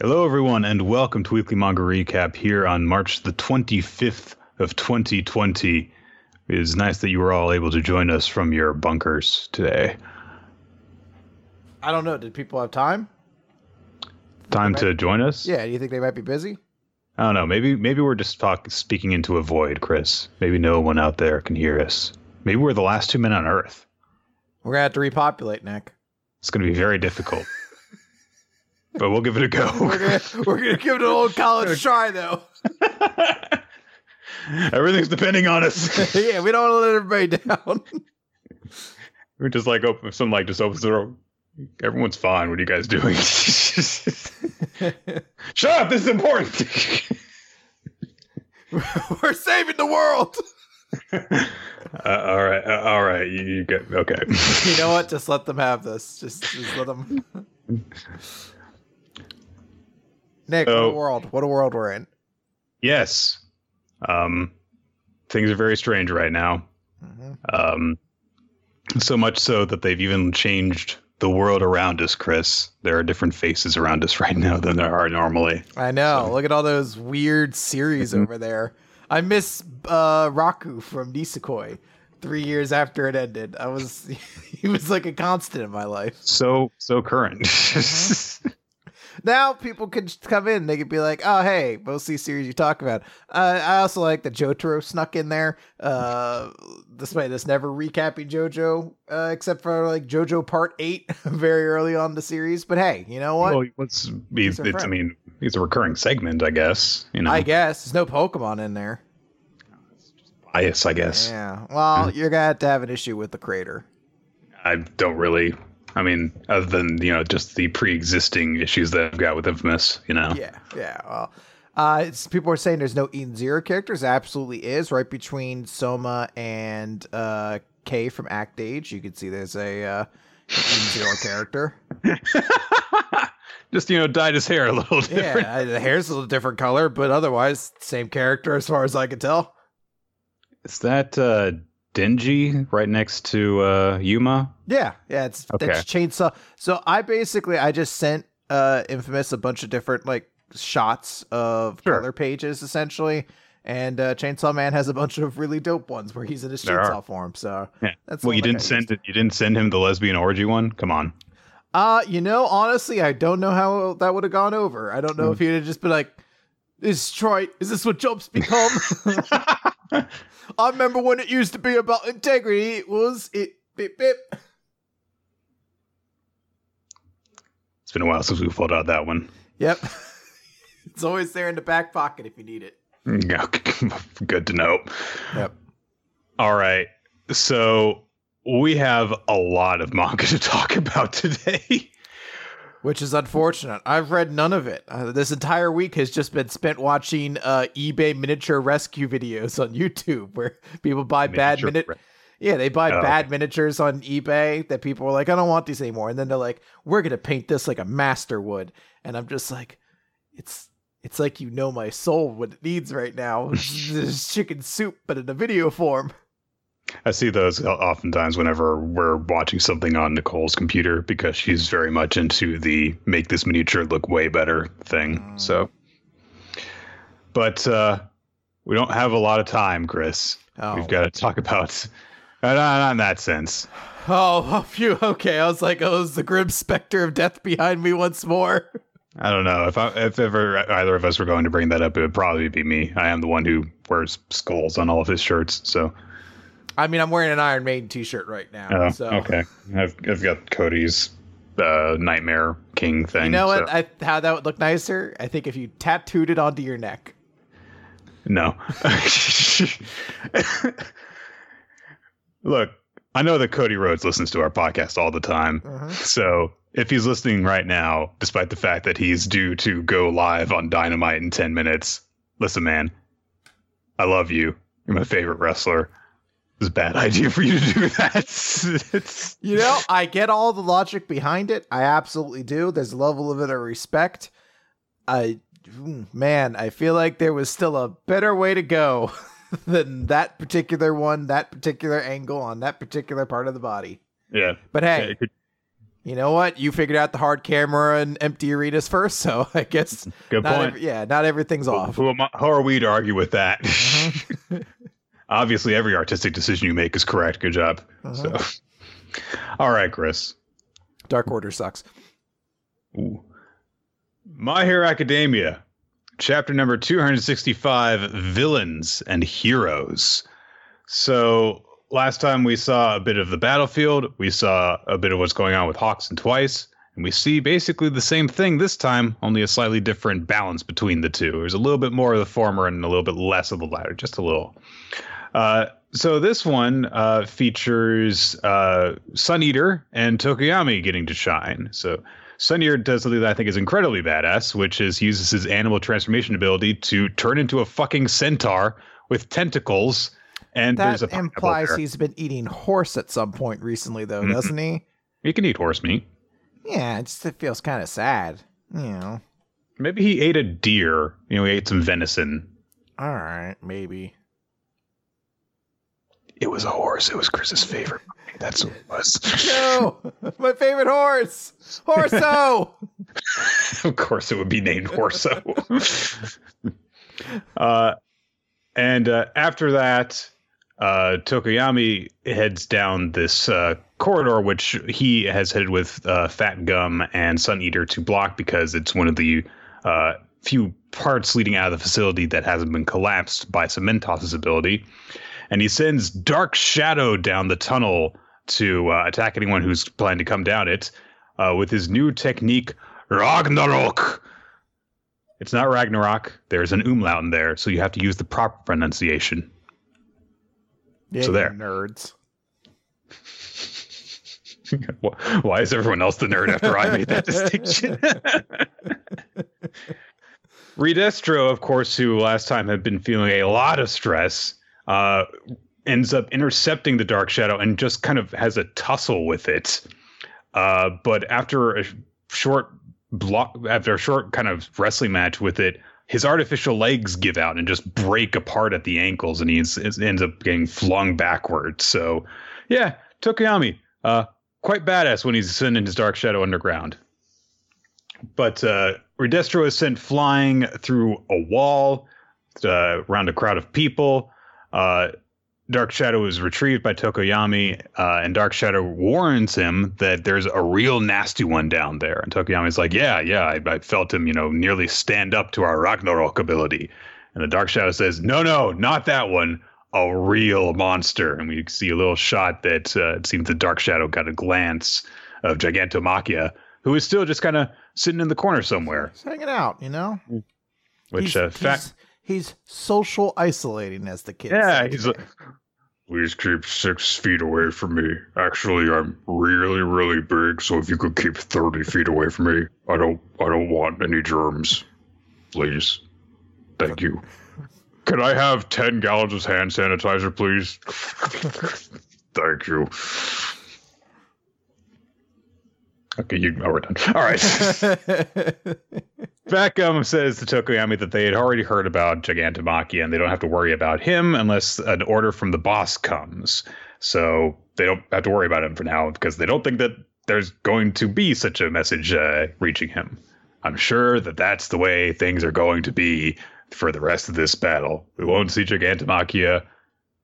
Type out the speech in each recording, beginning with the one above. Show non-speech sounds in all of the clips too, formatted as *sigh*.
Hello, everyone, and welcome to Weekly Manga Recap here on March the 25th of 2020. It is nice that you were all able to join us from your bunkers today. I don't know. Did people have time? Time to join us? Yeah. Do you think they might be busy? I don't know. Maybe maybe we're just talk, speaking into a void, Chris. Maybe no one out there can hear us. Maybe we're the last two men on Earth. We're gonna have to repopulate, Nick. It's going to be very difficult, but we'll give it a go. *laughs* We're gonna we're gonna give it an old college try, though. *laughs* Everything's depending on us. *laughs* yeah, we don't want to let everybody down. We're just like open. Some like just opens the door. Everyone's fine. What are you guys doing? Shut up! This is important. we're saving the world. uh, all right, uh, all right. You, you get okay. You know what? Just let them have this. Just just let them. Nick, what a world! What a world we're in. yes. Um, things are very strange right now. Mhm. Um, so much so that they've even changed the world around us, Chris. There are different faces around us *laughs* right now than there are normally. I know. Look at all those weird series over there. I miss uh, Raku from Nisekoi. Three years after it ended, I was *laughs* he was like a constant in my life. So so current. *laughs* Now people could come in. They could be like, "Oh, hey, most of these series you talk about." Uh, I also like that Jotaro snuck in there. Uh, despite this never recapping JoJo, uh, except for like JoJo Part Eight, *laughs* very early on the series. But hey, you know what? well, he's, He's our it's, I mean, it's a recurring segment, I guess. You know, I guess there's no Pokemon in there. bias, I guess. Yeah. Well, you're gonna have to have an issue with the creator. I don't really. I mean, other than you know, just the pre-existing issues that I've got with Infamous. You know, Yeah, yeah. Well, uh, it's, people are saying there's no Eden Zero characters. There absolutely is. Right between Soma and uh, K from Act Age, you can see there's a uh, Eden Zero character. *laughs* just you know, dyed his hair a little *laughs* Yeah, different. uh, the hair's a little different color, but otherwise same character as far as I can tell. Is that uh, Denji right next to uh, Yuma? Yeah, yeah. It's Okay. that's chainsaw. So I basically I just sent uh, Infamous a bunch of different like shots of Sure. color pages essentially. And uh, Chainsaw Man has a bunch of really dope ones where he's in his There are. chainsaw form. So Yeah. that's well, you didn't send it. You didn't send him the lesbian orgy one. Come on. Uh, you know, honestly, I don't know how that would have gone over. I don't know Hmm. if he'd have just been like, "Is Troy? Is this what jobs become?" *laughs* *laughs* I remember when it used to be about integrity. It was it. Bip bip. It's been a while since we pulled out that one. Yep. *laughs* it's always there in the back pocket if you need it. *laughs* Yeah, good to know. Yep. All right. So we have a lot of manga *laughs* to talk about today. Which is unfortunate. I've read none of it. Uh, this entire week has just been spent watching uh, eBay miniature rescue videos on YouTube *laughs* where people buy bad Miniature minute. re- Yeah, they buy Oh, bad miniatures on eBay that people are like, I don't want these anymore. And then they're like, we're gonna paint this like a master would. And I'm just like, it's it's like you know my soul what it needs right now. *laughs* This chicken soup, but in a video form. I see those oftentimes whenever we're watching something on Nicole's computer because she's very much into the make this miniature look way better thing. So, but uh, we don't have a lot of time, Chris. Oh, We've got to talk about. Uh, not, not in that sense. oh, *laughs* oh, phew. Okay, I was like, oh, is the grim specter of death behind me once more? I don't know if I, if ever either of us were going to bring that up, it would probably be me. I am the one who wears skulls on all of his shirts. So, I mean, I'm wearing an Iron Maiden T-shirt right now. oh, so okay, I've I've got Cody's uh, Nightmare King thing. you know what? so- I, how that would look nicer? I think if you tattooed it onto your neck. No. *laughs* Look, I know that Cody Rhodes listens to our podcast all the time. Mhm. So if he's listening right now, despite the fact that he's due to go live on Dynamite in 10 minutes, listen, man, I love you. You're my favorite wrestler. It's a bad idea for you to do that. *laughs* it's, You know, I get all the logic behind it. I absolutely do. There's a level of it of respect. I, mm, man, I feel like there was still a better way to go *laughs* than that particular one, that particular angle on that particular part of the body. yeah. But hey, it could- you know what? You figured out the hard camera and empty arenas first, so *laughs* I guess Good not point. every- yeah, not everything's off. I, who are we to argue with that? Mhm. Obviously, every artistic decision you make is correct. Good job. Uh-huh. So, *laughs* all right, Chris. Dark Order sucks. Ooh. My Hero Academia, chapter number 265 Villains and Heroes. So, last time we saw a bit of the battlefield, we saw a bit of what's going on with Hawks and Twice, and we see basically the same thing this time, only a slightly different balance between the two. There's a little bit more of the former and a little bit less of the latter, just a little. Uh, so this one uh, features uh, Sun Eater and Tokoyami getting to shine. So Sun Eater does something that I think is incredibly badass, which is he uses his animal transformation ability to turn into a fucking centaur with tentacles. And That there's a implies he's been eating horse at some point recently, though, Mhm. doesn't he? he can eat horse meat. Yeah, it just it feels kind of sad. You know. Maybe he ate a deer. You know, he ate some venison. All right, maybe. It was a horse. It was Chris's favorite. That's what it was. No, my favorite horse, Horso. *laughs* of course, it would be named Horso. *laughs* uh, and uh, after that, uh, Tokoyami heads down this uh, corridor, which he has headed with uh, Fat Gum and Sun Eater to block because it's one of the uh, few parts leading out of the facility that hasn't been collapsed by Cementos' ability. And he sends Dark Shadow down the tunnel to uh, attack anyone who's planning to come down it uh, with his new technique, Ragnarok. It's not Ragnarok. There's an umlaut in there, so you have to use the proper pronunciation. Yeah, So there. nerds. *laughs* Why is everyone else the nerd after I made that *laughs* distinction? *laughs* Redestro, of course, who last time had been feeling a lot of stress, uh, ends up intercepting the Dark Shadow and just kind of has a tussle with it. Uh, but after a short block, after a short kind of wrestling match with it, his artificial legs give out and just break apart at the ankles, and he ends, up getting flung backwards. So, yeah, Tokoyami, uh, quite badass when he's sending his Dark Shadow underground. But uh, Redestro is sent flying through a wall uh, around a crowd of people. Uh, Dark Shadow is retrieved by Tokoyami, uh, and Dark Shadow warns him that there's a real nasty one down there. And Tokoyami's like, "Yeah, yeah, I, I felt him, you know, nearly stand up to our Ragnarok ability." And the Dark Shadow says, "No, no, not that one. A real monster." And we see a little shot that uh, it seems the Dark Shadow got a glance of Gigantomachia, who is still just kind of sitting in the corner somewhere. Just hanging out, you know. Which, he's, uh, fact, he's, he's social isolating, as the kids. yeah, he's like, please keep six feet away from me. Actually, I'm really, really big, so if you could keep thirty feet away from me, I don't, I don't want any germs. Please, thank you. Can I have ten gallons of hand sanitizer, please? *laughs* thank you. Okay, you. Oh, we're done. *laughs* All right. *laughs* Beckham says to Tokoyami that they had already heard about Gigantomachia and they don't have to worry about him unless an order from the boss comes. So they don't have to worry about him for now because they don't think that there's going to be such a message uh, reaching him. I'm sure that that's the way things are going to be for the rest of this battle. We won't see Gigantomachia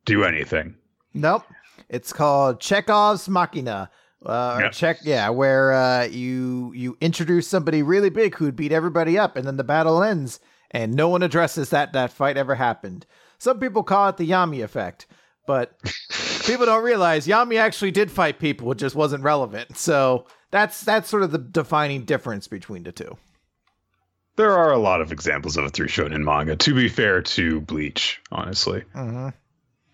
do anything. Nope. It's called Chekhov's Machina. Uh, Yep. check, yeah, where uh, you you introduce somebody really big who'd beat everybody up, and then the battle ends, and no one addresses that that fight ever happened. Some people call it the Yammy effect, but *laughs* people don't realize Yammy actually did fight people; it just wasn't relevant. So that's that's sort of the defining difference between the two. There are a lot of examples of it through shonen manga. To be fair to Bleach, honestly. Mm-hmm.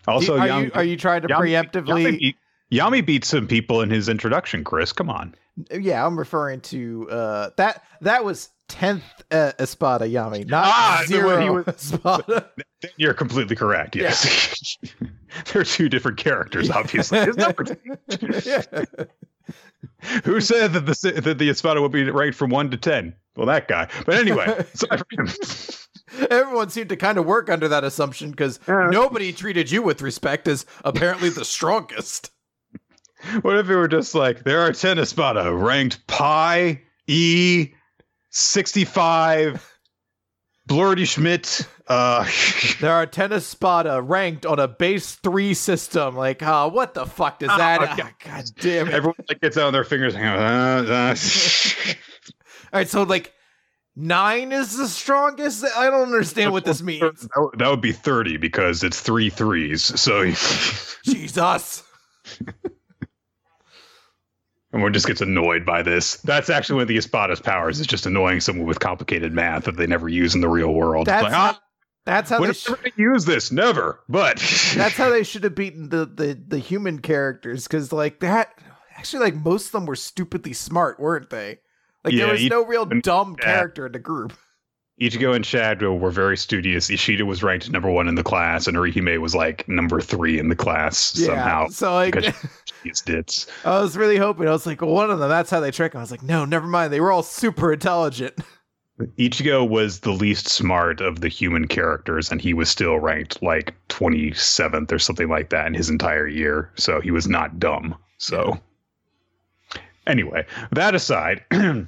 Also, are Yammy, you are you trying to Yammy- preemptively? Yammy Yammy beat some people in his introduction. Chris, come on. Yeah, I'm referring to uh, that. That was tenth uh, Espada Yammy, not Ah, zero he was- Espada. *laughs* You're completely correct. Yes, *laughs* they're two different characters. Obviously, His number two. yeah. Who said that the that the Espada would be ranked from one to ten? Well, that guy. But anyway, *laughs* sorry for him. Everyone seemed to kind of work under that assumption because Yeah. nobody treated you with respect as apparently the strongest. *laughs* what if it were just like there are ten Espada ranked Pi E sixty five Blurdy Schmidt. Uh, *laughs* there are ten Espada ranked on a base three system. Like, uh, what the fuck does that? Oh, ah, God damn it! everyone like gets out on their fingers. uh, uh. *laughs* All right, so like nine is the strongest. I don't understand what this means. That would- that would be thirty because it's three threes. So Jesus. Everyone just gets annoyed by this. That's actually one of the Espada's powers is just annoying someone with complicated math that they never use in the real world. That's like, how, ah, that's how they are sh- we gonna use this? Never. But *laughs* that's how they should have beaten the the the human characters because like that actually like most of them were stupidly smart, weren't they? Like Yeah, there was no real dumb Yeah. character in the group. Ichigo and Shadro were very studious. Ishida was ranked number one in the class, and Orihime was like number three in the class Yeah. somehow. So like *laughs* She's dits. I was really hoping. I was like, well, one of them. That's how they trick. I was like, no, never mind. They were all super intelligent. *laughs* Ichigo was the least smart of the human characters, and he was still ranked like 27th or something like that in his entire year. So he was not dumb. So, anyway, that aside, *clears throat*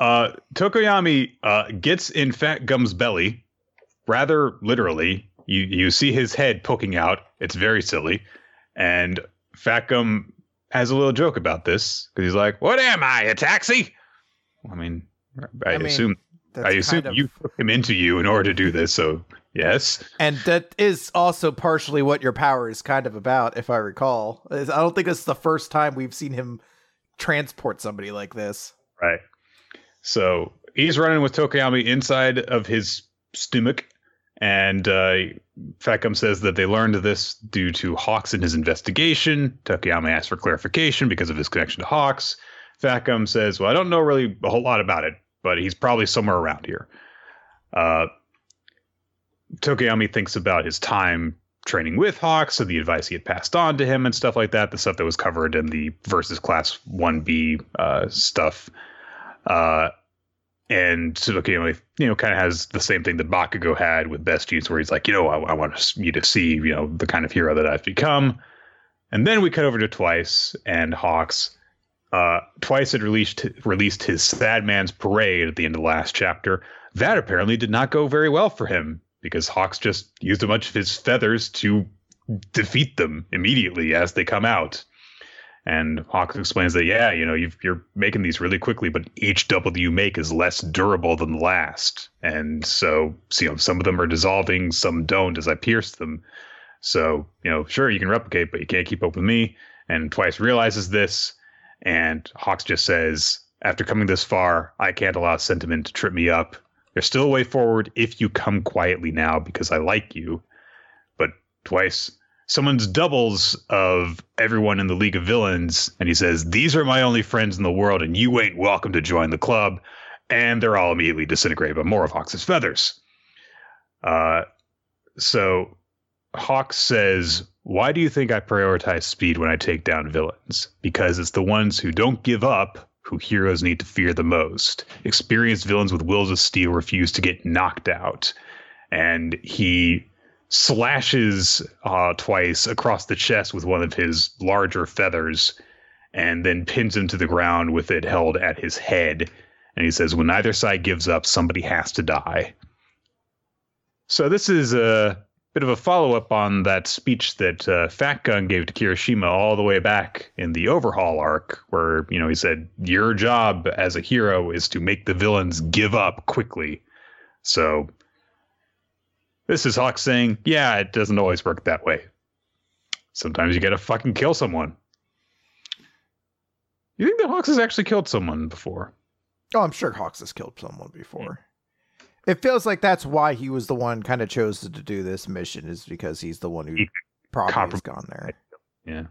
uh, Tokoyami uh, gets in Fat Gum's belly, rather literally. You you see his head poking out. It's very silly, and Fat Gum has a little joke about this because he's like, "What am I, a taxi?" I mean, I, I mean, assume I assume of- you took him into you in order to do this. So yes, and that is also partially what your power is kind of about, if I recall. I don't think it's the first time we've seen him transport somebody like this. right. So he's running with Tokoyami inside of his stomach, and uh, Fatgum says that they learned this due to Hawks in his investigation. Tokoyami asks for clarification because of his connection to Hawks. Fatgum says, "Well, I don't know really a whole lot about it, but he's probably somewhere around here." Uh, Tokoyami thinks about his time training with Hawks and the advice he had passed on to him and stuff like that. The stuff that was covered in the versus class one B uh, stuff. Uh, and Tokoyami, you know, kind of has the same thing that Bakugo had with Best Use, where he's like, you know, I, I want you to see, you know, the kind of hero that I've become. And then we cut over to Twice and Hawks. Uh, Twice had released released his Sad Man's Parade at the end of the last chapter. That apparently did not go very well for him because Hawks just used a bunch of his feathers to defeat them immediately as they come out. And Hawks explains that, yeah, you know, you've, you're making these really quickly, but each double you make is less durable than the last. And so, so, you know, some of them are dissolving, some don't as I pierce them. So, you know, sure, you can replicate, but you can't keep up with me. And Twice realizes this. And Hawks just says, after coming this far, I can't allow sentiment to trip me up. There's still a way forward if you come quietly now because I like you. But Twice summons doubles of everyone in the League of Villains, and he says, These are my only friends in the world, and you ain't welcome to join the club. And they're all immediately disintegrated by more of Hawks' feathers. Uh, so Hawks says, Why do you think I prioritize speed when I take down villains? Because it's the ones who don't give up who heroes need to fear the most. Experienced villains with wills of steel refuse to get knocked out. And he slashes uh, twice across the chest with one of his larger feathers and then pins him to the ground with it held at his head. And he says, When either side gives up, somebody has to die. So this is a bit of a follow up on that speech that uh, Fat Gum gave to Kirishima all the way back in the Overhaul arc, where you know he said, "Your job as a hero is to make the villains give up quickly." So this is Hawk saying, "Yeah, it doesn't always work that way. Sometimes you got to fucking kill someone." You think that Hawks has actually killed someone before? Oh, I'm sure Hawks has killed someone before. It feels like that's why he was the one kind of chose to do this mission is because he's the one who He probably has gone there. Yeah.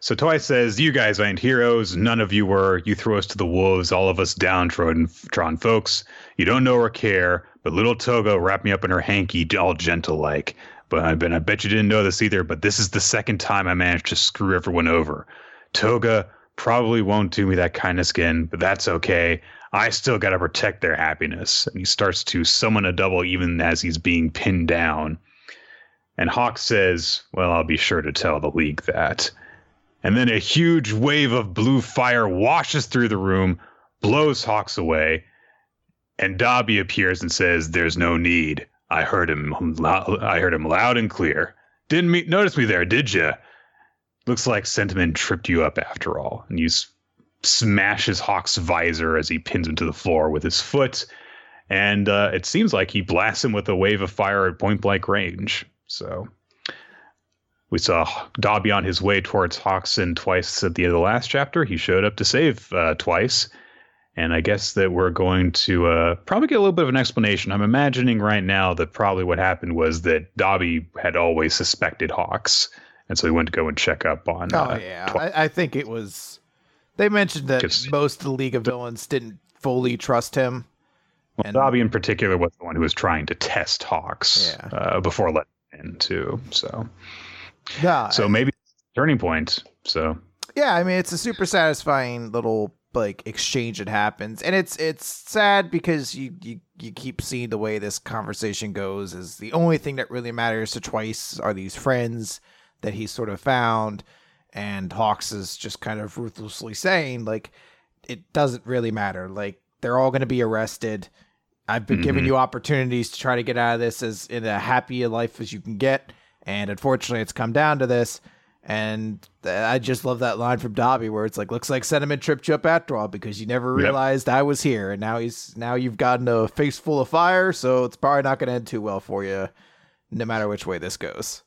So Twice says, "You guys ain't heroes. None of you were. You threw us to the wolves. All of us downtrodden, trodden folks. You don't know or care. But little Toga wrapped me up in her hanky, all gentle like. But I bet I bet you didn't know this either. But this is the second time I managed to screw everyone over. Toga probably won't do me that kindness again, but that's okay. I still got to protect their happiness." And he starts to summon a double even as he's being pinned down. And Hawk says, Well, I'll be sure to tell the League that. And then a huge wave of blue fire washes through the room, blows Hawks away, and Dabi appears and says, "There's no need. I heard him. I heard him loud and clear. Didn't me- notice me there, did you? Looks like Sentiment tripped you up after all." And you s- smashes Hawk's visor as he pins him to the floor with his foot, and uh, it seems like he blasts him with a wave of fire at point blank range. So. We saw Dabi on his way towards Hawkson twice at the end of the last chapter. He showed up to save uh, twice and I guess that we're going to uh, probably get a little bit of an explanation. I'm imagining right now that probably what happened was that Dabi had always suspected Hawks, and so he went to go and check up on. Oh uh, yeah, Twi- I, I think it was. They mentioned that most of the League of Villains didn't fully trust him. well, and- Dabi in particular was the one who was trying to test Hawks Yeah. uh, before letting him in too. So, Yeah, so maybe turning point. So yeah. I mean, it's a super satisfying little like exchange that happens, and it's it's sad because you you you keep seeing the way this conversation goes. Is the only thing that really matters to Twice are these friends that he sort of found, and Hawks is just kind of ruthlessly saying like it doesn't really matter. Like they're all going to be arrested. I've been giving Mhm. you opportunities to try to get out of this as in a happy a life as you can get, and unfortunately, it's come down to this. And I just love that line from Dabi where it's like, "Looks like sentiment tripped you up after all because you never Yep. realized I was here, and now he's now you've gotten a face full of fire, so it's probably not going to end too well for you, no matter which way this goes."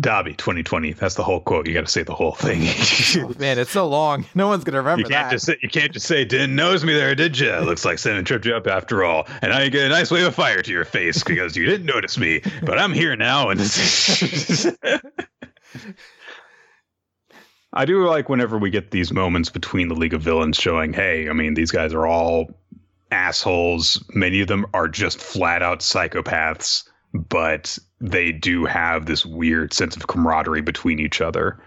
Dabi 2020. That's the whole quote. You got to say the whole thing. *laughs* Oh, man, it's so long, *laughs* no one's going to remember You can't that. just say, you can't just say didn't notice me there, did you? Looks like Santa tripped you up after all, and now you get a nice wave of fire to your face because you didn't notice me. But I'm here now, and *laughs* I do like whenever we get these moments between the League of Villains showing, hey, I mean, these guys are all assholes. Many of them are just flat out psychopaths, but they do have this weird sense of camaraderie between each other.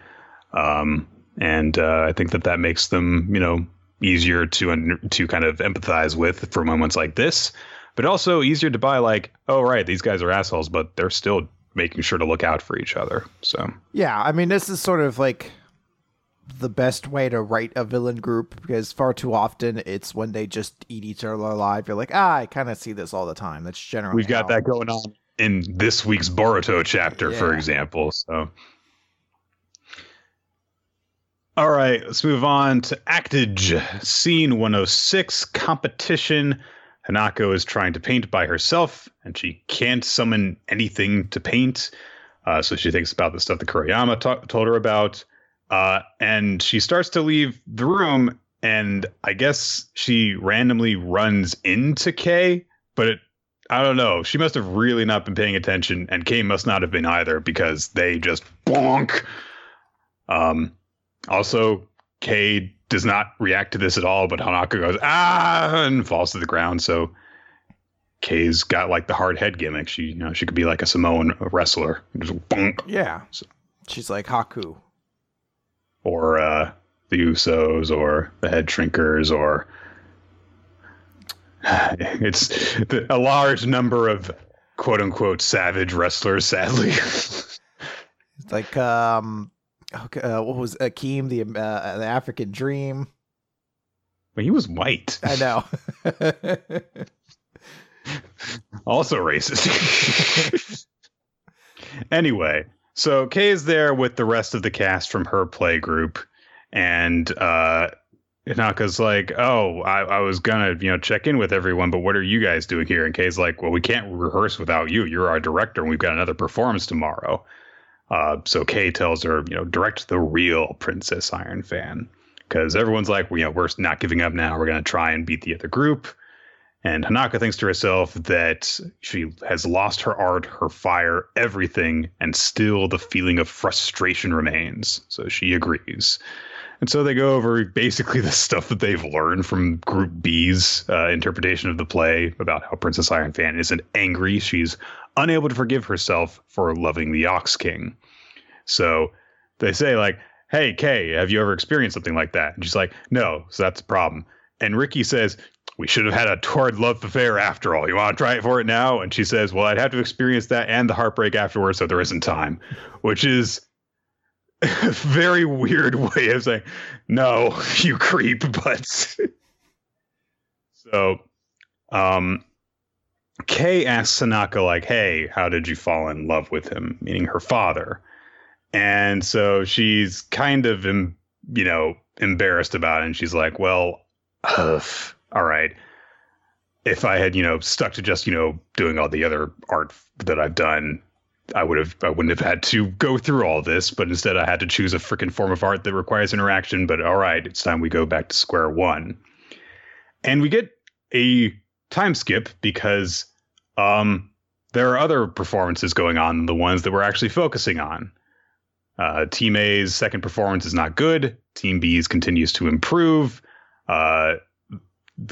Um, and uh, I think that that makes them, you know, easier to to kind of empathize with for moments like this, but also easier to buy. Like, oh right, these guys are assholes, but they're still making sure to look out for each other. So Yeah, I mean, this is sort of like the best way to write a villain group because far too often it's when they just eat each other alive. You're like, ah, I kind of see this all the time. That's generally we've got how- that going on in this week's Boruto chapter, for example. So. All right, let's move on to Act-Age. Scene 106 competition. Hanako is trying to paint by herself, and she can't summon anything to paint. Uh, so she thinks about the stuff that Kuriyama ta- told her about. Uh, and she starts to leave the room, and I guess she randomly runs into Kay, but it, I don't know. She must have really not been paying attention, and Kay must not have been either because they just bonk. Um, also, Kay does not react to this at all, but Hanako goes ah and falls to the ground. So Kay's got like the hard head gimmick. She, you know, she could be like a Samoan wrestler, just bonk, Yeah. So- She's like Haku. Or uh, the Usos, or the Head Shrinkers, or *sighs* it's the, a large number of quote unquote savage wrestlers. Sadly, It's like um, okay, uh, what was Akeem the uh, the African Dream? but he was white. I know. *laughs* *laughs* also racist. *laughs* anyway, so Kay is there with the rest of the cast from her play group, and uh, Inaka's like, "Oh, I, I was gonna, you know, check in with everyone, but what are you guys doing here?" And Kay's like, "Well, we can't rehearse without you. You're our director, and we've got another performance tomorrow." Uh, so Kay tells her, you know, direct the real Princess Iron fan, because everyone's like, well, you know, we're not giving up now. We're gonna try and beat the other group. And Hanako thinks to herself that she has lost her art, her fire, everything, and still the feeling of frustration remains. So she agrees. And so they go over basically *laughs* the stuff that they've learned from Group B's uh, interpretation of the play about how Princess Iron Fan isn't angry. She's unable to forgive herself for loving the Ox King. So they say, like, hey, Kay, have you ever experienced something like that? And she's like, no, so that's a problem. And Ricky says, We should have had a torrid love affair after all. You want to try it for it now? And she says, Well, I'd have to experience that and the heartbreak afterwards, so there isn't time. Which is a *laughs* very weird *laughs* way of saying, No, *laughs* you creep, but so um Kay asks Hanako, like, hey, how did you fall in love with him? Meaning her father. And so she's kind of, you know, embarrassed about it. And she's like, well, all right. If I had, you know, stuck to just, you know, doing all the other art that I've done, I would have, I wouldn't have had to go through all this. But instead, I had to choose a freaking form of art that requires interaction. But all right, it's time we go back to square one. And we get a time skip because um, there are other performances going on than the ones that we're actually focusing on. Uh, Team A's second performance is not good. Team B's continues to improve. Uh,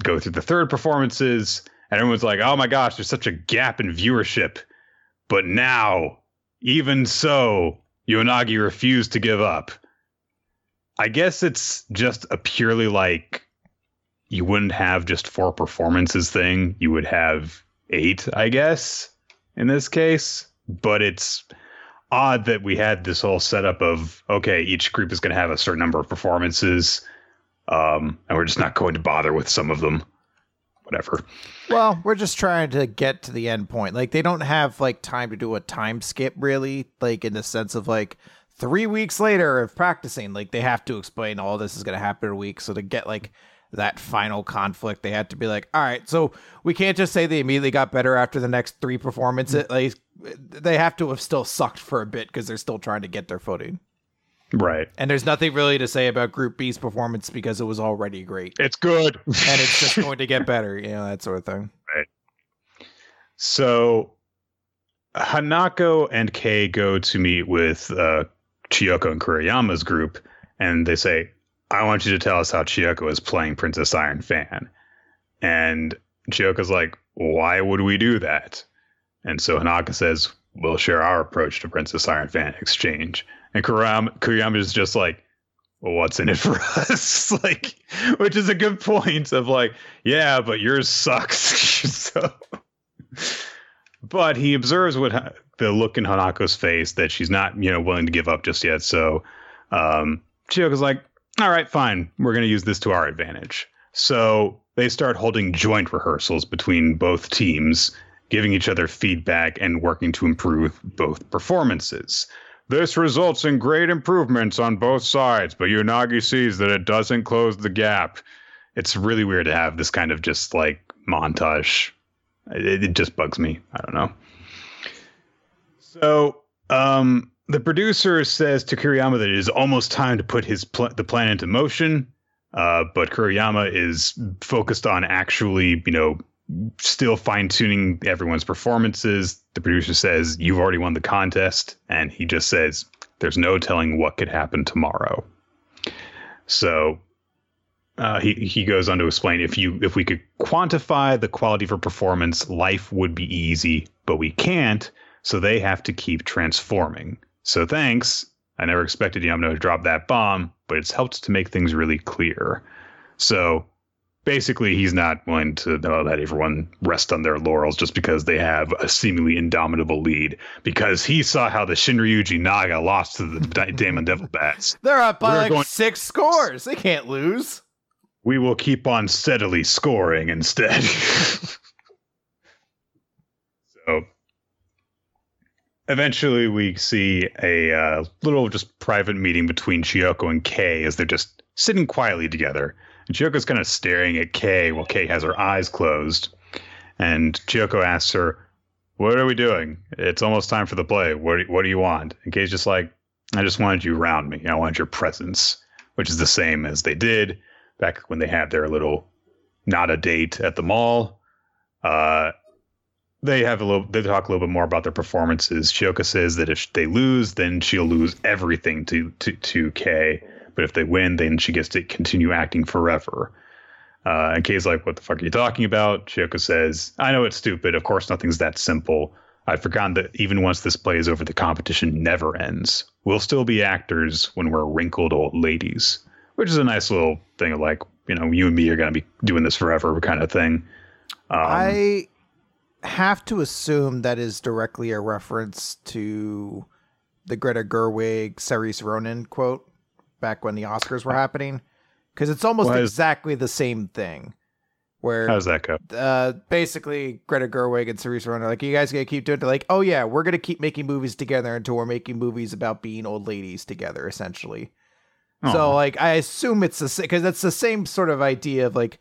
go through the third performances, and everyone's like, "Oh my gosh, there's such a gap in viewership." But now, even so, Yonagi refused to give up. I guess it's just a purely like you wouldn't have just four performances thing. You would have eight, I guess, in this case. But it's odd that we had this whole setup of okay, each group is going to have a certain number of performances, um, and we're just not going to bother with some of them. Whatever. Well, we're just trying to get to the end point. Like they don't have like time to do a time skip, really. Like in the sense of like three weeks later of practicing, like they have to explain all this is going to happen in a week. So to get like that final conflict, they had to be like, all right, so we can't just say they immediately got better after the next three performances. Mm. Like they have to have still sucked for a bit because they're still trying to get their footing. Right. And there's nothing really to say about Group B's performance because it was already great. It's good. and it's just going to get better, you know, that sort of thing. *laughs* Right. So Hanako and Kay go to meet with uh, Chiyoko and Kuriyama's group, and they say, I want you to tell us how Chiyoko is playing Princess Iron Fan. And Chiyoko's like, why would we do that? And so Hanako says, we'll share our approach to Princess Iron Fan exchange. And Kuriyama is just like, well, what's in it for us? *laughs* like, which is a good point of like, yeah, but yours sucks. *laughs* so, but he observes what the look in Hanako's face that she's not, you know, willing to give up just yet. So, um, Chiyoko's like, all right, fine. We're going to use this to our advantage. So they start holding joint rehearsals between both teams, giving each other feedback and working to improve both performances. This results in great improvements on both sides, but Yonagi sees that it doesn't close the gap. It's really weird to have this kind of just like montage. It, it just bugs me. I don't know. So, um, the producer says to Kuriyama that it is almost time to put his pl- the plan into motion. Uh, but Kuriyama is focused on actually, you know, still fine tuning everyone's performances. The producer says, You've already won the contest. And he just says, There's no telling what could happen tomorrow. So uh, he, he goes on to explain if you if we could quantify the quality of performance, life would be easy, but we can't. So they have to keep transforming. So thanks. I never expected Yamno to drop that bomb, but it's helped to make things really clear. So basically, he's not willing to let everyone rest on their laurels just because they have a seemingly indomitable lead. Because he saw how the Shinryuji Naga lost to the Deimon Devil Bats. They're up by We're like going, six scores. They can't lose. We will keep on steadily scoring instead. *laughs* so eventually we see a uh, little just private meeting between Chiyoko and Kay as they're just sitting quietly together. And kind of staring at Kay while Kay has her eyes closed. And Chiyoko asks her, What are we doing? It's almost time for the play. What do, what do you want? And Kay's just like, I just wanted you around me. I wanted your presence, which is the same as they did back when they had their little not a date at the mall. Uh, they have a little they talk a little bit more about their performances. Chiyoko says that if they lose, then she'll lose everything to to to Kay. But if they win, then she gets to continue acting forever. Uh, and Kay's like, "What the fuck are you talking about?" Chiyoko says, "I know it's stupid. Of course, nothing's that simple. I've forgotten that even once this play is over, the competition never ends. We'll still be actors when we're wrinkled old ladies." Which is a nice little thing of like, you know, you and me are going to be doing this forever kind of thing. Um, I have to assume that is directly a reference to the Greta Gerwig, Saoirse Ronan quote back when the Oscars were happening, because it's almost exactly the same thing. Where how does that go? uh, basically Greta Gerwig and Saoirse Ronan are like, you guys gonna keep doing it? They're like, oh yeah, we're gonna keep making movies together until we're making movies about being old ladies together, essentially. So like, I assume it's the same because that's the same sort of idea of like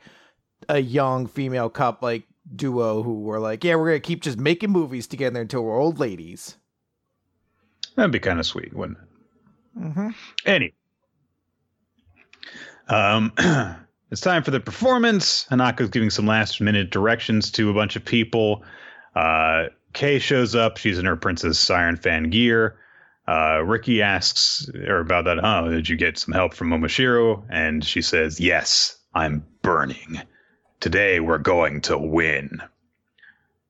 a young female cup like duo who were like, yeah, we're gonna keep just making movies together until we're old ladies. That'd be kind of sweet, wouldn't it? Mm-hmm. Anyway, um, *clears throat* it's time for the performance. Hanako's giving some last minute directions to a bunch of people. Uh, Kay shows up. She's in her Princess Iron fan gear. Uh, Ricky asks her about that. Oh, did you get some help from Momoshiro? And she says, Yes, I'm burning. Today we're going to win.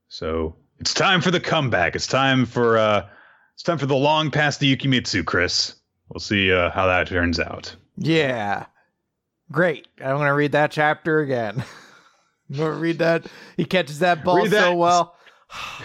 So it's time for the comeback. It's time for uh, it's time for the long past the Yukimitsu, Chris. We'll see uh, how that turns out. Yeah, great. I'm gonna read that chapter again. *laughs* I'm gonna read that. He catches that ball Read so that. well.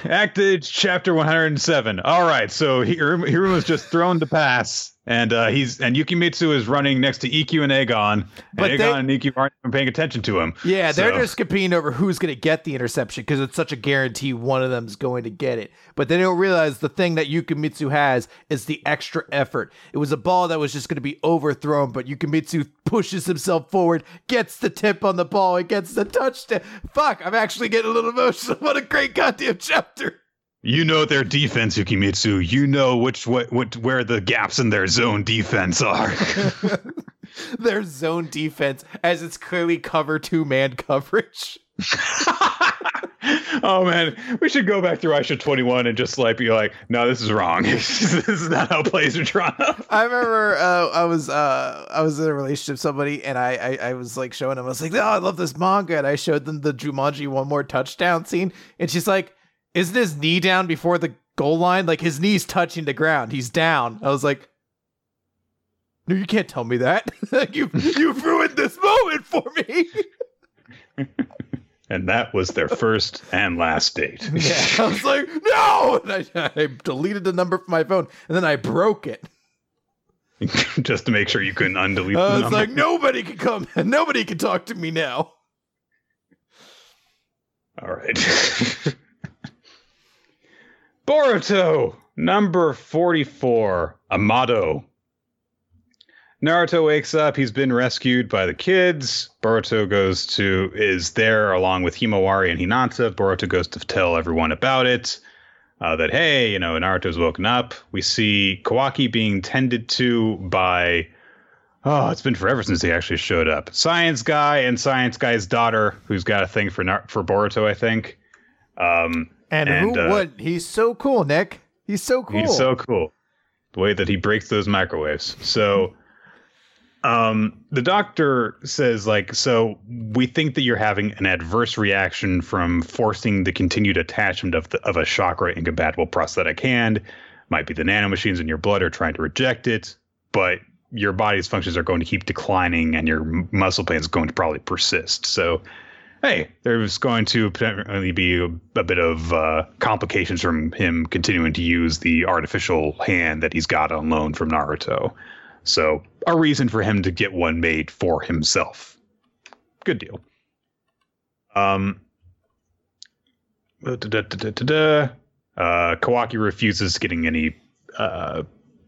Acted chapter 107. All right, so Hiruma was just thrown to pass, and uh, he's and Yukimitsu is running next to Ikkyu and Agon, and But Agon they- and Ikkyu aren't even paying attention to him. Yeah, they're just competing over who's going to get the interception because it's such a guarantee one of them's going to get it. But they don't realize the thing that Yukimitsu has is the extra effort. It was a ball that was just going to be overthrown, but Yukimitsu pushes himself forward, gets the tip on the ball, and gets the touchdown. Fuck, I'm actually getting a little emotional. *laughs* What a great goddamn chapter. You know their defense, Yukimitsu. You know which what, what where the gaps in their zone defense are. *laughs* *laughs* Their zone defense, as it's clearly cover two man coverage. *laughs* oh man, we should go back through Eyeshield 21 and just like be like, no, this is wrong. this is not how plays are drawn up. I remember uh, I was uh, I was in a relationship with somebody and I, I I was like showing them I was like oh I love this manga and I showed them the Jumanji one more touchdown scene and she's like isn't his knee down before the goal line like his knees touching the ground he's down I was like no you can't tell me that *laughs* you you've ruined this moment for me *laughs* And that was their first and last date. *laughs* yeah I was like no and I, I deleted the number from my phone and then I broke it just to make sure you couldn't undelete I the was number. like nobody can come nobody can talk to me now. All right. Boruto, number 44, Amado. Naruto wakes up. He's been rescued by the kids. Boruto goes to, is there along with Himawari and Hinata. Boruto goes to tell everyone about it. Uh, that, hey, you know, Naruto's woken up. We see Kawaki being tended to by, oh, it's been forever since he actually showed up. Science Guy and Science Guy's daughter, who's got a thing for, for Boruto, I think. Um, And, And, who uh, would? He's so cool, Nick. He's so cool. He's so cool. The way that he breaks those microwaves. So um the doctor says like so we think that you're having an adverse reaction from forcing the continued attachment of the of a chakra incompatible prosthetic hand. Might be the nanomachines in your blood are trying to reject it, but your body's functions are going to keep declining and your muscle pain is going to probably persist. So hey, there's going to potentially be a, bit of uh, complications from him continuing to use the artificial hand that he's got on loan from Naruto. So, a reason for him to get one made for himself. Good deal. Um, da, da, da. Uh, Kawaki refuses getting any uh,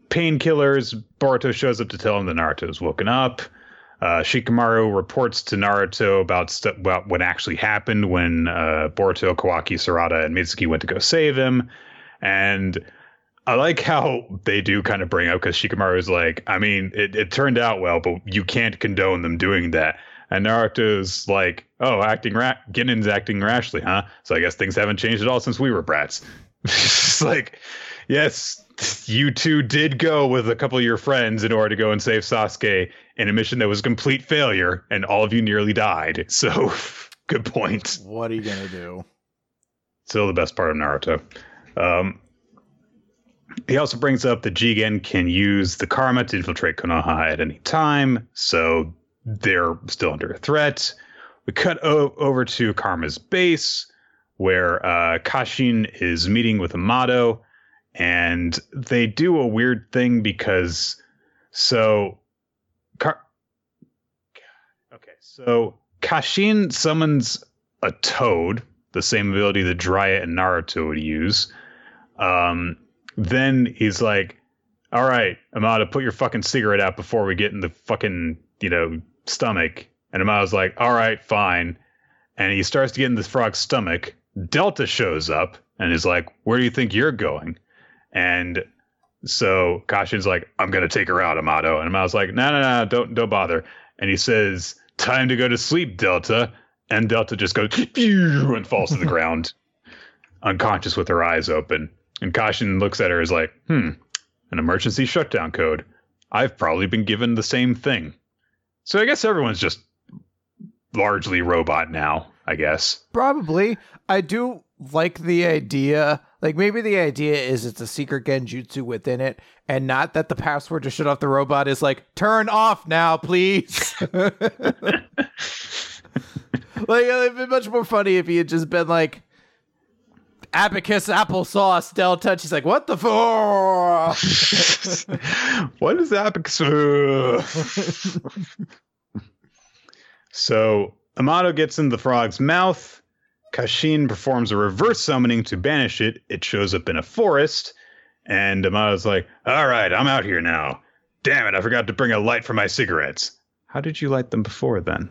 painkillers. Boruto shows up to tell him that Naruto's woken up. Uh, Shikamaru reports to Naruto about, st- about what actually happened when uh, Boruto, Kawaki, Sarada, and Mitsuki went to go save him. And I like how they do kind of bring up because Shikamaru is like, I mean, it, it turned out well, but you can't condone them doing that. And Naruto's like, oh, acting ra- Ginen's acting rashly, huh? So I guess things haven't changed at all since we were brats. *laughs* it's like, yes, you two did go with a couple of your friends in order to go and save Sasuke in a mission that was a complete failure, and all of you nearly died. *laughs* So, good point. What are you gonna do? Still the best part of Naruto. Um, he also brings up that Jigen can use the karma to infiltrate Konoha at any time. So they're still under threat. We cut o- over to Kara's base where uh, Kashin is meeting with Amado, and they do a weird thing because so. Car- okay, so Kashin summons a toad, the same ability that Jiraiya and Naruto would use. Um, then he's like, "All right, Amado put your fucking cigarette out before we get in the fucking you know stomach." And Amado's like, "All right, fine." And he starts to get in the frog's stomach. Delta shows up and is like, "Where do you think you're going?" And so Kashin's like, "I'm gonna take her out, Amado." And Amado's like, "No, no, no, don't don't bother." And he says, "Time to go to sleep, Delta." And Delta just goes "Pew," and falls to the *laughs* ground, unconscious with her eyes open. And Kashin looks at her as like, "Hmm, an emergency shutdown code. I've probably been given the same thing." So I guess everyone's just largely robot now. I guess. Probably. I do like the idea. Like maybe the idea is it's a secret genjutsu within it, and not that the password to shut off the robot is like turn off now, please. *laughs* like it'd been much more funny if he had just been like abacus applesauce delta. He's like, what the for? *laughs* what is abacus? *laughs* so Amado gets in the frog's mouth. Kashin performs a reverse summoning to banish it. It shows up in a forest. And Amado's like, All right, I'm out here now. Damn it, I forgot to bring a light for my cigarettes. How did you light them before then?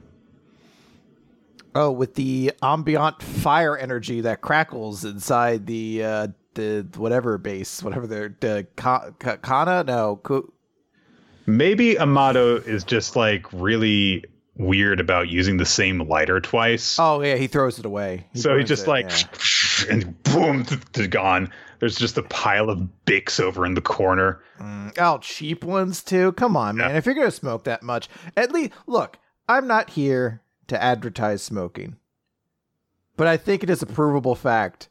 Oh, with the ambient fire energy that crackles inside the uh, the whatever base, whatever they're the ka- ka- Kana. No, ku- maybe Amado is just like really weird about using the same lighter twice. Oh yeah, he throws it away. He so he just it, like yeah. *laughs* and boom, it's gone. There's just a pile of Bics over in the corner. Mm, oh, cheap ones too. Come on, man. Yeah. If you're gonna smoke that much, at least look. I'm not here to advertise smoking, but I think it is a provable fact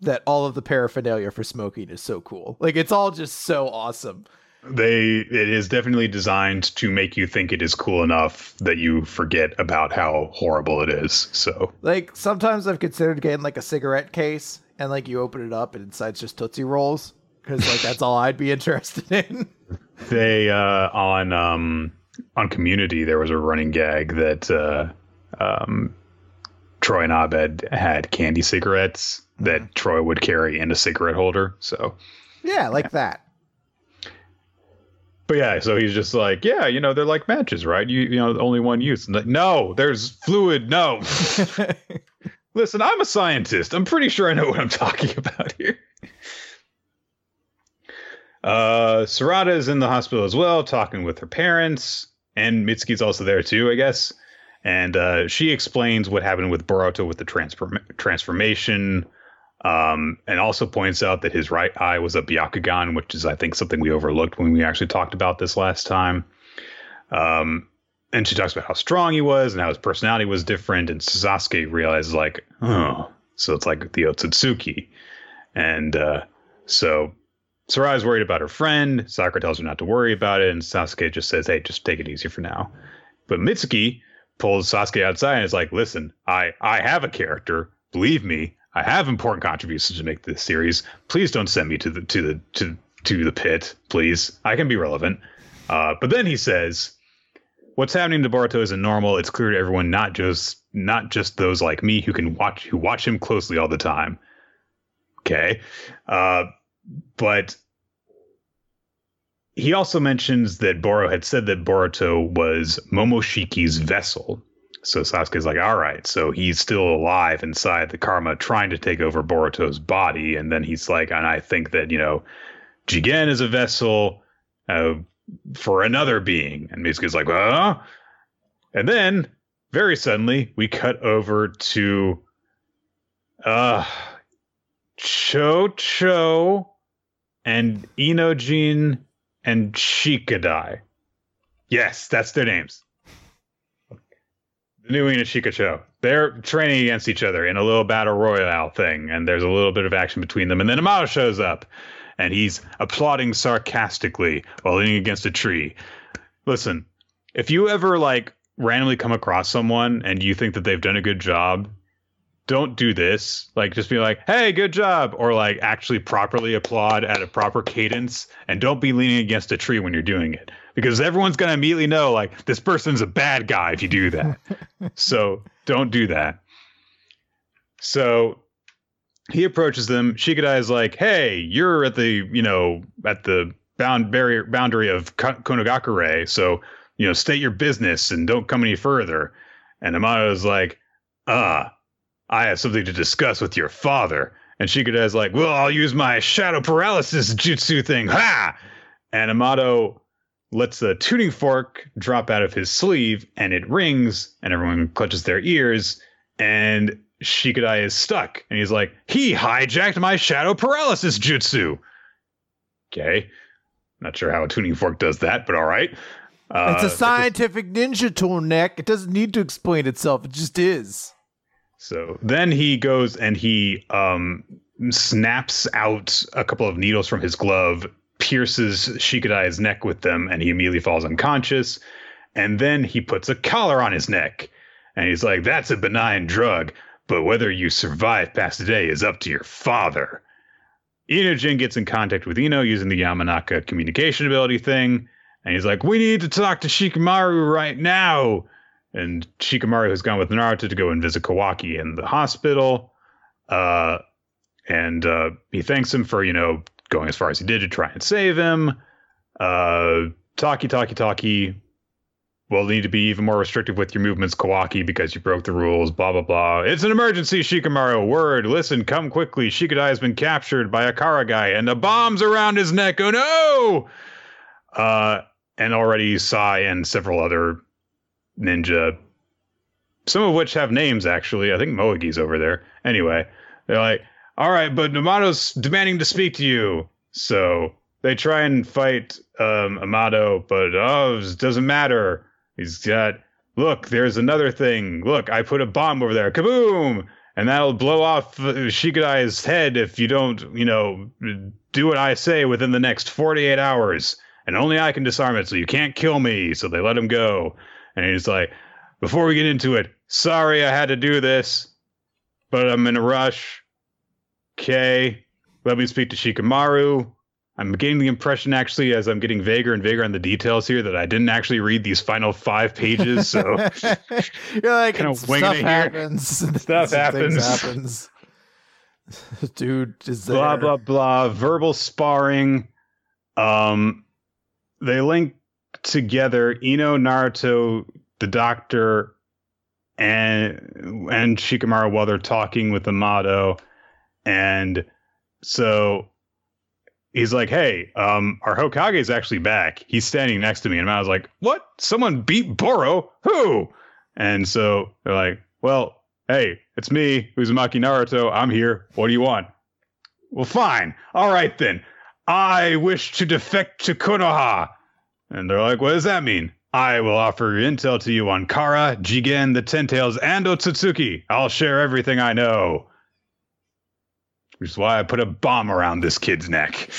that all of the paraphernalia for smoking is so cool. Like it's all just so awesome they it is definitely designed to make you think it is cool enough that you forget about how horrible it is so like sometimes i've considered getting like a cigarette case and like you open it up and inside's just tootsie rolls because like that's all i'd be *laughs* interested in they uh on um on community there was a running gag that uh um troy and abed had candy cigarettes that mm-hmm. troy would carry in a cigarette holder so yeah like yeah. that but yeah, so he's just like, yeah, you know, they're like matches, right? You you know, only one use. Like, no, there's fluid. No. *laughs* Listen, I'm a scientist. I'm pretty sure I know what I'm talking *laughs* about here. Uh, Sarada is in the hospital as well, talking with her parents, and Mitsuki's also there too, I guess. And uh, she explains what happened with Boruto with the transform- transformation, um, and also points out that his right eye was a Byakugan, which is, I think, something we overlooked when we actually talked about this last time. Um, and she talks about how strong he was and how his personality was different. And Sasuke realizes, like, oh, so it's like the Otsutsuki. And uh, so Sarai's worried about her friend. Sakura tells her not to worry about it. And Sasuke just says, hey, just take it easy for now. But Mitsuki pulls Sasuke outside and is like, listen, I, I have a character. Believe me, I have important contributions to make this series. Please don't send me to the to the to to the pit, please. I can be relevant. Uh, but then he says, "What's happening to Boruto isn't normal. It's clear to everyone, not just not just those like me who can watch who watch him closely all the time." Okay, uh, but he also mentions that Boro had said that Boruto was Momoshiki's vessel, so Sasuke's like, all right, so he's still alive inside the karma, trying to take over Boruto's body, and then he's like, and I think that you know, Jigen is a vessel uh, for another being, and Mitsuki's like, uh, and then very suddenly we cut over to uh Cho Cho and Inojin and Shikadai. Yes, that's their names new Inoshika show. They're training against each other in a little battle royale thing, and there's a little bit of action between them. And then Amado shows up, and he's applauding sarcastically while leaning against a tree. Listen, if you ever like randomly come across someone and you think that they've done a good job, don't do this. Like, just be like, hey, good job. Or like actually properly applaud at a proper cadence and don't be leaning against a tree when you're doing it because everyone's going to immediately know, like, this person's a bad guy if you do that. *laughs* so don't do that. So he approaches them. Shikadai is like, hey, you're at the, you know, at the bound barrier boundary of Konohagakure. So, you know, state your business and don't come any further. And Amado is like, ah, I have something to discuss with your father. And Shikadai is like, well, I'll use my shadow paralysis jutsu thing. Ha! And Amado lets the tuning fork drop out of his sleeve and it rings and everyone clutches their ears and Shikadai is stuck and he's like, he hijacked my shadow paralysis jutsu. Okay. Not sure how a tuning fork does that, but all right. Uh, it's a scientific ninja tool, neck. It doesn't need to explain itself. It just is. So then he goes and he um, snaps out a couple of needles from his glove, pierces Shikadai's neck with them, and he immediately falls unconscious. And then he puts a collar on his neck. And he's like, that's a benign drug, but whether you survive past today is up to your father. Inojin gets in contact with Ino using the Yamanaka communication ability thing, and he's like, "We need to talk to Shikamaru right now." And Shikamaru has gone with Naruto to go and visit Kawaki in the hospital, uh, and uh, he thanks him for you know going as far as he did to try and save him. Uh, talkie, talkie, talkie will need to be even more restrictive with your movements, Kawaki, because you broke the rules, blah, blah, blah. It's an emergency, Shikamaru. Word, listen, come quickly. Shikadai has been captured by a Kara guy, and the bomb's around his neck. Oh no! Uh, and already Sai and several other ninja, some of which have names, actually. I think Moegi's over there. Anyway, they're like, all right, but Amado's demanding to speak to you. So they try and fight um, Amado, but oh, it doesn't matter. He's got, look, there's another thing. Look, I put a bomb over there. Kaboom! And that'll blow off Shikadai's head if you don't, you know, do what I say within the next 48 hours. And only I can disarm it, so you can't kill me. So they let him go. And he's like, before we get into it, sorry I had to do this, but I'm in a rush. Okay, let me speak to Shikamaru. I'm getting the impression, actually, as I'm getting vaguer and vaguer on the details here, that I didn't actually read these final five pages. So *laughs* you're like, kind of stuff happens. *laughs* Stuff happens. happens. *laughs* Dude, is there. blah blah blah. Verbal sparring. Um, they link together Ino, Naruto, the Doctor, and and Shikamaru while they're talking with Amado, and so he's like, "Hey, um, our Hokage is actually back. He's standing next to me." And I was like, "What? Someone beat Boro? Who?" And so they're like, "Well, hey, it's me, Uzumaki Naruto. I'm here. What do you want?" Well, fine. All right then. I wish to defect to Konoha. And they're like, "What does that mean?" I will offer intel to you on Kara, Jigen, the Ten Tails, and Otsutsuki. I'll share everything I know. Which is why I put a bomb around this kid's neck.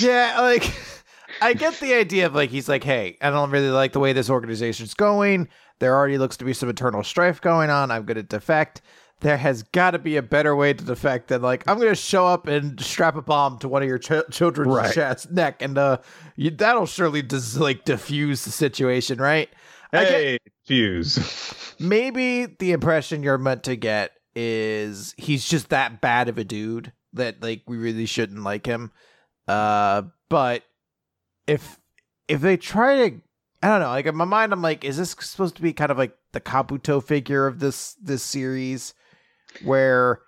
*laughs* yeah, like *laughs* I get the idea of like he's like, hey, I don't really like the way this organization's going. There already looks to be some internal strife going on. I'm gonna defect. There has got to be a better way to defect than like I'm gonna show up and strap a bomb to one of your ch- children's right. chest neck, and uh, you, that'll surely just like diffuse the situation, right? Hey, fuse. *laughs* maybe the impression you're meant to get is he's just that bad of a dude that like we really shouldn't like him. Uh, but if if they try to, I don't know. Like in my mind, I'm like, is this supposed to be kind of like the Kabuto figure of this this series, where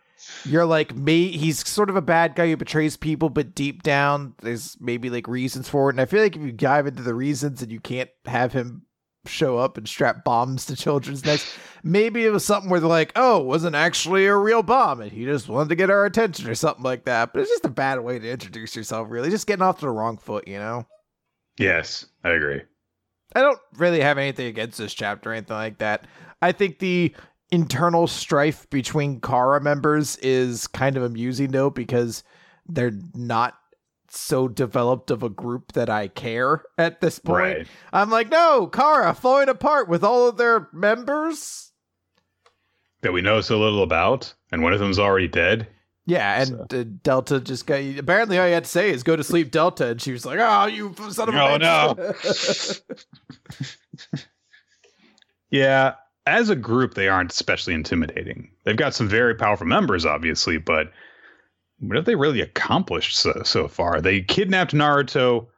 you're like me he's sort of a bad guy who betrays people but deep down there's maybe like reasons for it and i feel like if you dive into the reasons and you can't have him show up and strap bombs to children's necks. Maybe it was something where they're like, oh, it wasn't actually a real bomb and he just wanted to get our attention or something like that. But it's just a bad way to introduce yourself, really. Just getting off to the wrong foot, you know? Yes, I agree. I don't really have anything against this chapter or anything like that. I think the internal strife between Kara members is kind of amusing, though, because they're not so developed of a group that I care at this point. Right. I'm like, no, Kara falling apart with all of their members. That we know so little about, and one of them's already dead. Yeah, and So- uh, Delta just got. Apparently, all you had to say is "go to sleep, Delta," and she was like, "Oh, you son of a Oh, bitch!" *laughs* Yeah, as a group, they aren't especially intimidating. They've got some very powerful members, obviously, but what have they really accomplished so, so far? They kidnapped Naruto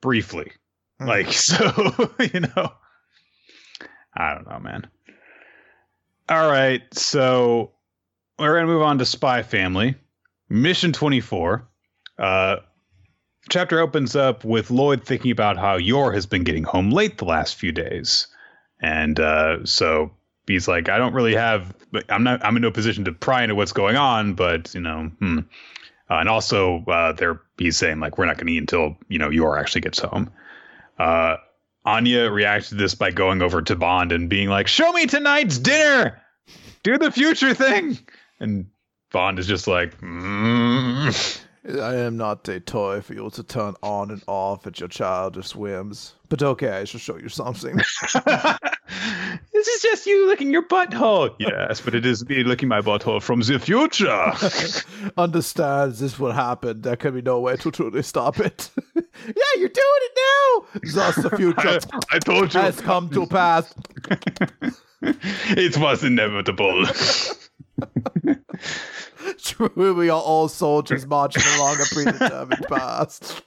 briefly. Hmm. Like, *laughs* so, you know, I don't know, man. All right, so we're going to move on to Spy Family. Mission 24. Uh, chapter opens up with Lloyd thinking about how Yor has been getting home late the last few days. And uh, so he's like, I don't really have, I'm not, I'm in no position to pry into what's going on, but you know, hmm. Uh, and also, uh, they're he's saying like we're not going to eat until you know Yor actually gets home. Uh, Anya reacts to this by going over to Bond and being like, "Show me tonight's dinner, do the future thing," and Bond is just like, mm. I am not a toy for you to turn on and off at your childish whims. But okay, I shall show you something. *laughs* "This is just you licking your butthole." Yes, but it is me licking my butthole from the future. *laughs* Understand this will happen. There can be no way to truly stop it. *laughs* yeah, you're doing it now. Thus, the future I, I told you. has come to pass. it was inevitable. Truly, we are all soldiers marching along a predetermined path.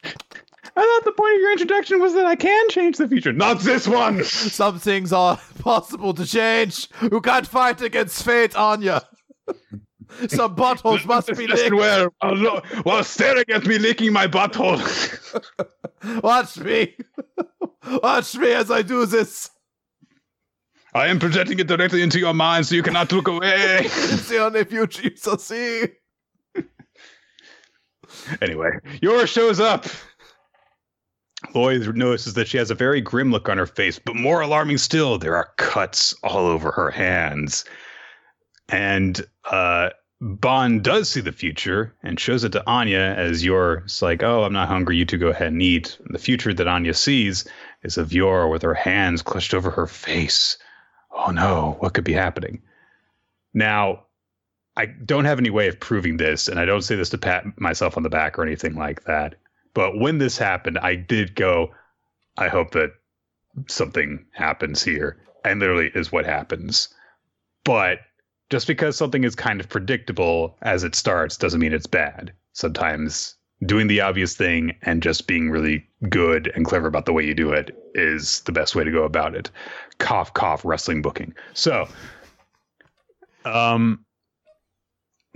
I thought the point of your introduction was that I can change the future. Not this one. Some things are *laughs* possible to change. You can't fight against fate, Anya. *laughs* Some buttholes must be licked. where while, while staring at me licking my butthole. *laughs* Watch me. Watch me as I do this. I am projecting it directly into your mind, so you cannot look away. *laughs* It's the only future you shall see. anyway, Yor shows up. Lloyd notices that she has a very grim look on her face, but more alarming still, there are cuts all over her hands. And uh, Bond does see the future and shows it to Anya as Yor's like, Oh, I'm not hungry. You two go ahead and eat. And the future that Anya sees is of Yor with her hands clutched over her face. Oh no, what could be happening? Now, I don't have any way of proving this, and I don't say this to pat myself on the back or anything like that. But when this happened, I did go, I hope that something happens here. And literally is what happens. But just because something is kind of predictable as it starts doesn't mean it's bad. Sometimes doing the obvious thing and just being really good and clever about the way you do it is the best way to go about it. Cough, cough, wrestling booking. So, um,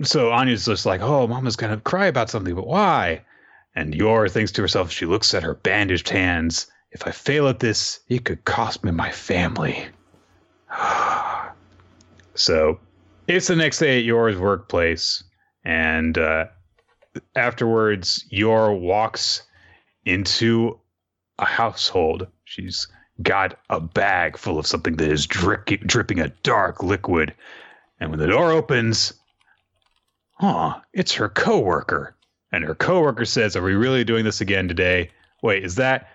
so Anya's just like, oh, mama's gonna cry about something, but why? And Yor thinks to herself, she looks at her bandaged hands. If I fail at this, it could cost me my family. *sighs* so it's the next day at Yor's workplace, and uh, afterwards, Yor walks into a household. She's got a bag full of something that is drip- dripping a dark liquid. And when the door opens, oh, it's her coworker. And her coworker says, Are we really doing this again today? Wait, is that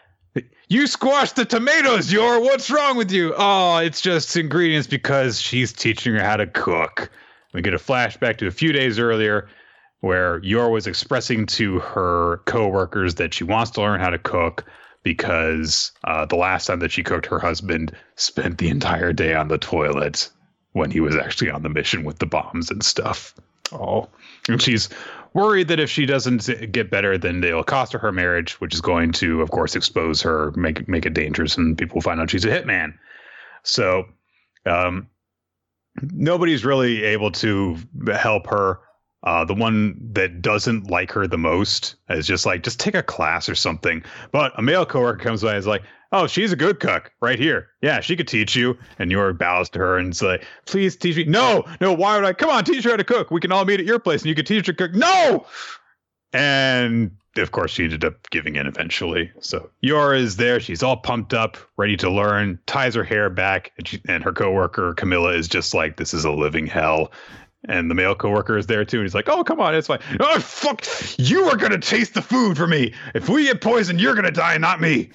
you squashed the tomatoes, Yor? What's wrong with you? Oh, it's just ingredients because she's teaching her how to cook. We get a flashback to a few days earlier where Yor was expressing to her coworkers that she wants to learn how to cook because uh, the last time that she cooked, her husband spent the entire day on the toilet when he was actually on the mission with the bombs and stuff. Oh, and she's worried that if she doesn't get better, then it'll cost her her marriage, which is going to, of course, expose her, make make it dangerous, and people find out she's a hitman. So, um, nobody's really able to help her. Uh, the one that doesn't like her the most is just like, just take a class or something. But a male coworker comes by and is like, oh, she's a good cook right here. Yeah, she could teach you. And Yor bows to her and like, please teach me. No, no, why would I? Come on, teach her how to cook. We can all meet at your place and you can teach her to cook. No! And of course, she ended up giving in eventually. So Yor is there. She's all pumped up, ready to learn, ties her hair back. And, she, and her coworker, Camilla, is just like, this is a living hell. And the male coworker is there too. And he's like, "Oh, come on, it's fine." Oh, fuck! You are gonna taste the food for me. If we get poisoned, you're gonna die, not me.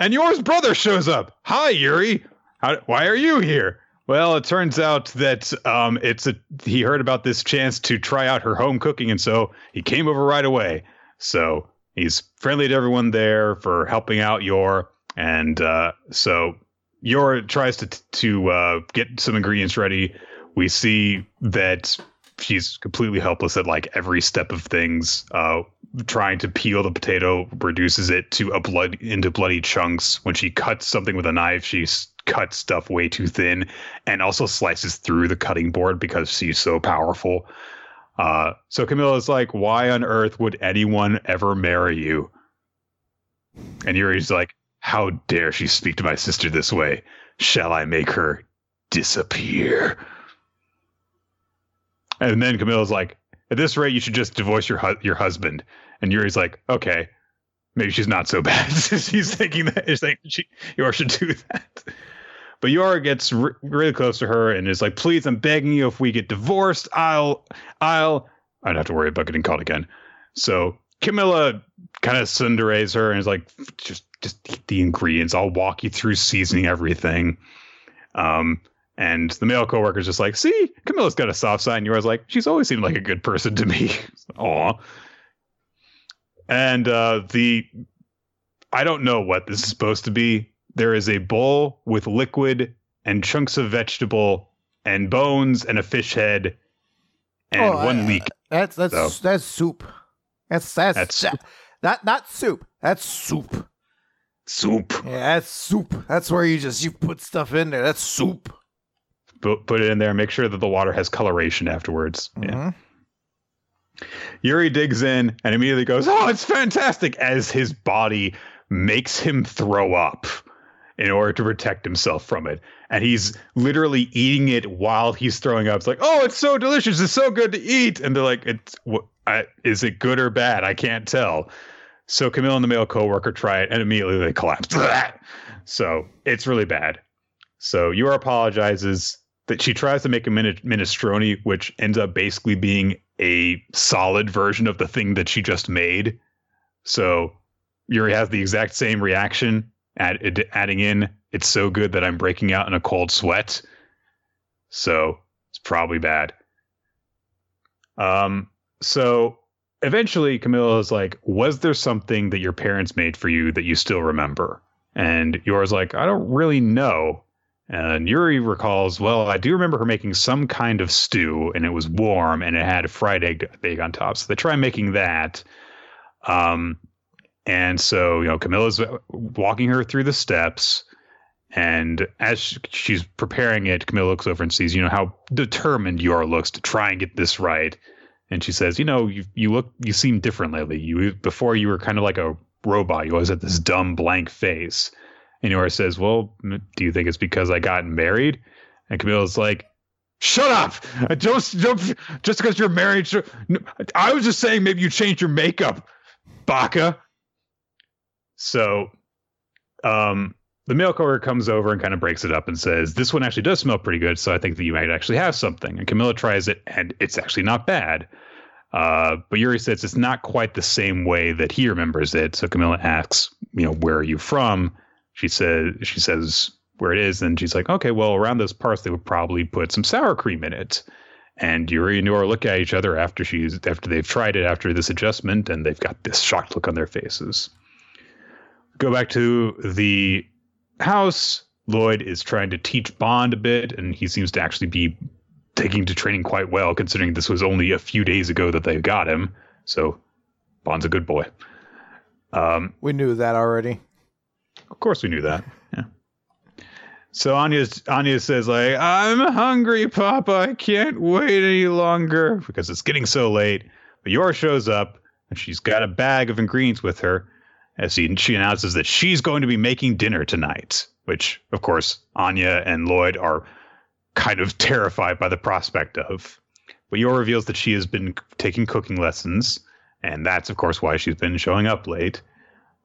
And Yor's brother shows up. Hi, Yuri. How, why are you here? Well, it turns out that um, it's a he heard about this chance to try out her home cooking, and so he came over right away. So he's friendly to everyone there for helping out Yor, and uh, so Yor tries to to uh, get some ingredients ready. We see that she's completely helpless at like every step of things. Uh, trying to peel the potato reduces it to a blood into bloody chunks. When she cuts something with a knife, she cuts stuff way too thin, and also slices through the cutting board because she's so powerful. Uh, so Camilla's like, "Why on earth would anyone ever marry you?" And Yuri's like, "How dare she speak to my sister this way? Shall I make her disappear?" And then Camilla's like, "At this rate, you should just divorce your hu- your husband." And Yuri's like, "Okay, maybe she's not so bad." *laughs* He's thinking that he's thinking she Yor should do that. But Yor gets r- really close to her and is like, "Please, I'm begging you. If we get divorced, I'll, I'll, I don't have to worry about getting caught again." So Camilla kind of tsunderes her and is like, "Just, just eat the ingredients. I'll walk you through seasoning everything." Um, and the male coworker's just like, "See, Camilla's got a soft side." And Yor's like, "She's always seemed like a good person to me." *laughs* Aw. And uh, the, I don't know what this is supposed to be there is a bowl with liquid and chunks of vegetable and bones and a fish head and Oh, one I- leek. That's that's So- that's soup. That's that's, That's that- not not soup. That's soup. Soup. Yeah, that's soup. That's where you just you put stuff in there. That's soup. Put, put it in there. Make sure that the water has coloration afterwards. Yeah. Mhm. Yuri digs in and immediately goes, "Oh, it's fantastic!" As his body makes him throw up in order to protect himself from it, and he's literally eating it while he's throwing up. It's like, "Oh, it's so delicious! It's so good to eat!" And they're like, "It's what? I, is it good or bad? I can't tell." So Camille and the male coworker try it, and immediately they collapse. *laughs* so it's really bad. So Yura apologizes that she tries to make a min- minestrone, which ends up basically being a solid version of the thing that she just made. So Yuri has the exact same reaction, add, ad- adding in, it's so good that I'm breaking out in a cold sweat. So it's probably bad. Um, so eventually Camilla is like, Was there something that your parents made for you that you still remember? And Yor's like, I don't really know. And Yuri recalls, well, I do remember her making some kind of stew, and it was warm, and it had a fried egg, egg on top. So they try making that. Um, and so you know, Camilla's walking her through the steps, and as she's preparing it, Camilla looks over and sees, you know, how determined Yor looks to try and get this right. And she says, you know, you you look, you seem different lately. You before you were kind of like a robot. You always had this dumb blank face. And Yor says, Well, do you think it's because I got married? And Camilla's like, Shut up! Don't, don't just because you're married. I was just saying maybe you changed your makeup, Baka. So, um, the male coworker comes over and kind of breaks it up and says, This one actually does smell pretty good, so I think that you might actually have something. And Camilla tries it, and it's actually not bad. Uh, but Yuri says it's not quite the same way that he remembers it. So Camilla asks, you know, where are you from? She says she says where it is, and she's like, okay, well, around those parts they would probably put some sour cream in it. And Yuri and Nora look at each other after she's after they've tried it after this adjustment, and they've got this shocked look on their faces. Go back to the house. Lloyd is trying to teach Bond a bit, and he seems to actually be taking to training quite well, considering this was only a few days ago that they got him. So Bond's a good boy. Um, We knew that already. Of course, we knew that. *laughs* Yeah. So Anya's, Anya says, like, I'm hungry, Papa. I can't wait any longer because it's getting so late. But Yor shows up and she's got a bag of ingredients with her as she, she announces that she's going to be making dinner tonight, which, of course, Anya and Lloyd are kind of terrified by the prospect of. But Yor reveals that she has been taking cooking lessons, and that's, of course, why she's been showing up late.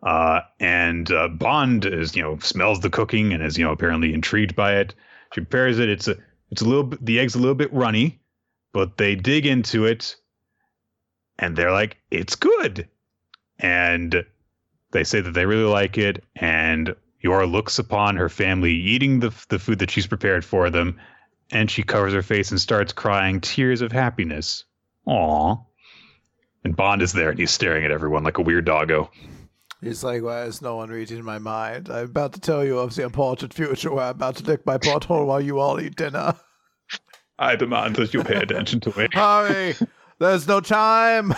Uh, and uh, Bond is, you know, smells the cooking and is, you know, apparently intrigued by it. She prepares it. It's a It's a little the egg's a little bit runny, but they dig into it and they're like, it's good. And they say that they really like it. And Yor looks upon her family eating the, the food that she's prepared for them. And she covers her face and starts crying tears of happiness. Aww. And Bond is there and he's staring at everyone like a weird doggo. He's like, why is no one reading my mind? I'm about to tell you of the important future where I'm about to lick my butthole while you all eat dinner. *laughs* I demand that you pay attention to me. Hurry! There's no time.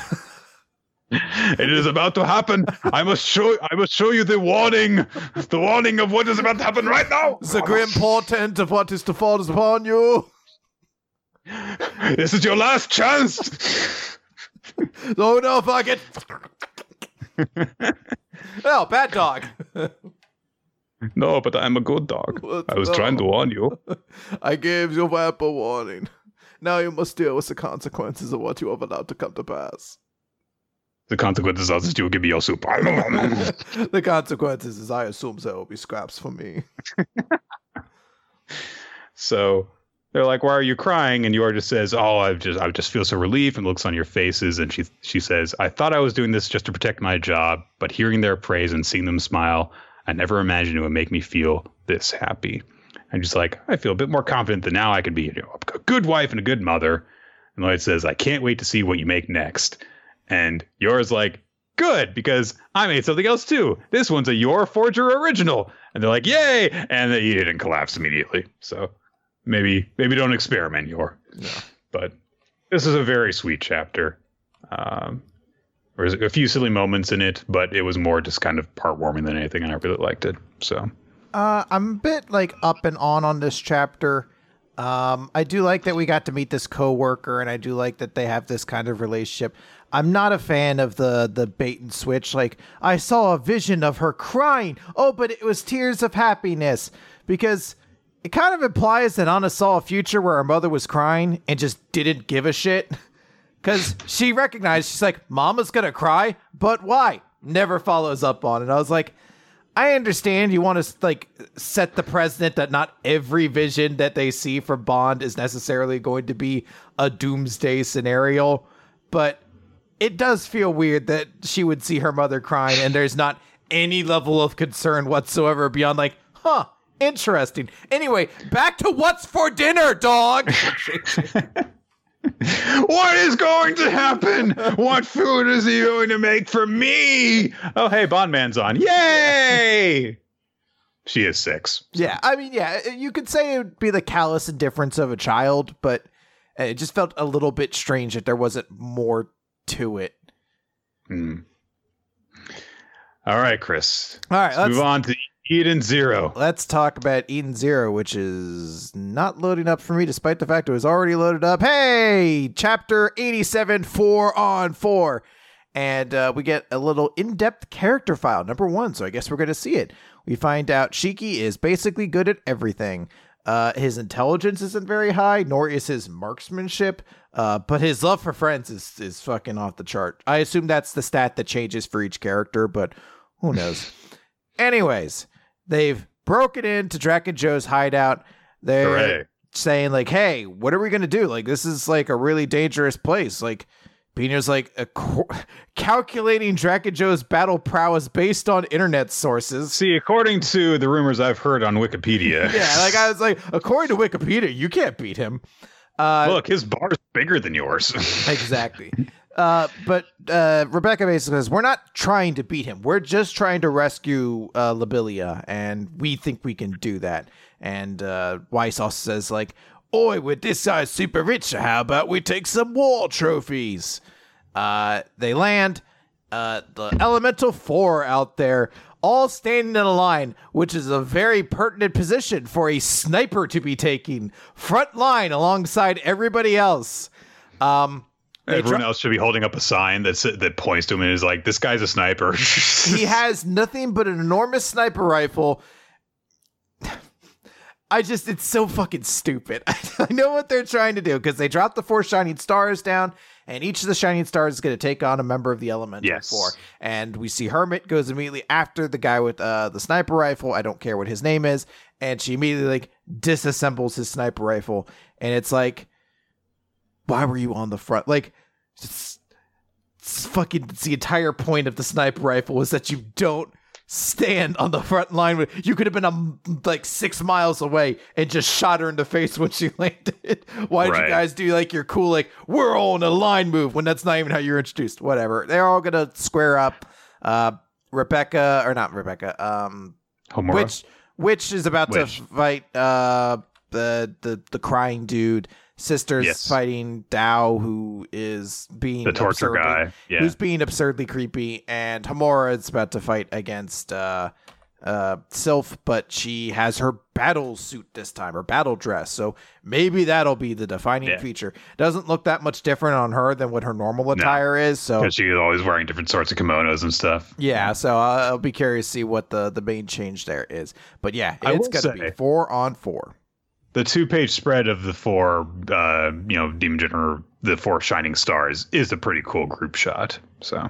*laughs* it is about to happen. I must show I must show you the warning. The warning of what is about to happen right now. The grim portent of what is to fall is upon you. This is your last chance. *laughs* Oh no, fuck it. Oh, bad dog. *laughs* No, but I'm a good dog. I was trying to warn you. *laughs* I gave you ample warning. Now you must deal with the consequences of what you have allowed to come to pass. The consequences are that you will give me your soup. *laughs* the consequences is I assume there will be scraps for me. so they're like, "Why are you crying?" And Yor just says, "Oh, I just I just feel so relief." And looks on your faces, and she she says, "I thought I was doing this just to protect my job, but hearing their praise and seeing them smile, I never imagined it would make me feel this happy." And just like, I feel a bit more confident that now I can be you know, a good wife and a good mother. And Lloyd says, I can't wait to see what you make next. And Yor's like, good, because I made something else too. This one's a Yor Forger original. And they're like, yay! And they and collapse immediately. So maybe maybe don't experiment, Yor. No. But this is a very sweet chapter. Um, there's a few silly moments in it, but it was more just kind of heartwarming than anything, and I really liked it. So uh, I'm a bit like up and on on this chapter. Um, I do like that we got to meet this coworker, and I do like that they have this kind of relationship. I'm not a fan of the the bait and switch. Like I saw a vision of her crying. Oh, but it was tears of happiness because it kind of implies that Anya saw a future where her mother was crying and just didn't give a shit. Because she recognized she's like, "Mama's gonna cry, but why?" Never follows up on it. I was like, I understand you want to like set the precedent that not every vision that they see from Bond is necessarily going to be a doomsday scenario, but it does feel weird that she would see her mother crying and there's not any level of concern whatsoever beyond like, huh, interesting. Anyway, back to what's for dinner, dog. *laughs* what is going to happen? What food is he going to make for me? Oh, hey, Bondman's on. Yay! *laughs* she is six. Yeah, I mean, yeah, you could say it would be the callous indifference of a child, but it just felt a little bit strange that there wasn't more to it. Hmm. All right, Chris. All right, let's, let's move on to Eden Zero. Let's talk about Eden Zero, which is not loading up for me despite the fact it was already loaded up. Hey, chapter 87, 4 on 4. And uh, we get a little in depth character file, number one. So I guess we're going to see it. We find out Shiki is basically good at everything. Uh, his intelligence isn't very high, nor is his marksmanship. Uh, but his love for friends is, is fucking off the chart. I assume that's the stat that changes for each character, but who knows? *laughs* Anyways, They've broken into Drakken Joe's hideout. They're Hooray. saying like, "Hey, what are we gonna do? Like, this is like a really dangerous place." Like, Pino's like co- *laughs* calculating Drakken Joe's battle prowess based on internet sources. See, according to the rumors I've heard on Wikipedia, *laughs* yeah, like I was like, according to Wikipedia, you can't beat him. Uh, Look, his bar's bigger than yours. *laughs* exactly. Uh, but uh, Rebecca basically says, We're not trying to beat him. We're just trying to rescue uh, Labilia, and we think we can do that. And uh, Weiss also says, like, Oi, with this guy's super rich, how about we take some war trophies? Uh, they land. Uh, the Elemental Four out there, all standing in a line, which is a very pertinent position for a sniper to be taking front line alongside everybody else. Um, Everyone else should be holding up a sign that that points to him and is like, "This guy's a sniper." *laughs* he has nothing but an enormous sniper rifle. I just, it's so fucking stupid. *laughs* I know what they're trying to do because they dropped the four shining stars down, and each of the shining stars is going to take on a member of the elemental Yes. four. And we see Hermit goes immediately after the guy with uh, the sniper rifle. I don't care what his name is, and she immediately like disassembles his sniper rifle, and it's like, why were you on the front? Like, it's, it's fucking it's the entire point of the sniper rifle is that you don't stand on the front line you could have been um, like six miles away and just shot her in the face *laughs* when she landed why did Right. you guys do like your cool like we're all in a line move when that's not even how you're introduced whatever they're all gonna square up uh rebecca or not rebecca um Homura. which which is about Witch. to fight uh the the the crying dude sisters Yes. fighting Dao who is being the torture guy. Yeah. who's being absurdly creepy and Homura is about to fight against uh uh Sylph but she has her battle suit this time her battle dress so maybe that'll be the defining Yeah. feature doesn't look that much different on her than what her normal attire is so Because she's always wearing different sorts of kimonos and stuff. yeah, so I'll, be curious to see what the the main change there is. But yeah, it's gonna be four on four. The two page spread of the four, uh, you know, Demon General, the four shining stars is a pretty cool group shot. So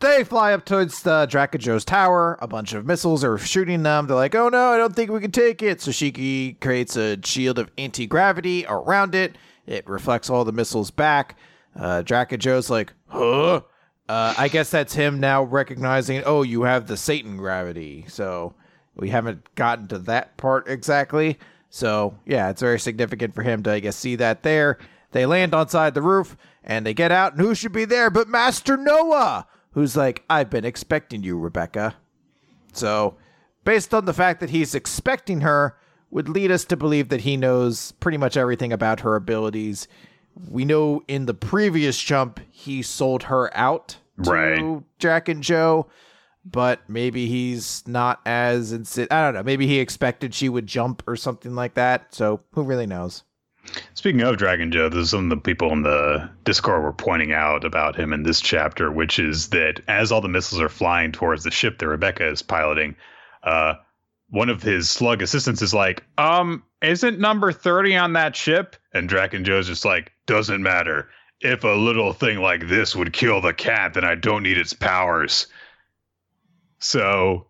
They fly up towards the Drakken Joe's tower. A bunch of missiles are shooting them. They're like, "Oh no, I don't think we can take it." So Shiki creates a shield of anti gravity around it. It reflects all the missiles back. Uh, Drakken Joe's like, "Huh." Uh, I guess that's him now recognizing, oh, you have the Satan gravity. So we haven't gotten to that part exactly. So yeah, it's very significant for him to, I guess, see that there. They land on side the roof and they get out, and who should be there but Master Noah, who's like, I've been expecting you, Rebecca. So, based on the fact that he's expecting her, would lead us to believe that he knows pretty much everything about her abilities. We know in the previous jump he sold her out to Right. Drakken Joe, but maybe he's not as insi- I don't know. Maybe he expected she would jump or something like that. So who really knows? Speaking of Drakken Joe, there's some of the people in the Discord were pointing out about him in this chapter, which is that as all the missiles are flying towards the ship that Rebecca is piloting, uh, one of his slug assistants is like, um, isn't number 30 on that ship? And Drakken Joe's just like, doesn't matter. If a little thing like this would kill the cat, then I don't need its powers. So,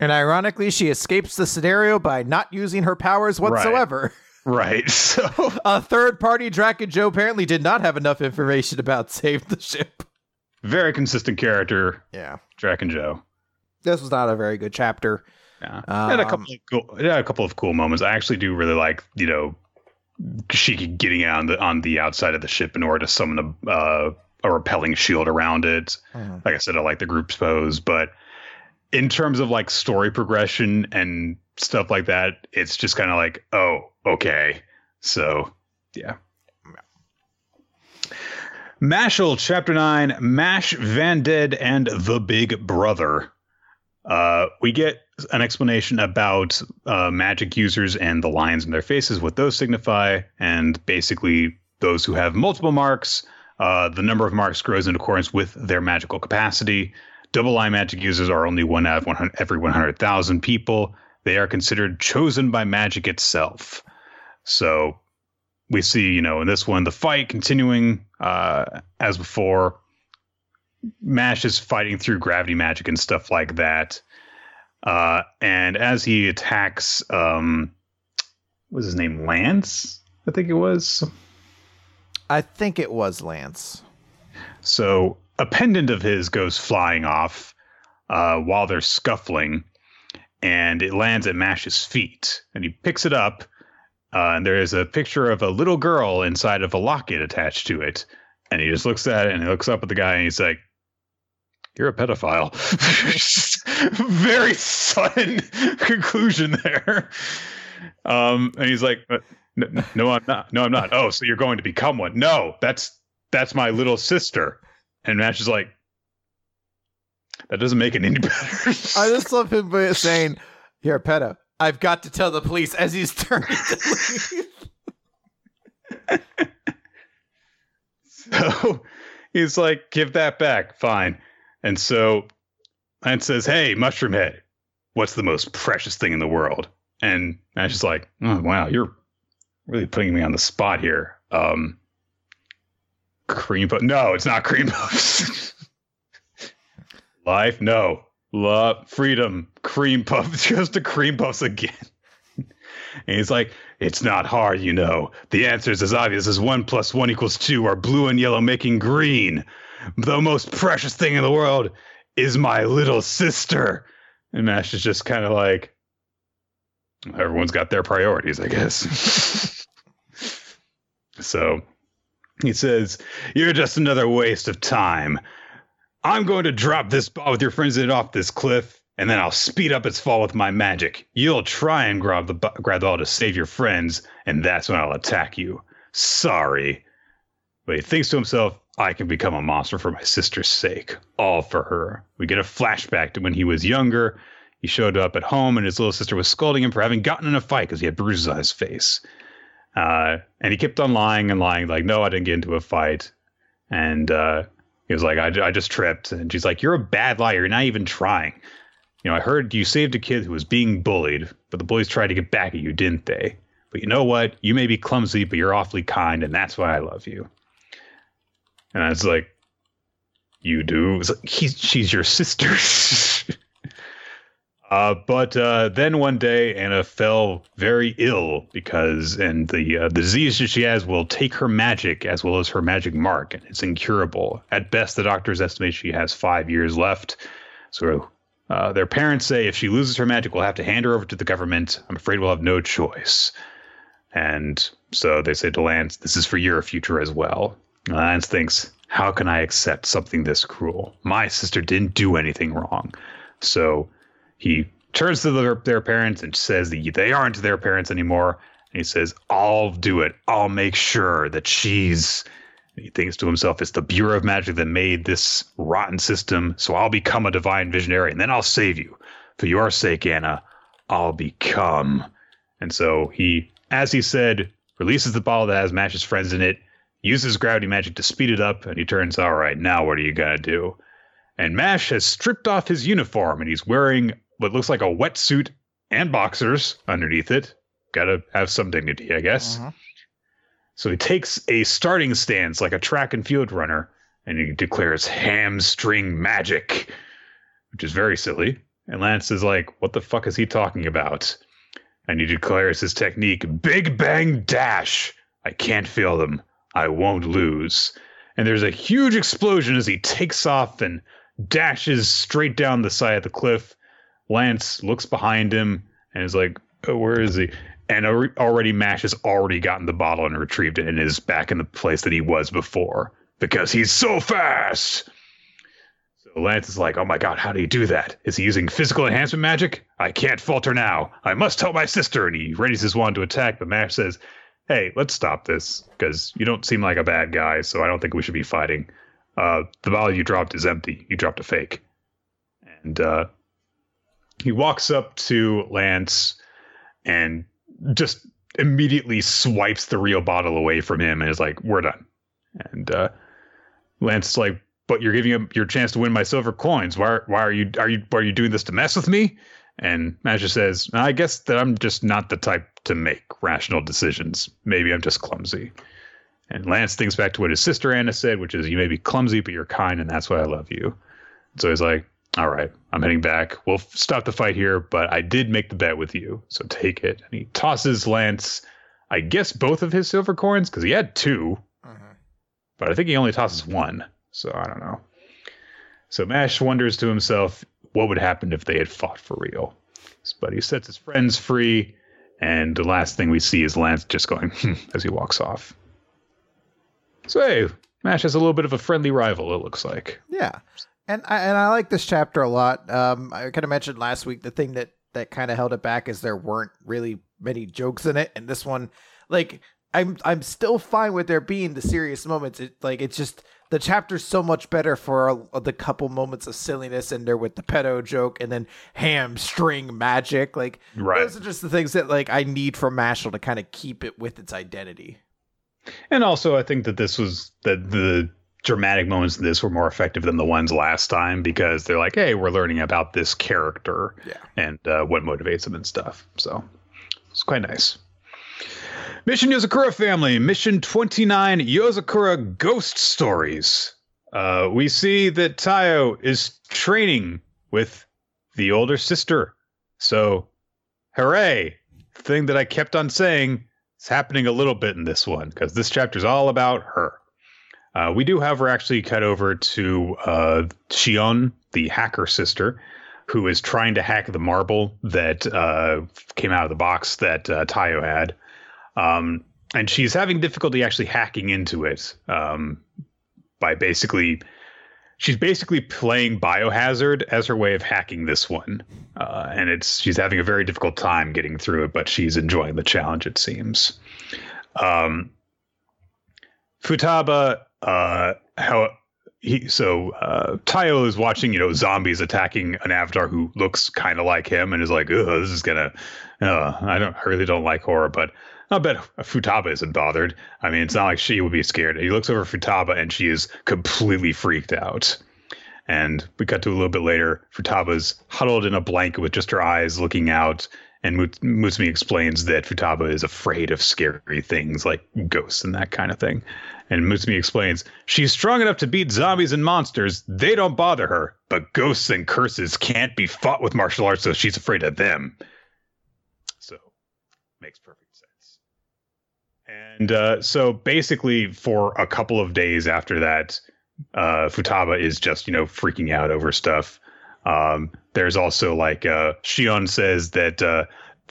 And ironically, she escapes the scenario by not using her powers whatsoever. right. *laughs* So, A third party Drakken Joe apparently did not have enough information about *laughs* save the ship. very consistent character, Yeah. Drakken Joe. This was not a very good chapter. Yeah, it had a Um, couple of cool, had a couple of cool moments. I actually do really like, you know, Shiki getting out on the on the outside of the ship in order to summon a uh, a repelling shield around it. Mhm. Like I said, I like the group's pose, but in terms of like story progression and stuff like that, it's just kind of like, oh, okay. So, yeah. Mashle, Chapter 9, Mash, Van Dead, and The Big Brother. Uh, we get an explanation about uh, magic users and the lines in their faces, what those signify, and basically those who have multiple marks. Uh, the number of marks grows in accordance with their magical capacity. Double line magic users are only one out of 100, every 100,000 people. They are considered chosen by magic itself. So we see, you know, in this one, the fight continuing uh, as before. Mash is fighting through gravity magic and stuff like that. Uh, and as he attacks, um, what was his name? Lance, I think it was. I think it was Lance. So a pendant of his goes flying off uh, while they're scuffling, and it lands at Mash's feet. And he picks it up, uh, and there is a picture of a little girl inside of a locket attached to it. And he just looks at it, and he looks up at the guy, and he's like, "You're a pedophile." *laughs* Very sudden *laughs* conclusion there. Um, and he's like, "Uh, "No, no, I'm not. No, I'm not. Oh, so you're going to become one? No, that's that's my little sister. And Mash is like, that doesn't make it any *laughs* better. I just love him by saying, a pedo. I've got to tell the police as he's turning to leave. *laughs* so he's like, give that back. Fine. And so Lance says, hey, Mushroom Head, what's the most precious thing in the world? And Mash is like, oh, wow, you're really putting me on the spot here. Um, cream puff? No, it's not cream puffs. *laughs* Life? No. Love, freedom, cream puffs. *laughs* Just the cream puffs again. and he's like, it's not hard, you know. The answer is as obvious as one plus one equals two, or blue and yellow making green. The most precious thing in the world is my little sister. And Mash is just kind of like, everyone's got their priorities, I guess. *laughs* so he says, You're just another waste of time. I'm going to drop this ball with your friends in it off this cliff, and then I'll speed up its fall with my magic. You'll try and grab the grab the ball to save your friends, and that's when I'll attack you. Sorry. But he thinks to himself, I can become a monster for my sister's sake. All for her. We get a flashback to when he was younger. He showed up at home and his little sister was scolding him for having gotten in a fight because he had bruises on his face. Uh, and he kept on lying and lying, like, no, I didn't get into a fight. And uh, he was like, I, I just tripped. And she's like, You're a bad liar. You're not even trying. You know, I heard you saved a kid who was being bullied, but the bullies tried to get back at you, didn't they? But you know what? You may be clumsy, but you're awfully kind, and that's why I love you. And I was like, You do? Like, He's, she's your sister. *laughs* Uh, but uh, then one day, Anna fell very ill because, and the uh, disease that she has will take her magic as well as her magic mark, and it's incurable. At best, the doctors estimate she has five years left. So uh, their parents say if she loses her magic, we'll have to hand her over to the government. I'm afraid we'll have no choice. And so they say to Lance, "This is for your future as well." Lance thinks, "How can I accept something this cruel? My sister didn't do anything wrong." So he turns to their, their parents and says that they aren't their parents anymore. And he says, I'll do it. I'll make sure that she's. He thinks to himself, it's the Bureau of Magic that made this rotten system. So I'll become a divine visionary and then I'll save you. For your sake, Anna, I'll become. And so he, as he said, releases the bottle that has Mash's friends in it, uses gravity magic to speed it up, and he turns, all right, now what are you going to do? And Mash has stripped off his uniform and he's wearing what looks like a wetsuit and boxers underneath it. Gotta have some dignity, I guess. Uh-huh. So he takes a starting stance like a track and field runner and he declares hamstring magic, which is very silly. And Lance is like, what the fuck is he talking about? And he declares his technique Big Bang Dash. I can't feel them. I won't lose. And there's a huge explosion as he takes off and dashes straight down the side of the cliff Lance looks behind him and is like, oh, "Where is he?" And already Mash has already gotten the bottle and retrieved it and is back in the place that he was before because he's so fast. So Lance is like, "Oh my god, how do you do that? Is he using physical enhancement magic? I can't falter now. I must tell my sister." And he readies his wand to attack, but Mash says, "Hey, let's stop this because you don't seem like a bad guy, so I don't think we should be fighting." Uh, the bottle you dropped is empty. You dropped a fake. And uh, he walks up to Lance and just immediately swipes the real bottle away from him and is like, "We're done." And uh, Lance is like, "But you're giving up your chance to win my silver coins. Why? Why are you? Are you? Are you doing this to mess with me?" And Masha says, "I guess that I'm just not the type to make rational decisions. Maybe I'm just clumsy." And Lance thinks back to what his sister Anna said, which is, "You may be clumsy, but you're kind, and that's why I love you." So he's like, all right, I'm heading back. We'll stop the fight here, but I did make the bet with you, so take it. And he tosses Lance, I guess, both of his silver coins because he had 2 mm-hmm. but I think he only tosses one. So I don't know. So Mash wonders to himself what would happen if they had fought for real. But he sets his friends free, and the last thing we see is Lance just going hmm, as he walks off. So hey, Mash has a little bit of a friendly rival. It looks like. Yeah. And I, and I like this chapter a lot. Um, I kind of mentioned last week the thing that that kind of held it back is there weren't really many jokes in it, and this one, like, I'm I'm still fine with there being the serious moments. It like it's just the chapter's so much better for a, the couple moments of silliness in there with the pedo joke and then hamstring magic. Like right. those are just the things that like I need from Mashle to kind of keep it with its identity. And also, I think that this was that the dramatic moments in this were more effective than the ones last time because they're like, hey, we're learning about this character Yeah. and uh, what motivates him and stuff. So it's quite nice. Mission Yozakura family, mission 29 Yozakura Ghost Stories. Uh, we see that Taiyo is training with the older sister. So, hooray! Thing that I kept on saying is happening a little bit in this one because this chapter is all about her. Uh, we do, however, actually cut over to uh, Shion, the hacker sister, who is trying to hack the marble that uh, came out of the box that uh, Taiyo had. Um, and she's having difficulty actually hacking into it um, by basically, she's basically playing Biohazard as her way of hacking this one. Uh, and it's she's having a very difficult time getting through it, but she's enjoying the challenge, it seems. Um, Futaba, uh, how he so uh, Taiyo is watching, you know, zombies attacking an avatar who looks kind of like him, and is like, "Oh, this is gonna." Uh, I don't I really don't like horror, but I bet Futaba isn't bothered. I mean, it's not like she would be scared. He looks over Futaba, and she is completely freaked out. And we cut to a little bit later. Futaba's huddled in a blanket with just her eyes looking out. And Mutsumi explains that Futaba is afraid of scary things like ghosts and that kind of thing. And Mutsumi explains she's strong enough to beat zombies and monsters. They don't bother her. But ghosts and curses can't be fought with martial arts, so she's afraid of them. So, makes perfect sense. And uh, so basically, for a couple of days after that, uh, Futaba is just, you know, freaking out over stuff. Um, there's also like uh, Shion says that uh,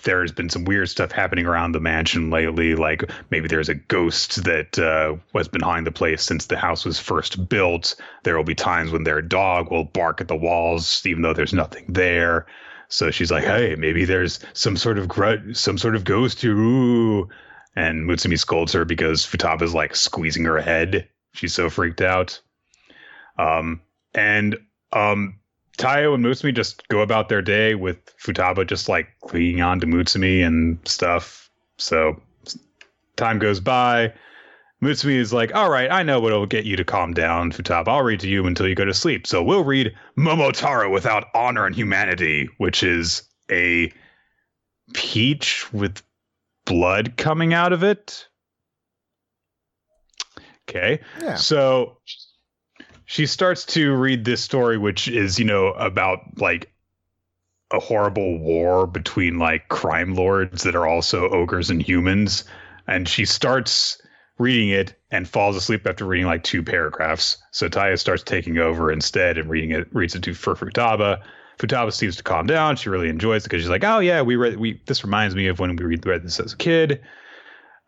there's been some weird stuff happening around the mansion lately. Like maybe there's a ghost that uh, was behind the place since the house was first built. There will be times when their dog will bark at the walls, even though there's nothing there. So she's like, "Hey, maybe there's some sort of grudge, some sort of ghost here." Ooh. And Mutsumi scolds her because Futaba's like squeezing her head. She's so freaked out. Um, and um, Taiyo and Mutsumi just go about their day with Futaba just like clinging on to Mutsumi and stuff. So time goes by. Mutsumi is like, all right, I know what'll get you to calm down, Futaba. I'll read to you until you go to sleep. So we'll read Momotaro without honor and humanity, which is a peach with blood coming out of it. Okay. Yeah. So she starts to read this story, which is, you know, about like a horrible war between like crime lords that are also ogres and humans. And she starts reading it and falls asleep after reading like two paragraphs. So Taiyo starts taking over instead and reading it, reads it to for Futaba. Futaba seems to calm down. She really enjoys it because she's like, "Oh yeah, we read we this reminds me of when we read, read this as a kid."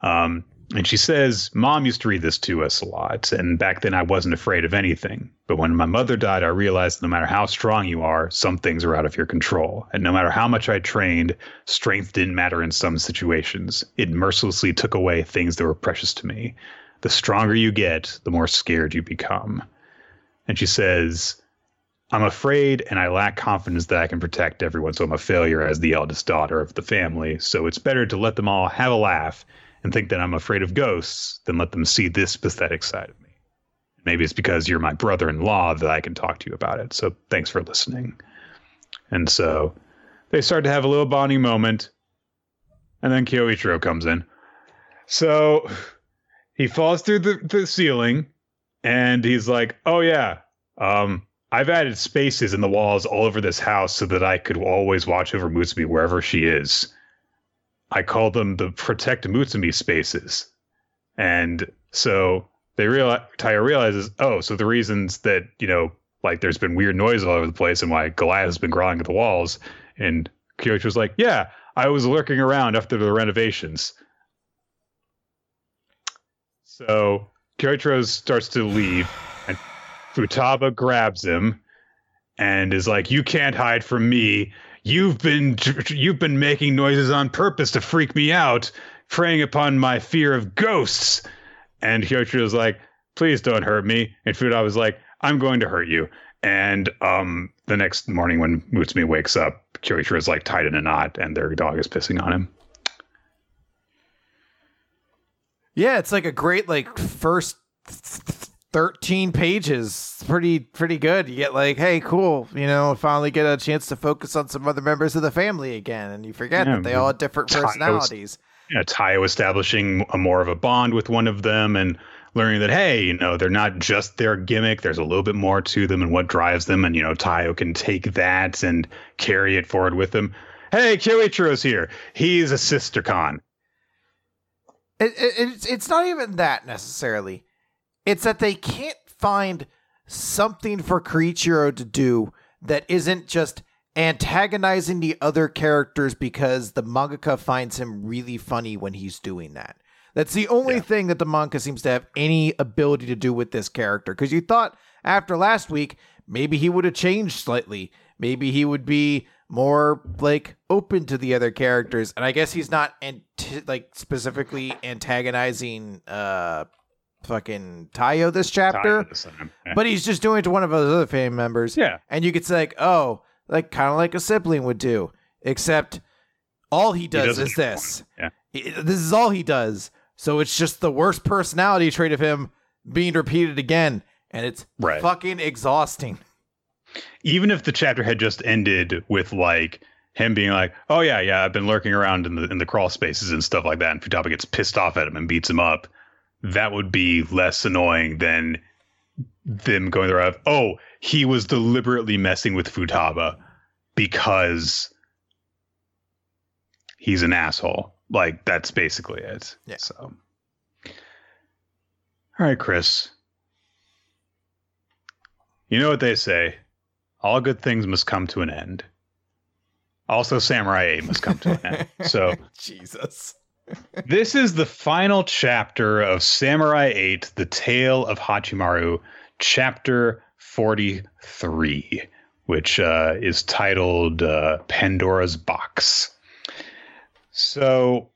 Um, and she says, Mom used to read this to us a lot. And back then I wasn't afraid of anything. But when my mother died, I realized no matter how strong you are, some things are out of your control. And no matter how much I trained, strength didn't matter in some situations. It mercilessly took away things that were precious to me. The stronger you get, the more scared you become. And she says, I'm afraid and I lack confidence that I can protect everyone. So I'm a failure as the eldest daughter of the family. So it's better to let them all have a laugh and think that I'm afraid of ghosts then let them see this pathetic side of me. Maybe it's because you're my brother in law that I can talk to you about it. So thanks for listening. And so they start to have a little bonding moment. And then Kyoichiro comes in. So he falls through the, the ceiling and he's like, Oh, yeah, um, I've added spaces in the walls all over this house so that I could always watch over Mutsumi wherever she is. I call them the protect Mutsumi spaces. And so they realize Taiyo realizes, oh, so the reasons that, you know, like there's been weird noise all over the place and why Goliath has been crawling at the walls. And Kyoichi was like, Yeah, I was lurking around after the renovations. So Kyoichiro starts to leave and Futaba grabs him and is like, "You can't hide from me. You've been you've been making noises on purpose to freak me out, preying upon my fear of ghosts." And Kyoichiro was like, "Please don't hurt me." And Futaba was like, "I'm going to hurt you." And um, the next morning when Mutsumi wakes up, Kyoichiro is like tied in a knot, and their dog is pissing on him. Yeah, it's like a great like first 13 pages pretty pretty good you get like hey cool you know finally get a chance to focus on some other members of the family again and you forget Yeah, that they all have different personalities know, Taiyo establishing a more of a bond with one of them and learning that, hey, you know, they're not just their gimmick. There's a little bit more to them and what drives them. And, you know, Taiyo can take that and carry it forward with them. Hey, Kyoichiro's here. He's a sister con. it, it, it's it's not even that necessarily it's that they can't find something for Kyoichiro to do that isn't just antagonizing the other characters because the mangaka finds him really funny when he's doing that. That's the only Yeah. thing that the manga seems to have any ability to do with this character. Because you thought after last week, maybe he would have changed slightly. Maybe he would be more like open to the other characters. And I guess he's not anti- like specifically antagonizing uh fucking Taiyo this chapter. Taiyo this. Yeah. *laughs* But he's just doing it to one of his other family members. yeah. And you could say, like, oh, like kind of like a sibling would do, except all he does it is this. Yeah. This is all he does. So it's just the worst personality trait of him being repeated again. And it's Right. fucking exhausting. even if the chapter had just ended with like him being like, "Oh yeah, yeah, I've been lurking around in the in the crawl spaces and stuff like that," and Futaba gets pissed off at him and beats him up, that would be less annoying than them going around. Oh, he was deliberately messing with Futaba because he's an asshole. Like that's basically it. Yeah. So, all right, Chris. You know what they say all good things must come to an end. Also, Samurai 8 must come to an end. *laughs* So, Jesus. This is the final chapter of Samurai 8, The Tale of Hachimaru, chapter 43, which uh, is titled uh, Pandora's Box. So,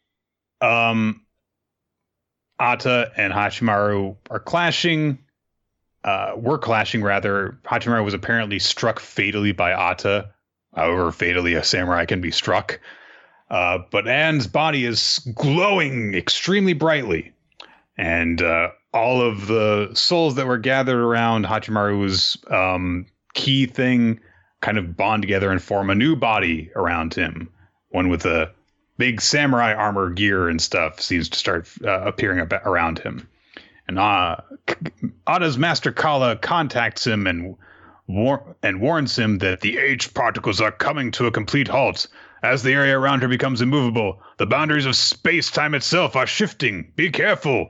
um, Ata and Hachimaru are clashing. Uh, were clashing rather. Hachimaru was apparently struck fatally by Ata. However, fatally a samurai can be struck. Uh, but Anne's body is glowing extremely brightly, and uh, all of the souls that were gathered around Hachimaru's um, key thing kind of bond together and form a new body around him. One with a big samurai armor gear and stuff seems to start uh, appearing ab- around him. And uh, Ada's master Kara contacts him and war- and warns him that the H particles are coming to a complete halt. As the area around her becomes immovable, the boundaries of space time itself are shifting. Be careful.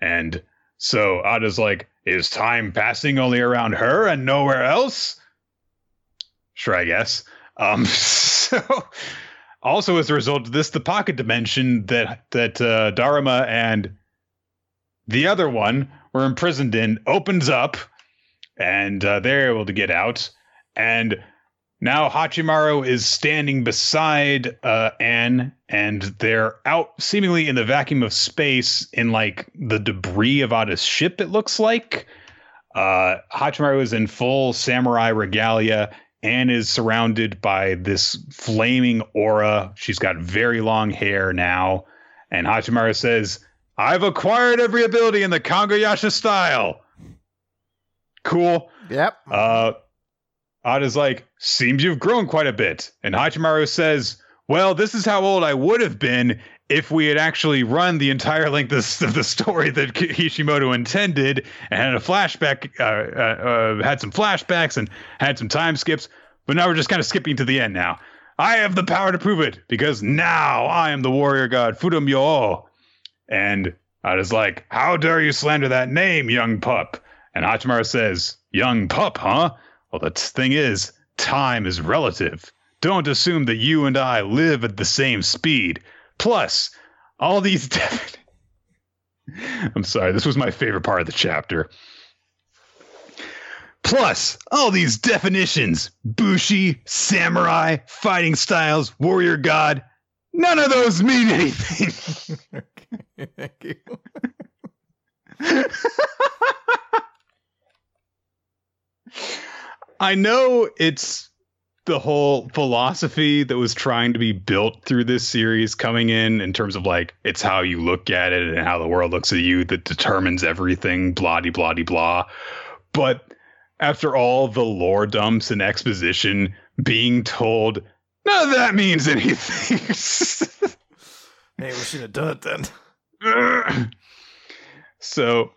And so Ada's like, Is time passing only around her and nowhere else? Sure, I guess. Um, *laughs* so, also as a result of this, the pocket dimension that that uh, Dharma and the other one were imprisoned in opens up, and uh, they're able to get out. And now Hachimaru is standing beside uh, Anne, and they're out seemingly in the vacuum of space in like the debris of Ada's ship, it looks like. Uh, Hachimaru is in full samurai regalia. Anne is surrounded by this flaming aura. She's got very long hair now. And Hachimaru says, I've acquired every ability in the Kongo Yasha style. Cool. Yep. Uh, Ada's like, seems you've grown quite a bit. And Hachimaru says, well, this is how old I would have been if we had actually run the entire length of the *laughs* story that Kishimoto intended and had a flashback, uh, uh, uh, had some flashbacks and had some time skips. But now we're just kind of skipping to the end now. I have the power to prove it because now I am the warrior god Fudo Myo. And Ada's like, how dare you slander that name, young pup? And Hachimaru says, young pup, huh? Well, the thing is, time is relative. Don't assume that you and I live at the same speed. Plus, all these. *laughs* Defi- I'm sorry, this was my favorite part of the chapter. Plus, all these definitions Bushi, samurai, fighting styles, warrior god none of those mean anything. okay. *laughs* Thank you. *laughs* I know it's the whole philosophy that was trying to be built through this series coming in in terms of like it's how you look at it and how the world looks at you that determines everything blah de blah de blah. But after all the lore dumps and exposition being told none of that means anything. *laughs* Hey we should have done it then. *clears throat* So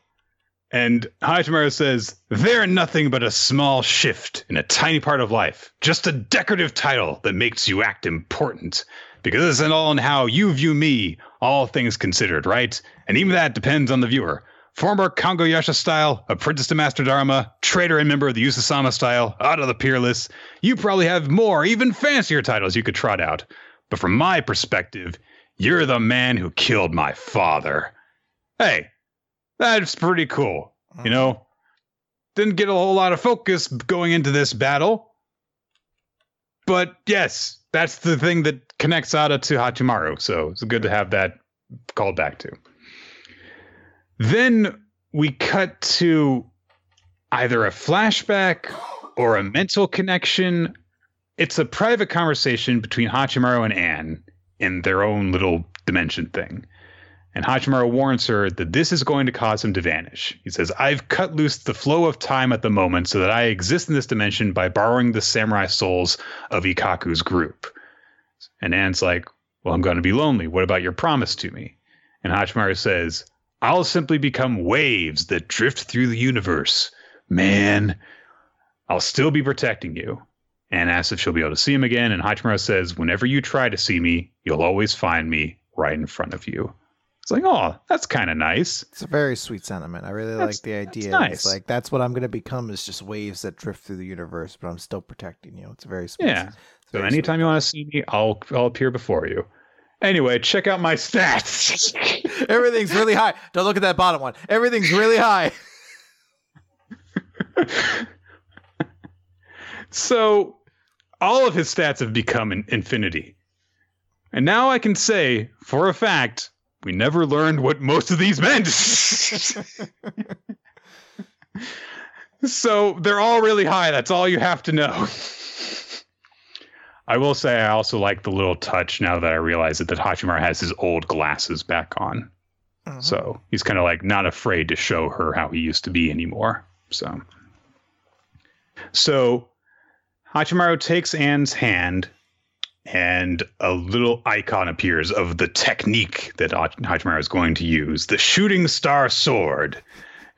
and Hachimaru says, They're nothing but a small shift in a tiny part of life, just a decorative title that makes you act important. Because this isn't all in how you view me, all things considered, right? And even that depends on the viewer. Former Kongo Yasha style, apprentice to Master Dharma, traitor and member of the Usasama style, out of the peerless, you probably have more, even fancier titles you could trot out. But from my perspective, you're the man who killed my father. Hey, that's pretty cool. You uh-huh. know, didn't get a whole lot of focus going into this battle. But yes, that's the thing that connects Ada to Hachimaru. So it's good to have that called back to. Then we cut to either a flashback or a mental connection. It's a private conversation between Hachimaru and Anne in their own little dimension thing. And Hachimaru warns her that this is going to cause him to vanish. He says, I've cut loose the flow of time at the moment so that I exist in this dimension by borrowing the samurai souls of Ikaku's group. And Anne's like, Well, I'm going to be lonely. What about your promise to me? And Hachimaru says, I'll simply become waves that drift through the universe. Man, I'll still be protecting you. Anne asks if she'll be able to see him again, and Hachimaru says, Whenever you try to see me, you'll always find me right in front of you. It's like, oh, that's kind of nice. It's a very sweet sentiment. I really That's- like the idea. nice. It's like that's what I'm going to become is just waves that drift through the universe, but I'm still protecting you. It's a very sweet. Yeah. It's So very anytime you want to see me, I'll I'll appear before you. Anyway, check out my stats. *laughs* Everything's really high. Don't look at that bottom one. Everything's really high. *laughs* so all of his stats have become an infinity. And now I can say for a fact we never learned what most of these meant. *laughs* so they're all really high. That's all you have to know. I will say I also like the little touch now that I realize it that Hachimaru has his old glasses back on. Mhm. So he's kind of like not afraid to show her how he used to be anymore. So, so Hachimaru takes Anne's hand, and a little icon appears of the technique that Ha- Hachimaru is going to use the shooting star sword.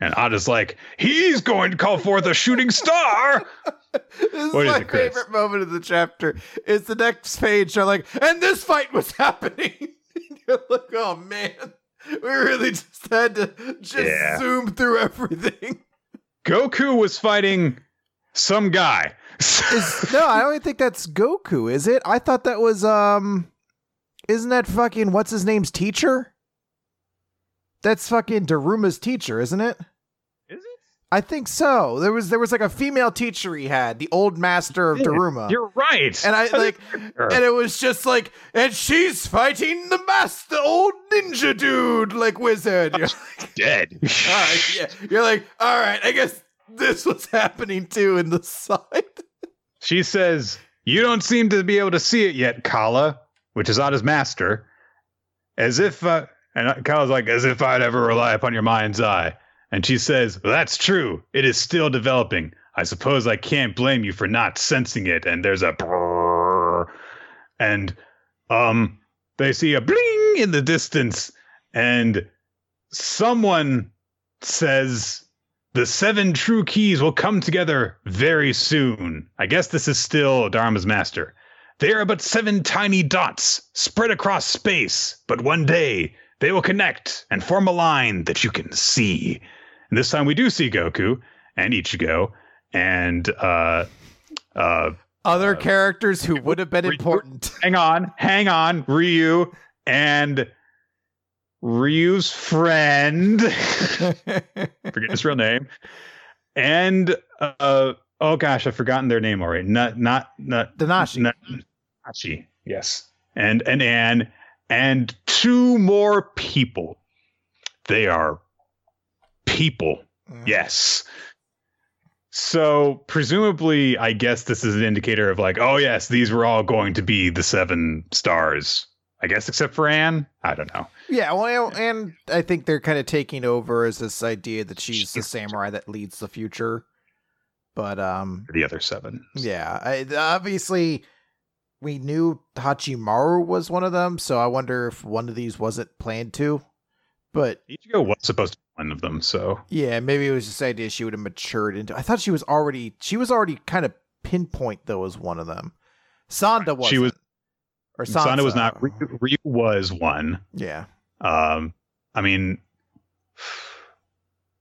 And Ada's like, he's going to call forth a shooting star. *laughs* This is What is my it, Chris? favorite moment of the chapter. Is the next page. They're like, and this fight was *laughs* happening. *laughs* You're like, oh man, we really just had to just Yeah. zoom through everything. Goku was fighting some guy. Is, *laughs* no, I don't think that's Goku. Is it? I thought that was um, isn't that fucking what's his name's teacher? That's fucking Daruma's teacher, isn't it? Is it? I think so. There was there was like a female teacher he had, the old master of Daruma. You're right. And I *laughs* like and it was just like, and she's fighting the master old ninja dude, like wizard. You're *laughs* like, dead. all right, yeah. You're like, all right, I guess this was happening too in the side. She says, You don't seem to be able to see it yet, Kara, which is Ada's master. As if, uh, and Kara's like, As if I'd ever rely upon your mind's eye. And she says, That's true. It is still developing. I suppose I can't blame you for not sensing it. And there's a brrrr. And, um, they see a bling in the distance. And someone says, the seven true keys will come together very soon. I guess this is still Dharma's master. They are but seven tiny dots spread across space, but one day they will connect and form a line that you can see. And this time we do see Goku and Ichigo and uh uh Other Uh, characters who would have been Ryu- important. *laughs* hang on, hang on, Ryu and Ryu's friend *laughs* forget his real name. And uh oh gosh, I've forgotten their name already. Not not not Danashi. Hachi, yes. And and Anne and two more people. They are people. Mm. Yes. So presumably, I guess this is an indicator of like, oh yes, these were all going to be the seven stars. I guess except for Anne. I don't know. Yeah, well, and I think they're kind of taking over as this idea that she's the samurai that leads the future. But um, The other seven. yeah, I, obviously we knew Hachimaru was one of them, so I wonder if one of these wasn't planned to. But Ichigo was supposed to be one of them, so yeah, maybe it was just idea she would have matured into. I thought she was already she was already kind of pinpoint though as one of them. Sanda was. She was- Or Sanda was not. Ryu, Ryu was one. Yeah. Um, I mean,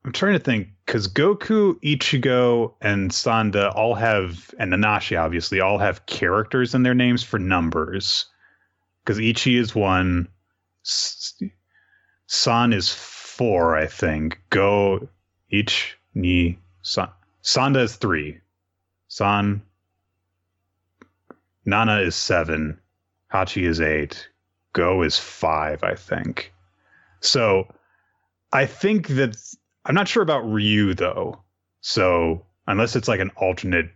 I'm trying to think because Goku, Ichigo, and Sanda all have, and Nanashi obviously all have characters in their names for numbers. Because Ichi is one, San is four, I think. Go, Ich, Ni, San. Sanda is three. San. Nana is seven. Hachi is eight. Go is five, I think. So I think that I'm not sure about Ryu though. So unless it's like an alternate,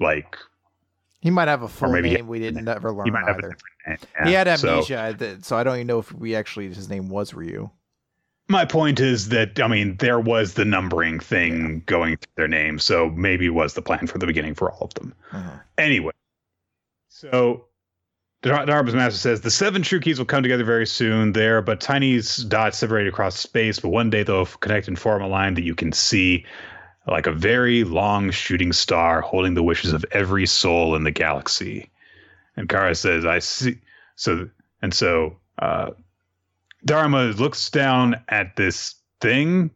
like He might have a full maybe name we didn't ever learn he might have a either. different name. he had Yeah, so- amnesia, so I don't even know if we actually his name was Ryu. my point is that I mean there was the numbering thing going through their names, so maybe was the plan from the beginning for all of them. Uh-huh. Anyway, so Dar- Dharma's master says the seven true keys will come together very soon. There, but tiny dots separated across space. But one day they'll connect and form a line that you can see, like a very long shooting star holding the wishes of every soul in the galaxy. And Kara says, "I see." So and so, uh, Dharma looks down at this thing,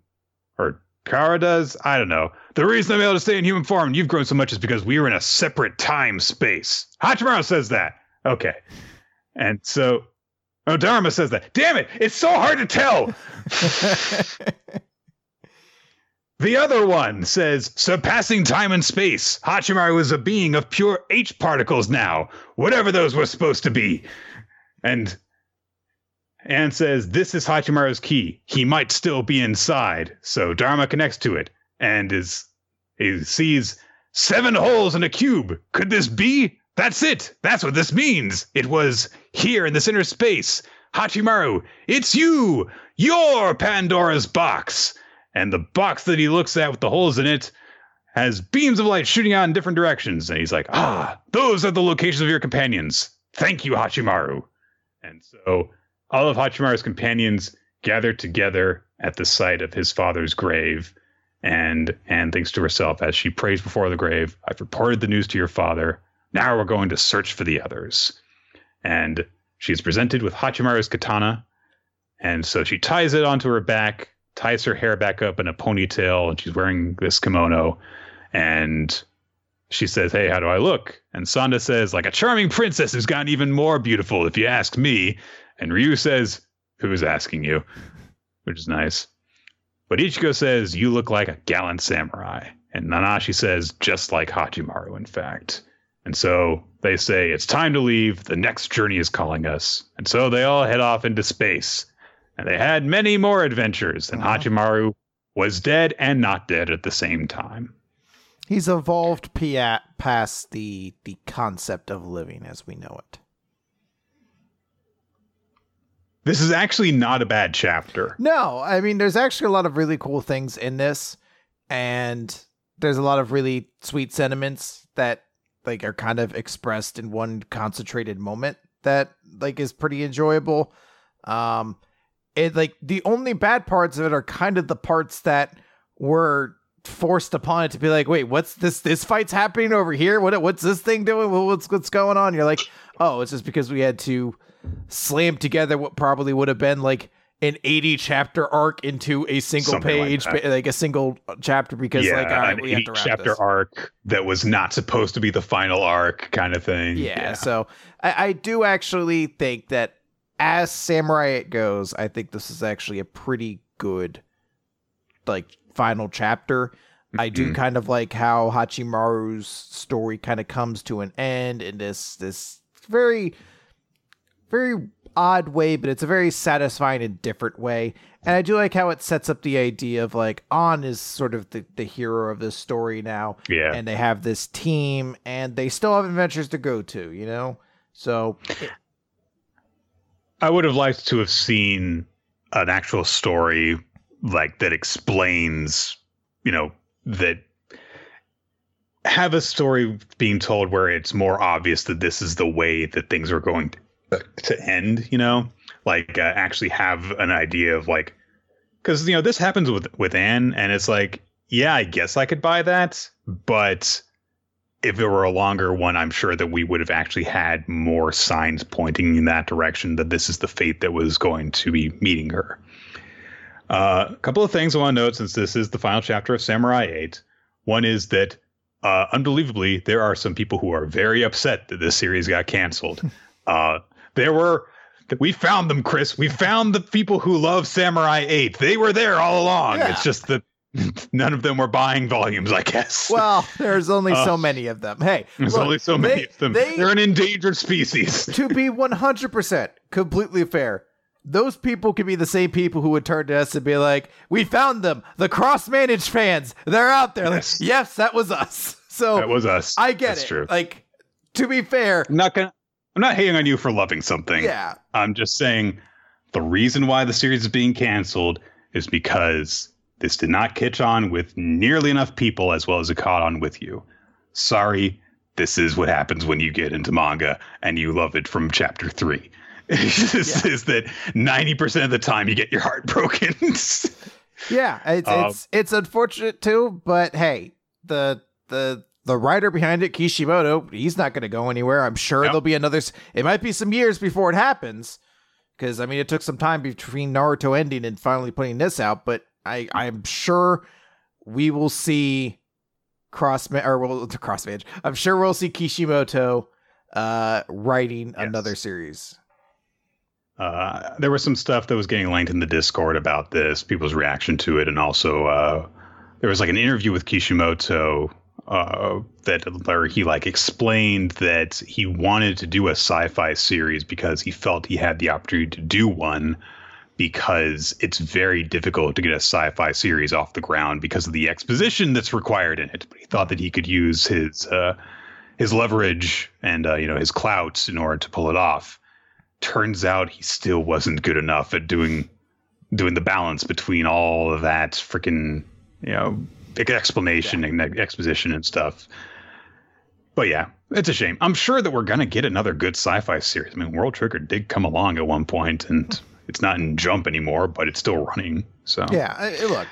or Kara does. I don't know. The reason I'm able to stay in human form and you've grown so much is because we are in a separate time space. Hachimaru says that. Okay. And so, oh, Dharma says that. Damn it! It's so hard to tell. *laughs* The other one says, surpassing time and space. Hachimaru is a being of pure H particles now, whatever those were supposed to be. And Anne says, this is Hachimaru's key. He might still be inside. So Dharma connects to it and is he sees seven holes in a cube. Could this be? That's it. That's what this means. It was here in this inner space. Hachimaru, it's you. Your Pandora's box. And the box that he looks at with the holes in it has beams of light shooting out in different directions. And he's like, ah, those are the locations of your companions. Thank you, Hachimaru. And so all of Hachimaru's companions gather together at the site of his father's grave. And Anne thinks to herself as she prays before the grave, I've reported the news to your father. Now we're going to search for the others. And she's presented with Hachimaru's katana. And so she ties it onto her back, ties her hair back up in a ponytail, and she's wearing this kimono. And she says, Hey, how do I look? And Sanda says, Like a charming princess who's gotten even more beautiful, if you ask me. And Ryu says, Who's asking you? Which is nice. But Ichigo says, You look like a gallant samurai. And Nanashi says, Just like Hachimaru, in fact. And so they say, It's time to leave. The next journey is calling us. And so they all head off into space. And they had many more adventures. And Uh-huh. Hachimaru was dead and not dead at the same time. He's evolved past the the concept of living as we know it. This is actually not a bad chapter. No, I mean there's actually a lot of really cool things in this and there's a lot of really sweet sentiments that like are kind of expressed in one concentrated moment that like is pretty enjoyable. Um it like the only bad parts of it are kind of the parts that were forced upon it to be like, wait, what's this? This fight's happening over here. What? What's this thing doing? What- What's what's going on? You're like, oh, it's just because we had to slam together what probably would have been like an 80 chapter arc into a single Something like page, that. like, a single chapter. Because yeah, like, all right, we have to wrap chapter this. arc that was not supposed to be the final arc, kind of thing. Yeah, so I, I do actually think that as Samurai 8 goes, I think this is actually a pretty good like final chapter. I do Mhm. kind of like how Hachimaru's story kind of comes to an end in this this very very odd way, but it's a very satisfying and different way. And I do like how it sets up the idea of like On is sort of the, the hero of this story now. Yeah. And they have this team and they still have adventures to go to, you know? So I would have liked to have seen an actual story like that explains, you know, that have a story being told where it's more obvious that this is the way that things are going to, to end, you know? Like uh, actually have an idea of like cuz you know, this happens with with Anne and it's like, yeah, I guess I could buy that, but if it were a longer one, I'm sure that we would have actually had more signs pointing in that direction that this is the fate that was going to be meeting her. Uh, a couple of things I want to note since this is the final chapter of Samurai 8. One is that, uh, unbelievably, there are some people who are very upset that this series got canceled. *laughs* uh, there were. We found them, Chris. We found the people who love Samurai 8. They were there all along. Yeah. It's just that *laughs* none of them were buying volumes, I guess. well, there's only Uh, so many of them. Hey, There's look, only so many they- of them. they- They're an endangered species. *laughs* to be 100% completely fair, those people could be the same people who would turn to us and be like, "We found them, the cross-managed fans. They're out there." Like, Yes. yes, that was us. *laughs* So That was us. I get That's it. true. Like, to be fair, I'm not gonna. I'm not hating on you for loving something. yeah, I'm just saying the reason why the series is being canceled is because this did not catch on with nearly enough people as well as it caught on with you. Sorry, this is what happens when you get into manga and you love it from chapter three. *laughs* this Yeah. is that 90% of the time you get your heart broken. *laughs* yeah, it's Um, it's it's unfortunate too, but hey, the the the writer behind it, Kishimoto, he's not going to go anywhere. I'm sure there'll be another. It might be some years before it happens, because I mean, it took some time between Naruto ending and finally putting this out. But I I'm sure we will see Crossman or well, *laughs* Crossman. I'm sure we'll see Kishimoto uh writing Yes. another series. Uh, there was some stuff that was getting linked in the Discord about this, people's reaction to it, and also uh, there was like an interview with Kishimoto uh, that where he like explained that he wanted to do a sci-fi series because he felt he had the opportunity to do one because it's very difficult to get a sci-fi series off the ground because of the exposition that's required in it. But he thought that he could use his uh, his leverage and uh, you know his clout in order to pull it off turns out he still wasn't good enough at doing doing the balance between all of that freaking you know big explanation and exposition and stuff. But yeah, it's a shame. I'm sure that we're gonna get another good sci-fi series. I mean, World Trigger did come along at one point, and it's not in Jump anymore, but it's still running. So Yeah, I- look,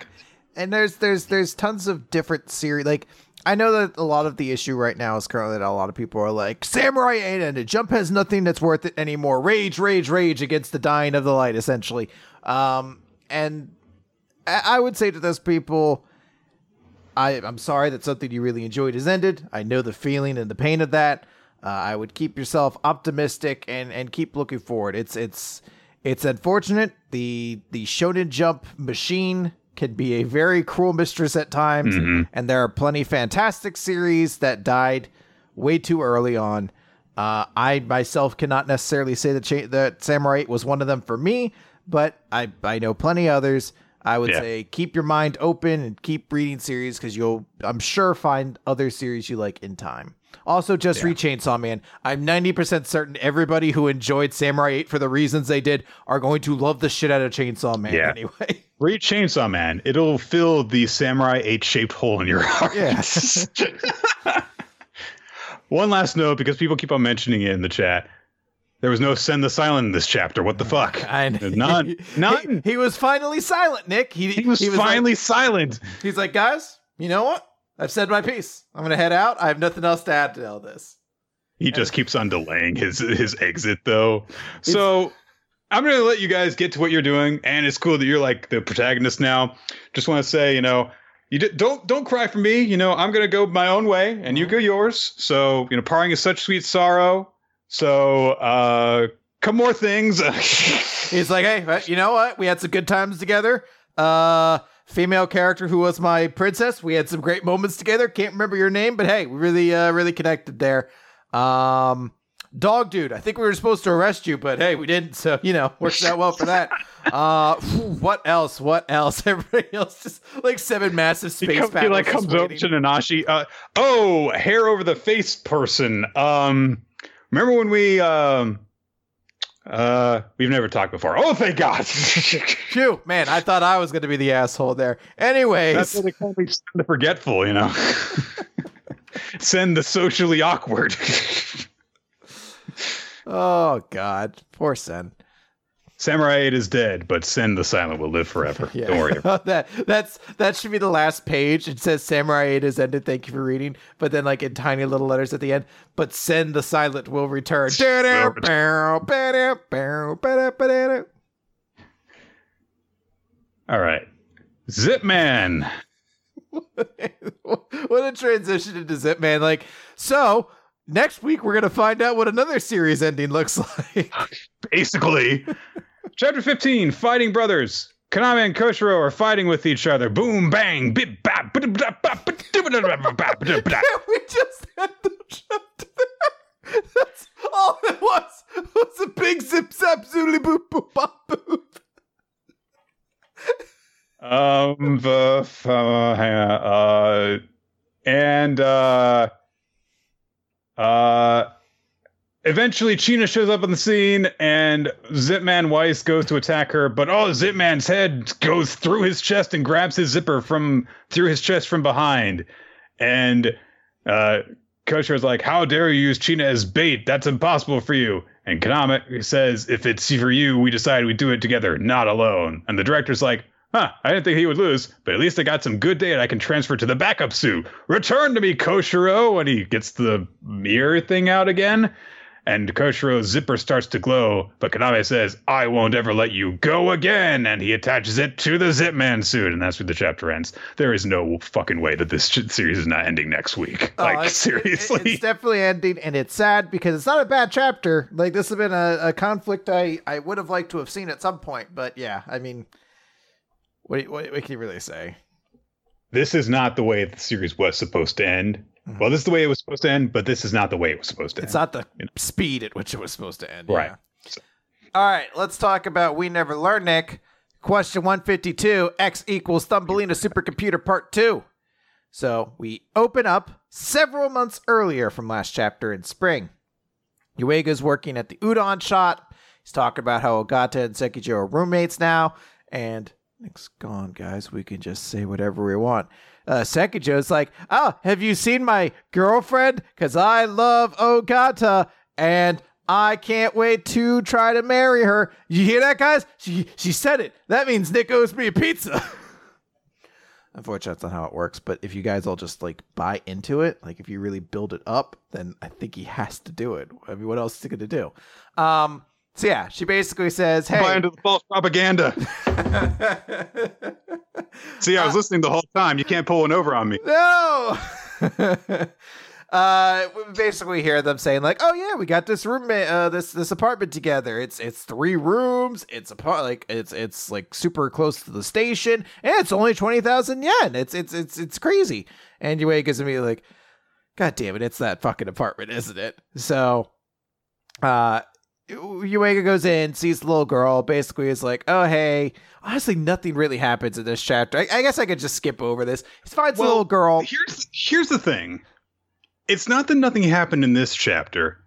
and there's there's there's tons of different series. Like I know that a lot of the issue right now is currently that a lot of people are like, Samurai 8 ended. Jump has nothing that's worth it anymore. Rage, rage, rage against the dying of the light, essentially. Um, and I, I would say to those people, I, I'm sorry that something you really enjoyed has ended. I know the feeling and the pain of that. Uh, I would keep yourself optimistic and and keep looking forward. It's it's it's unfortunate. The the Shonen Jump machine can be a very cruel mistress at times, and there are plenty fantastic series that died way too early on. Uh, I myself cannot necessarily say that cha- that Samurai 8 was one of them for me, but I I know plenty others. I would Yeah. say keep your mind open and keep reading series because you'll I'm sure find other series you like in time. Also, just read Chainsaw Man. I'm 90% certain everybody who enjoyed Samurai 8 for the reasons they did are going to love the shit out of Chainsaw Man Yeah. anyway. *laughs* Read Chainsaw Man. It'll fill the Samurai 8 shaped hole in your *laughs* heart. Yeah. *laughs* One last note because people keep on mentioning it in the chat. There was no Sen the silent in this chapter. What the fuck? *laughs* And There's none. None. He, he was finally silent, Nick. He, He was like- finally silent. he's like, guys, you know what? I've said my piece. I'm gonna head out. I have nothing else to add to all this. He just keeps on delaying his his exit though. So I'm gonna let you guys get to what you're doing, and it's cool that you're like the protagonist now. Just want to say, you know, you d- don't don't cry for me. You know, I'm gonna go my own way, and you mm-hmm. go yours. So you know, parting is such sweet sorrow. So uh, come more things. *laughs* He's like, hey, you know what? We had some good times together. Uh, female character who was my princess. We had some great moments together. Can't remember your name, but hey, we really, uh, really connected there. Um, Dog dude, I think we were supposed to arrest you, but hey, we didn't. So, you know, works out well for that. *laughs* Uh, phew, what else? What else? *laughs* Everybody else just like seven massive He, space come- he like comes over to Nanashi. Uh, oh, hair over the face person. Um, remember when we um, uh, we've never talked before. Oh, thank God. *laughs* Phew, man, I thought I was going to be the asshole there. Anyways, That's what they call me. Sen the forgetful, you know. *laughs* Sen the socially awkward. *laughs* oh god, poor Sen. Samurai 8 is dead, but Sen the Silent will live forever. *laughs* Yeah, Don't worry. *laughs* Oh, that that's that should be the last page. It says Samurai 8 is ended. Thank you for reading. But then, like in tiny little letters at the end, but Sen the Silent will return. All right. Zip Man. *laughs* what a transition into Zip Man. Like, so next week we're gonna find out what another series ending looks like. Basically. Chapter 15 Fighting Brothers. Kaname and Koshiro are fighting with each other. Boom, bang, bip, bap, bip, bap, bap, bip, bip, bap, bap, bip, bap. we just had the chapter. *laughs* That's all it was. Was a big zip zap zooli boop boop bop boop. Um, the, uh, uh, and, uh, uh, eventually China shows up on the scene and Zipman Weiss goes to attack her, but oh, Zipman's head goes through his chest and grabs his zipper from through his chest from behind. And, uh, Koshiro's like, How dare you use China as bait? That's impossible for you. And Kaname says, If it's for you, we decide we'd do it together, not alone. And the director's like, Huh, I didn't think he would lose, but at least I got some good data I can transfer to the backup suit. Return to me, Koshiro! And he gets the mirror thing out again. And Koshiro's zipper starts to glow, but Kaname says, I won't ever let you go again. And he attaches it to the Zipman suit. And that's where the chapter ends. There is no fucking way that this series is not ending next week. Oh, like, it's- seriously. it- it's definitely ending, and it's sad because it's not a bad chapter. Like this has been a, a conflict I I would have liked to have seen at some point, but yeah, I mean, what what, what can you really say? this is not the way the series was supposed to end. Mhm. Well, this is the way it was supposed to end, but this is not the way it was supposed to It's end. not the You know. speed at which it was supposed to end. Right. yeah. So- All right, let's talk about We Never Learn, Nick. Question 152 X equals Thumbelina Supercomputer Part 2. So we open up several months earlier from last chapter in spring. Yuiga's working at the udon shop. He's talking about how Ogata and Sekijo are roommates now. And Nick's gone, guys. We can just say whatever we want. Uh, Sekijo's like, oh, have you seen my girlfriend? Because I love Ogata and I can't wait to try to marry her. You hear that, guys? She she said it. That means Nick owes me a pizza. *laughs* Unfortunately, that's not how it works. But if you guys all just like buy into it, like if you really build it up, then I think he has to do it. What else is he going to do? Um, so yeah, she basically says, "Hey, Buy "Hey, into the false propaganda. *laughs* See, I was listening the whole time. You can't pull one over on me. no." *laughs* uh, we basically hear them saying like, "Oh yeah, we got this roommate, uh, this this apartment together. It's it's three rooms. It's a part like it's it's like super close to the station, and it's only twenty thousand yen. It's it's it's it's crazy." And Yue gives me like, "God damn it, it's that fucking apartment, isn't it?" So, uh. Yuiga goes in, sees the little girl, basically is like, oh, hey. Honestly, nothing really happens in this chapter. I, I guess I could just skip over this. He finds the little girl. Here's here's the thing. It's not that nothing happened in this chapter.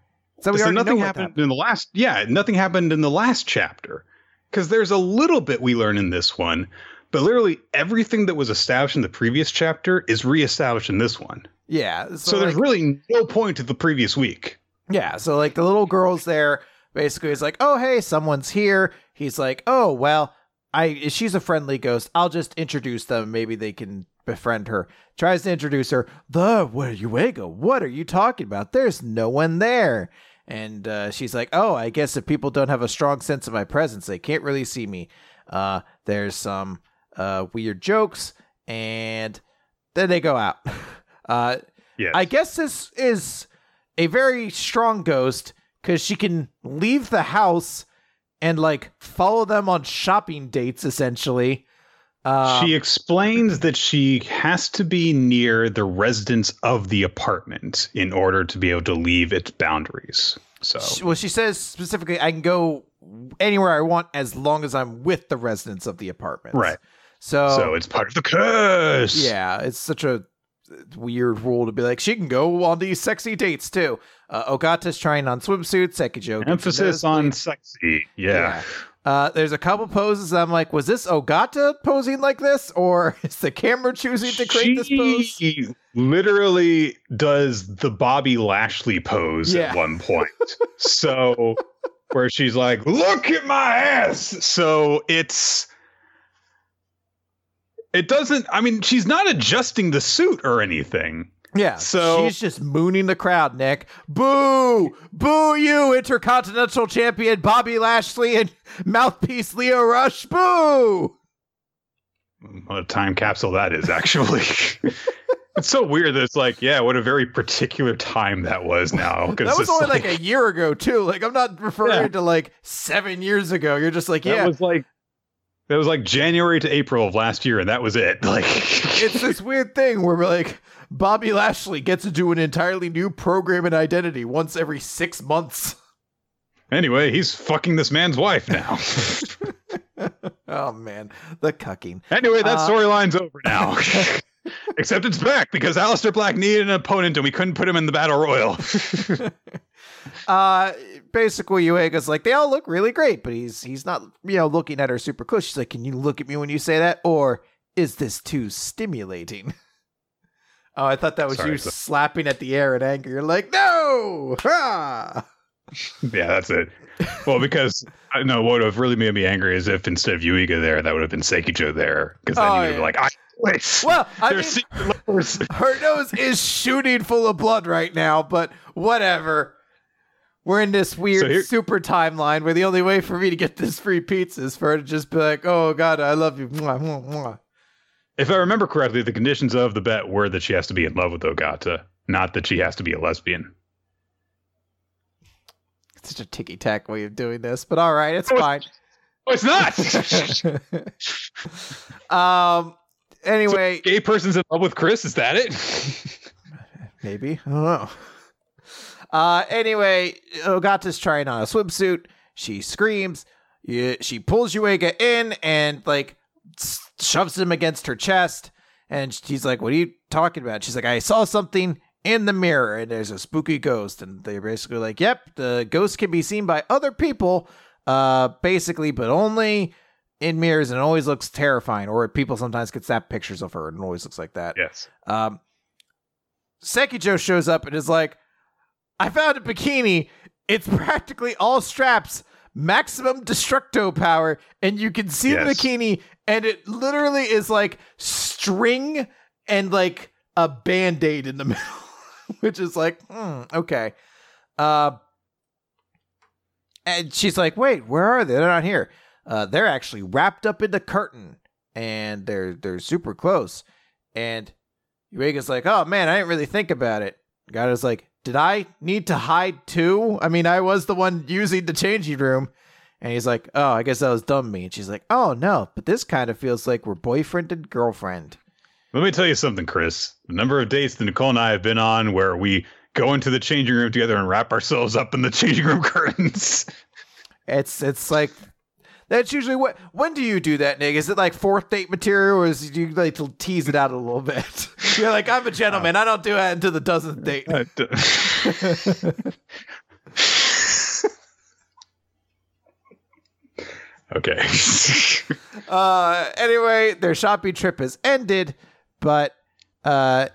So we so nothing happened happened. in the last. Yeah, nothing happened in the last chapter. Because there's a little bit we learn in this one, but literally everything that was established in the previous chapter is reestablished in this one. Yeah. So, So, there's really no point to the previous week. yeah. So like the little girl's there. Basically, is like, oh hey, someone's here. He's like, oh well, I she's a friendly ghost. I'll just introduce them. Maybe they can befriend her. Tries to introduce her. The where Yuiga? What are you talking about? There's no one there. And uh, she's like, oh, I guess if people don't have a strong sense of my presence, they can't really see me. Uh, there's some uh, weird jokes, and then they go out. *laughs* uh, Yes. I guess this is a very strong ghost because she can leave the house and like follow them on shopping dates essentially. Uh, she explains that she has to be near the residence of the apartment in order to be able to leave its boundaries. So well, she says specifically, I can go anywhere I want as long as I'm with the residents of the apartment. Right. So, so it's part of the curse. yeah, it's such a weird rule to be like she can go on these sexy dates too. Uh, Ogata's trying on swimsuits. Sekijo Emphasis on sexy. Yeah. Uh, there's a couple poses. I'm like, was this Ogata posing like this, or *laughs* is the camera choosing to create this pose? She literally does the Bobby Lashley pose Yeah. at one point. *laughs* so where she's like, "Look at my ass." So it's it doesn't I mean, she's not adjusting the suit or anything. Yeah. So- she's just mooning the crowd, Nick. Boo! Boo you, Intercontinental Champion Bobby Lashley and mouthpiece Lio Rush. Boo! What a time capsule that is actually. *laughs* it's so weird that it's like, yeah, what a very particular time that was now. That was only like, a year ago, too. Like, I'm not referring Yeah. to like seven years ago. You're just like, that yeah. was like that was like January to April of last year, and that was it. *laughs* Like it's this weird thing where we're like, Bobby Lashley gets to do an entirely new program and identity once every six months. Anyway, he's fucking this man's wife now. *laughs* *laughs* oh, man. The cucking. anyway, that Uh, storyline's over *laughs* now. Except it's back because Aleister Black needed an opponent and we couldn't put him in the battle royal. uh basically Yuiga's like they all look really great, but he's he's not you know looking at her super close. She's like, "Can you look at me when you say that, or is this too stimulating?" Oh, I thought that was Sorry, you so- slapping at the air in anger. You're like, "No!" *laughs* Ha! yeah, that's it. Well, because I know what would have really made me angry is if instead of Yuiga there, that would have been Sekijo there. Because then Oh, you would have yeah. been like, I quit. Well, I mean, *laughs* her nose is shooting full of blood right now, but whatever. We're in this weird So here- super timeline where the only way for me to get this free pizza is for her to just be like, "Oh God, I love you." Mwah, mwah, mwah. If I remember correctly, the conditions of the bet were that she has to be in love with Ogata, not that she has to be a lesbian. It's such a ticky tack way of doing this, but all right, it's Oh, fine. Oh, *laughs* it's not. *laughs* um. Anyway, Gay person's in love with Chris. Is that it? *laughs* maybe I don't know. Uh. Anyway, Ogata's trying on a swimsuit. She screams. She pulls Yuiga in and like shoves him against her chest. And she's like, "What are you talking about?" She's like, "I saw something in the mirror, and there's a spooky ghost." And they're basically like, "Yep, the ghost can be seen by other people, uh, basically, but only." In mirrors, and it always looks terrifying. Or people sometimes get snap pictures of her, and it always looks like that. yes. Um, Sekijo shows up and is like, I found a bikini. It's *laughs* practically all straps, maximum destructo power, and you can see the bikini, and it literally is like string and like a band aid in the *laughs* middle, which is like, hmm, okay. Uh, and she's like, wait, where are they? They're not here. Uh, they're actually wrapped up in the curtain, and they're they're super close. And Yuiga's like, oh man, I didn't really think about it. god is like, did I need to hide too? I mean, I was the one using the changing room. And he's like, oh, I guess that was dumb of me. And she's like, oh no, but this kind of feels like we're boyfriend and girlfriend. Let me tell you something, Chris. The number of dates that Nicole and I have been on where we go into the changing room together and wrap ourselves up in the *laughs* changing room curtains. It's it's like that's usually what. When do you do that, Nick? Is it like fourth date material, or is you like to tease it out a little bit? *laughs* You're like, I'm a gentleman. Uh, I don't do that until the dozenth date. *laughs* Uh, d- okay. *laughs* Uh, anyway, their shopping trip has ended, but uh,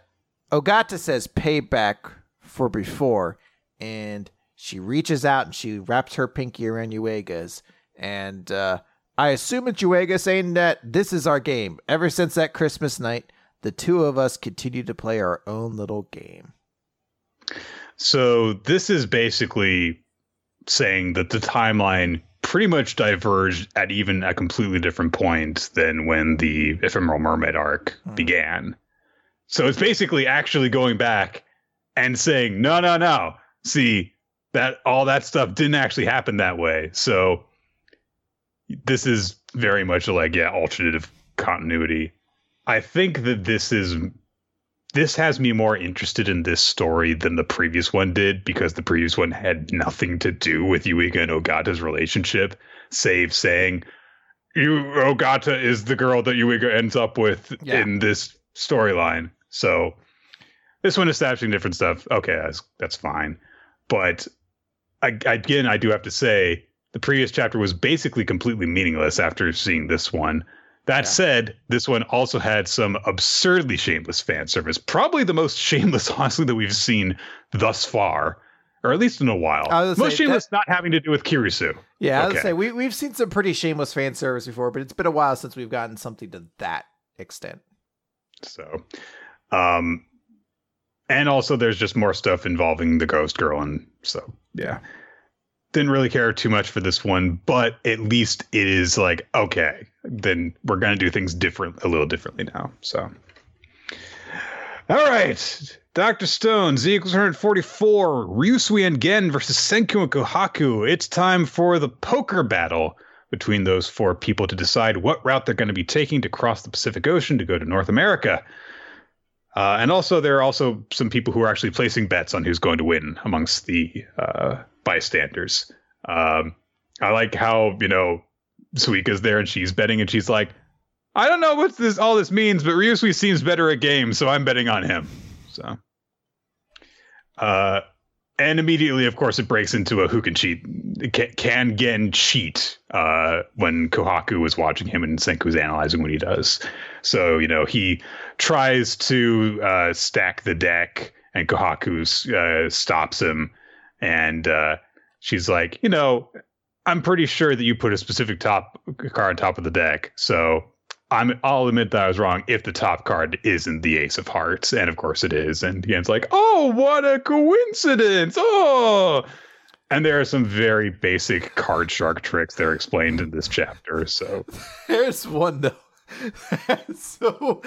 Ogata says payback for before, and she reaches out and she wraps her pinky around Yuiga's, and uh, I assume it's Yuiga saying that this is our game. Ever since that Christmas night, the two of us continue to play our own little game. So this is basically saying that the timeline pretty much diverged at even a completely different point than when the ephemeral mermaid arc Hmm. began. So it's basically actually going back and saying, no, no, no. See, that all that stuff didn't actually happen that way. So this is very much like, yeah, alternative continuity. I think that this is this has me more interested in this story than the previous one did because the previous one had nothing to do with Yuiga and Ogata's relationship, save saying you Ogata is the girl that Yuiga ends up with Yeah. in this storyline. So this one establishing different stuff. Okay, that's that's fine. But I, again, I do have to say the previous chapter was basically completely meaningless after seeing this one. That Yeah. said, this one also had some absurdly shameless fan service. Probably the most *laughs* shameless, honestly, that we've seen thus far, or at least in a while. I was gonna Most say, shameless, not having to do with Kirisu. Yeah, I was say we we've seen some pretty shameless fan service before, but it's been a while since we've gotten something to that extent. So, um, and also there's just more stuff involving the ghost girl, and so yeah, didn't really care too much for this one, but at least it is like okay, then we're gonna do things different, a little differently now. So, all right, Doctor Stone, Z equals 144, Ryusui and Gen versus Senku and Kohaku. It's time for the poker battle between those four people to decide what route they're going to be taking to cross the Pacific Ocean to go to North America. Uh, and also, there are also some people who are actually placing bets on who's going to win amongst the uh, bystanders. Um, I like how you know Suika's there and she's betting, and she's like, "I don't know what this all this means, but Ryusui seems better at games, so I'm betting on him." So, uh, and immediately, of course, it breaks into a who can cheat, can, Gen cheat uh, when Kohaku is watching him and Senku's analyzing what he does. So, you know, he tries to uh, stack the deck, and Kohaku uh, stops him. And uh, she's like, you know, I'm pretty sure that you put a specific top card on top of the deck. So I'm, I'll admit that I was wrong if the top card isn't the Ace of Hearts. And of course it is. And Gen's like, oh, what a coincidence. Oh. And there are some very basic card shark tricks that are explained in this chapter. So *laughs* There's one though. *laughs* so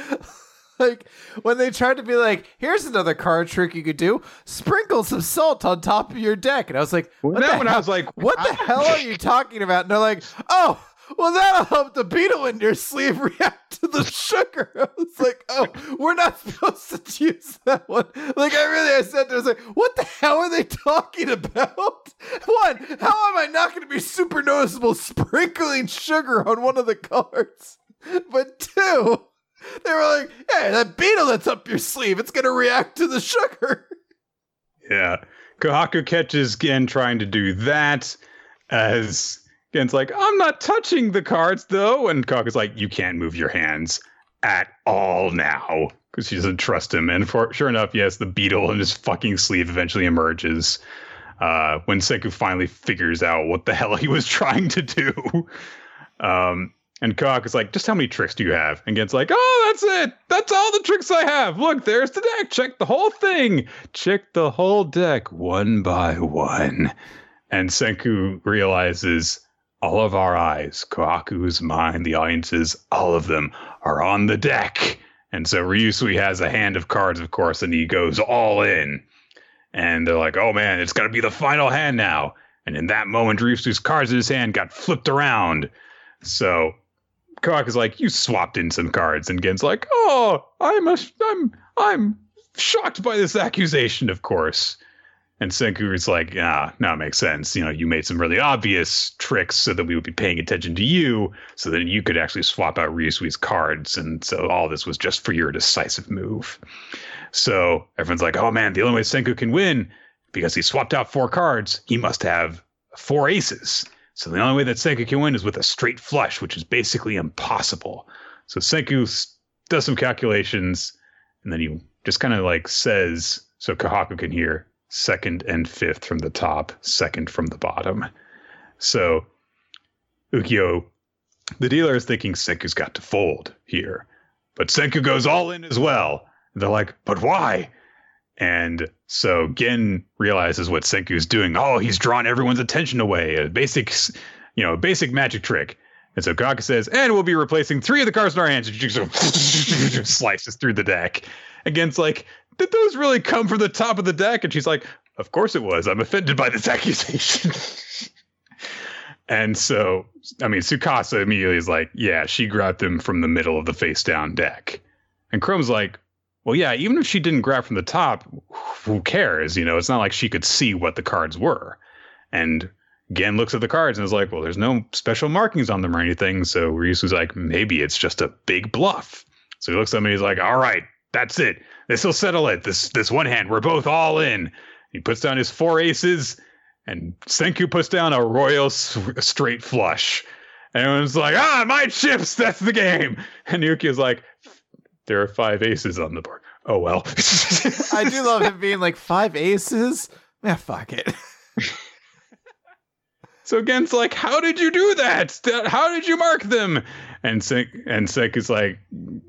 like when they tried to be like, here's another card trick you could do: sprinkle some salt on top of your deck. And I was like, what that the one I hell- was like, what the hell are you talking about? And they're like, oh. Well, that'll help the beetle in your sleeve *laughs* react to the sugar. *laughs* I was like, oh, we're not supposed to use that one. Like, I really, I there, I was like, what the hell are they talking about? *laughs* One, how am I not going to be super noticeable sprinkling sugar on one of the cards? But two, they were like, hey, that beetle that's up your sleeve, it's to react to the sugar. Yeah. Kohaku catches Gen trying to do that as Gen's like, I'm not touching the cards though. And Kohaku's like, you can't move your hands at all now because she doesn't trust him. And for sure enough, yes, the beetle in his fucking sleeve eventually emerges uh, when Senku finally figures out what the *laughs* hell he was trying to do. Um, and Kohaku's like, just how many tricks do you have? And Gen's like, oh, that's it. That's all the tricks I have. Look, there's the deck. Check the whole thing. Check the whole deck one by one. And Senku realizes all of our eyes, Kohaku's mind, the audience's, all of them are on the deck. And so Ryusui has a hand of cards, of course, and he goes all in. And they're like, oh man, it's got to be the final hand now. And in that moment, Ryusui's cards in his hand got flipped around. So Kohaku's like, you swapped in some cards. And Gen's like, oh, I'm, a, I'm, I'm shocked by this accusation, of course. And Senku is like, ah, now it makes sense. You know, you made some really obvious tricks so that we would be paying attention to you, so that you could actually swap out Ryusui's cards. And so all this was just for your decisive move. So everyone's like, oh man, the only way Senku can win, because he swapped out four cards, he must have four aces. So the only way that Senku can win is with a straight flush, which is basically impossible. So Senku does some calculations, and then he just kind of like says, so Kohaku can hear, second and fifth from the top, second from the bottom. So Ukyo, the dealer is thinking Senku's got to fold here. But Senku goes all in as well. They're like, but why? And so Gen realizes what Senku's doing. Oh, he's drawn everyone's attention away. A basic, you know, basic magic trick. And so Kaka says, and we'll be replacing three of the cards in our hands. And just *laughs* slices through the deck. And Gen's like, did those really come from the top of the deck? And she's like, of course it was. I'm offended by this *laughs* accusation. and so, I mean, Tsukasa immediately is like, yeah, she grabbed them from the middle of the face down deck. And Chrome's like, well, yeah, even if she didn't grab from the top, who cares? You know, it's not like she could see what the cards were. And Gen looks at the cards and is like, well, there's no special markings on them or anything. So Ryusui's like, maybe it's just a big bluff. So he looks at him and he's like, all right, that's it. This will settle it. This this one hand, we're both all in. He puts down his four aces, and Senku puts down a royal straight flush. And everyone's like, ah, my chips, that's the game. And Yuki's like, there are five aces on the board. Oh well. *laughs* I do love him being like five aces. Yeah, fuck it. *laughs* so Gen's like, how did you do that? How did you mark them? And Sek and Sek is like,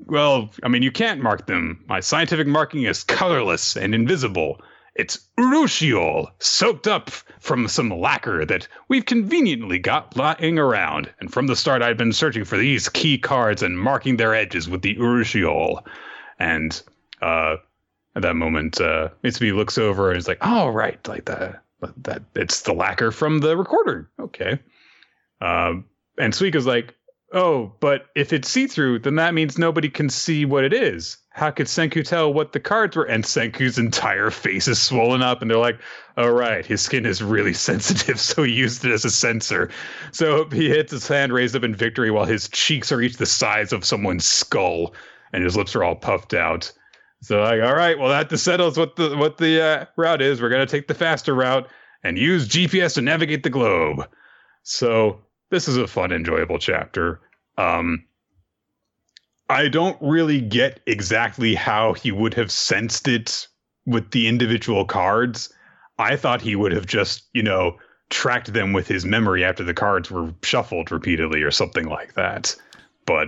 well, I mean, you can't mark them. My scientific marking is colorless and invisible. It's urushiol, soaked up from some lacquer that we've conveniently got lying around. And from the start, I'd been searching for these key cards and marking their edges with the urushiol. And uh, at that moment, uh, Mitsubi looks over and is like, "Oh, right, like that. That it's the lacquer from the recorder. Okay." Um, and Suika's like, "Oh, but if it's see-through, then that means nobody can see what it is. How could Senku tell what the cards were?" And Senku's entire face is swollen up, and they're like, "Oh, right, his skin is really *laughs* sensitive, so he used it as a sensor." So he hits his hand raised up in victory while his cheeks are each the size of someone's skull, and his lips are all puffed out so like, all right, well that settles what the what the uh, route is. We're gonna take the faster route and use GPS to navigate the globe. So this is a fun, enjoyable chapter. Um, I don't really get exactly how he would have sensed it with the individual cards. I thought he would have just, you know, tracked them with his memory after the cards were shuffled repeatedly or something like that. But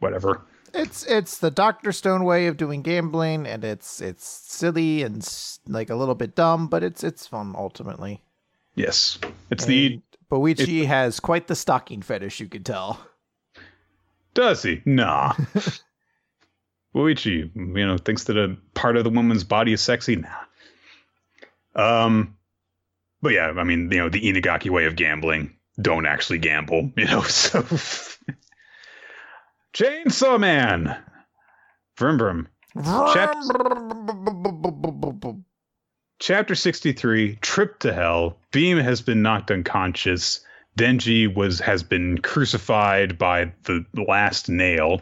whatever. It's it's the Doctor Stone way of doing gambling, and it's it's silly and like a little bit dumb, but it's it's fun ultimately. Yes, it's and the Boichi has quite the stocking fetish. You could tell. Does he? Nah. *laughs* Boichi, you know, thinks that a part of the woman's body is sexy. Nah. Um, but yeah, I mean, you know, the Inagaki way of gambling. Don't actually gamble, *laughs* you know. So Chainsaw Man. Vroom vroom. *laughs* Chapter 63 Trip to Hell. Beam has been knocked unconscious. Denji was has been crucified by the last nail.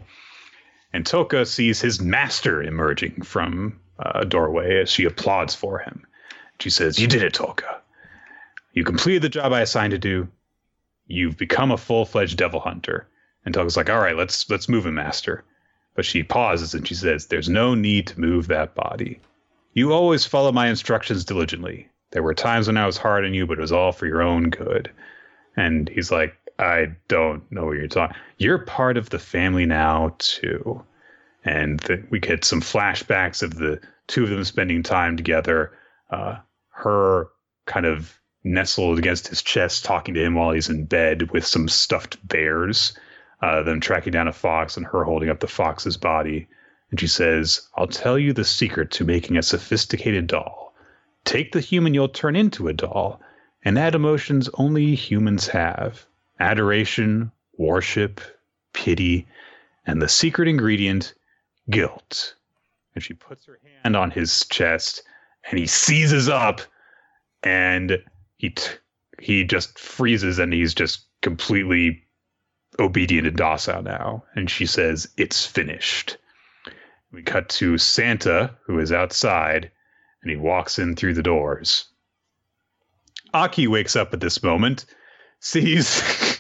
And Toka sees his master emerging from uh, a doorway as she applauds for him. She says, You did it, Toka. You completed the job I assigned to do. You've become a full fledged devil hunter. And Toka's like, all right, let's let's move him, master. But she pauses and she says, There's no need to move that body. You always follow my instructions diligently. There were times when I was hard on you, but it was all for your own good. And he's like, I don't know what you're talking. You're part of the family now too. And the, we get some flashbacks of the two of them spending time together. Uh, her kind of nestled against his chest, talking to him while he's in bed with some stuffed bears uh, them tracking down a fox and her holding up the fox's body. And she says, I'll tell you the secret to making a sophisticated doll. Take the human you'll turn into a doll and add emotions only humans have adoration, worship, pity, and the secret ingredient, guilt. And she puts her hand on his chest and he seizes up and he t- he just freezes and he's just completely obedient and docile now. And she says, It's finished. We cut to Santa, who is outside, and he walks in through the doors. Aki wakes up at this moment, sees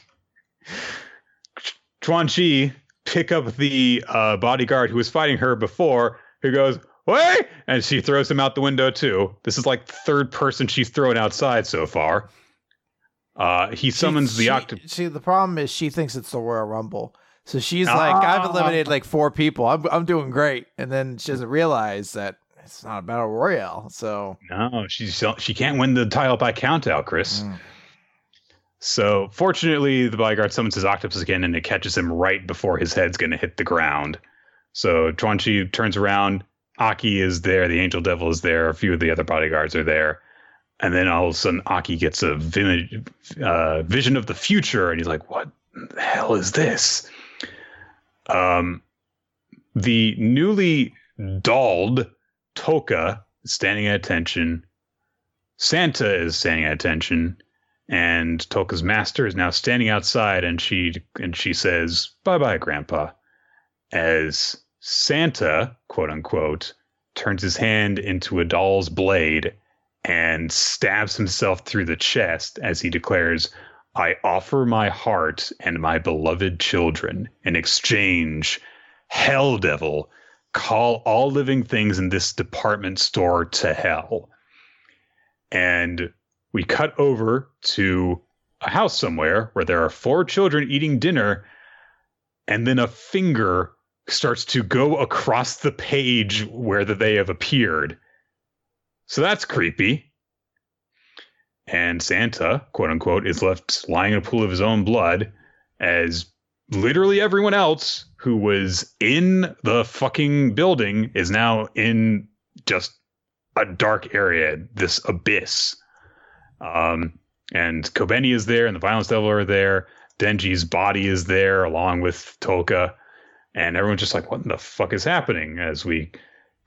*laughs* Chuan Chi pick up the uh, bodyguard who was fighting her before, who goes, Wait! And she throws him out the window too. This is like the third person she's thrown outside so far. Uh, he summons she, the octopus. See, the problem is she thinks it's the Royal Rumble. So she's like, I've ah. eliminated like four people. I'm, I'm doing great. And then she doesn't realize that it's not a battle royale. So no, she's she can't win the title by count out, Chris. Mm. So fortunately, the bodyguard summons his octopus again, and it catches him right before his head's going to hit the ground. So Chuan Chi turns around. Aki is there. The angel devil is there. A few of the other bodyguards are there. And then all of a sudden, Aki gets a vi- uh, vision of the future, and he's like, "What the hell is this?" Um, the newly Dald, Toka, standing at attention. Santa is standing at attention, and Toka's master is now standing outside, and she and she says, "Bye bye, Grandpa." As Santa, quote unquote, turns his hand into a doll's blade and stabs himself through the chest as he declares, I offer my heart and my beloved children in exchange. Hell devil, call all living things in this department store to hell. And we cut over to a house somewhere where there are four children eating dinner, and then a finger starts to go across the page where they have appeared. So that's creepy. And Santa, quote unquote, is left lying in a pool of his own blood as literally everyone else who was in the fucking building is now in just a dark area, this abyss. Um, and Kobeni is there, and the Violence Devil are there. Denji's body is there, along with Toka. And everyone's just like, what the fuck is happening? As we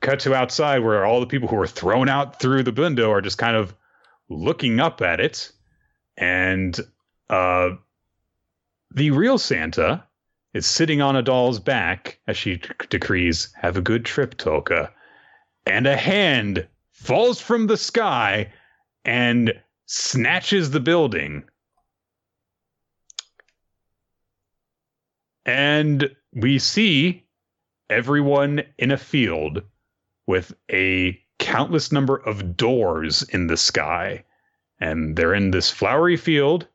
cut to outside, where all the people who were thrown out through the window are just kind of looking up at it. And uh, the real Santa is sitting on a doll's back as she decrees, Have a good trip, Toka. And a hand falls from the sky and snatches the building. And we see everyone in a field with a countless number of doors in the sky. And they're in this flowery field,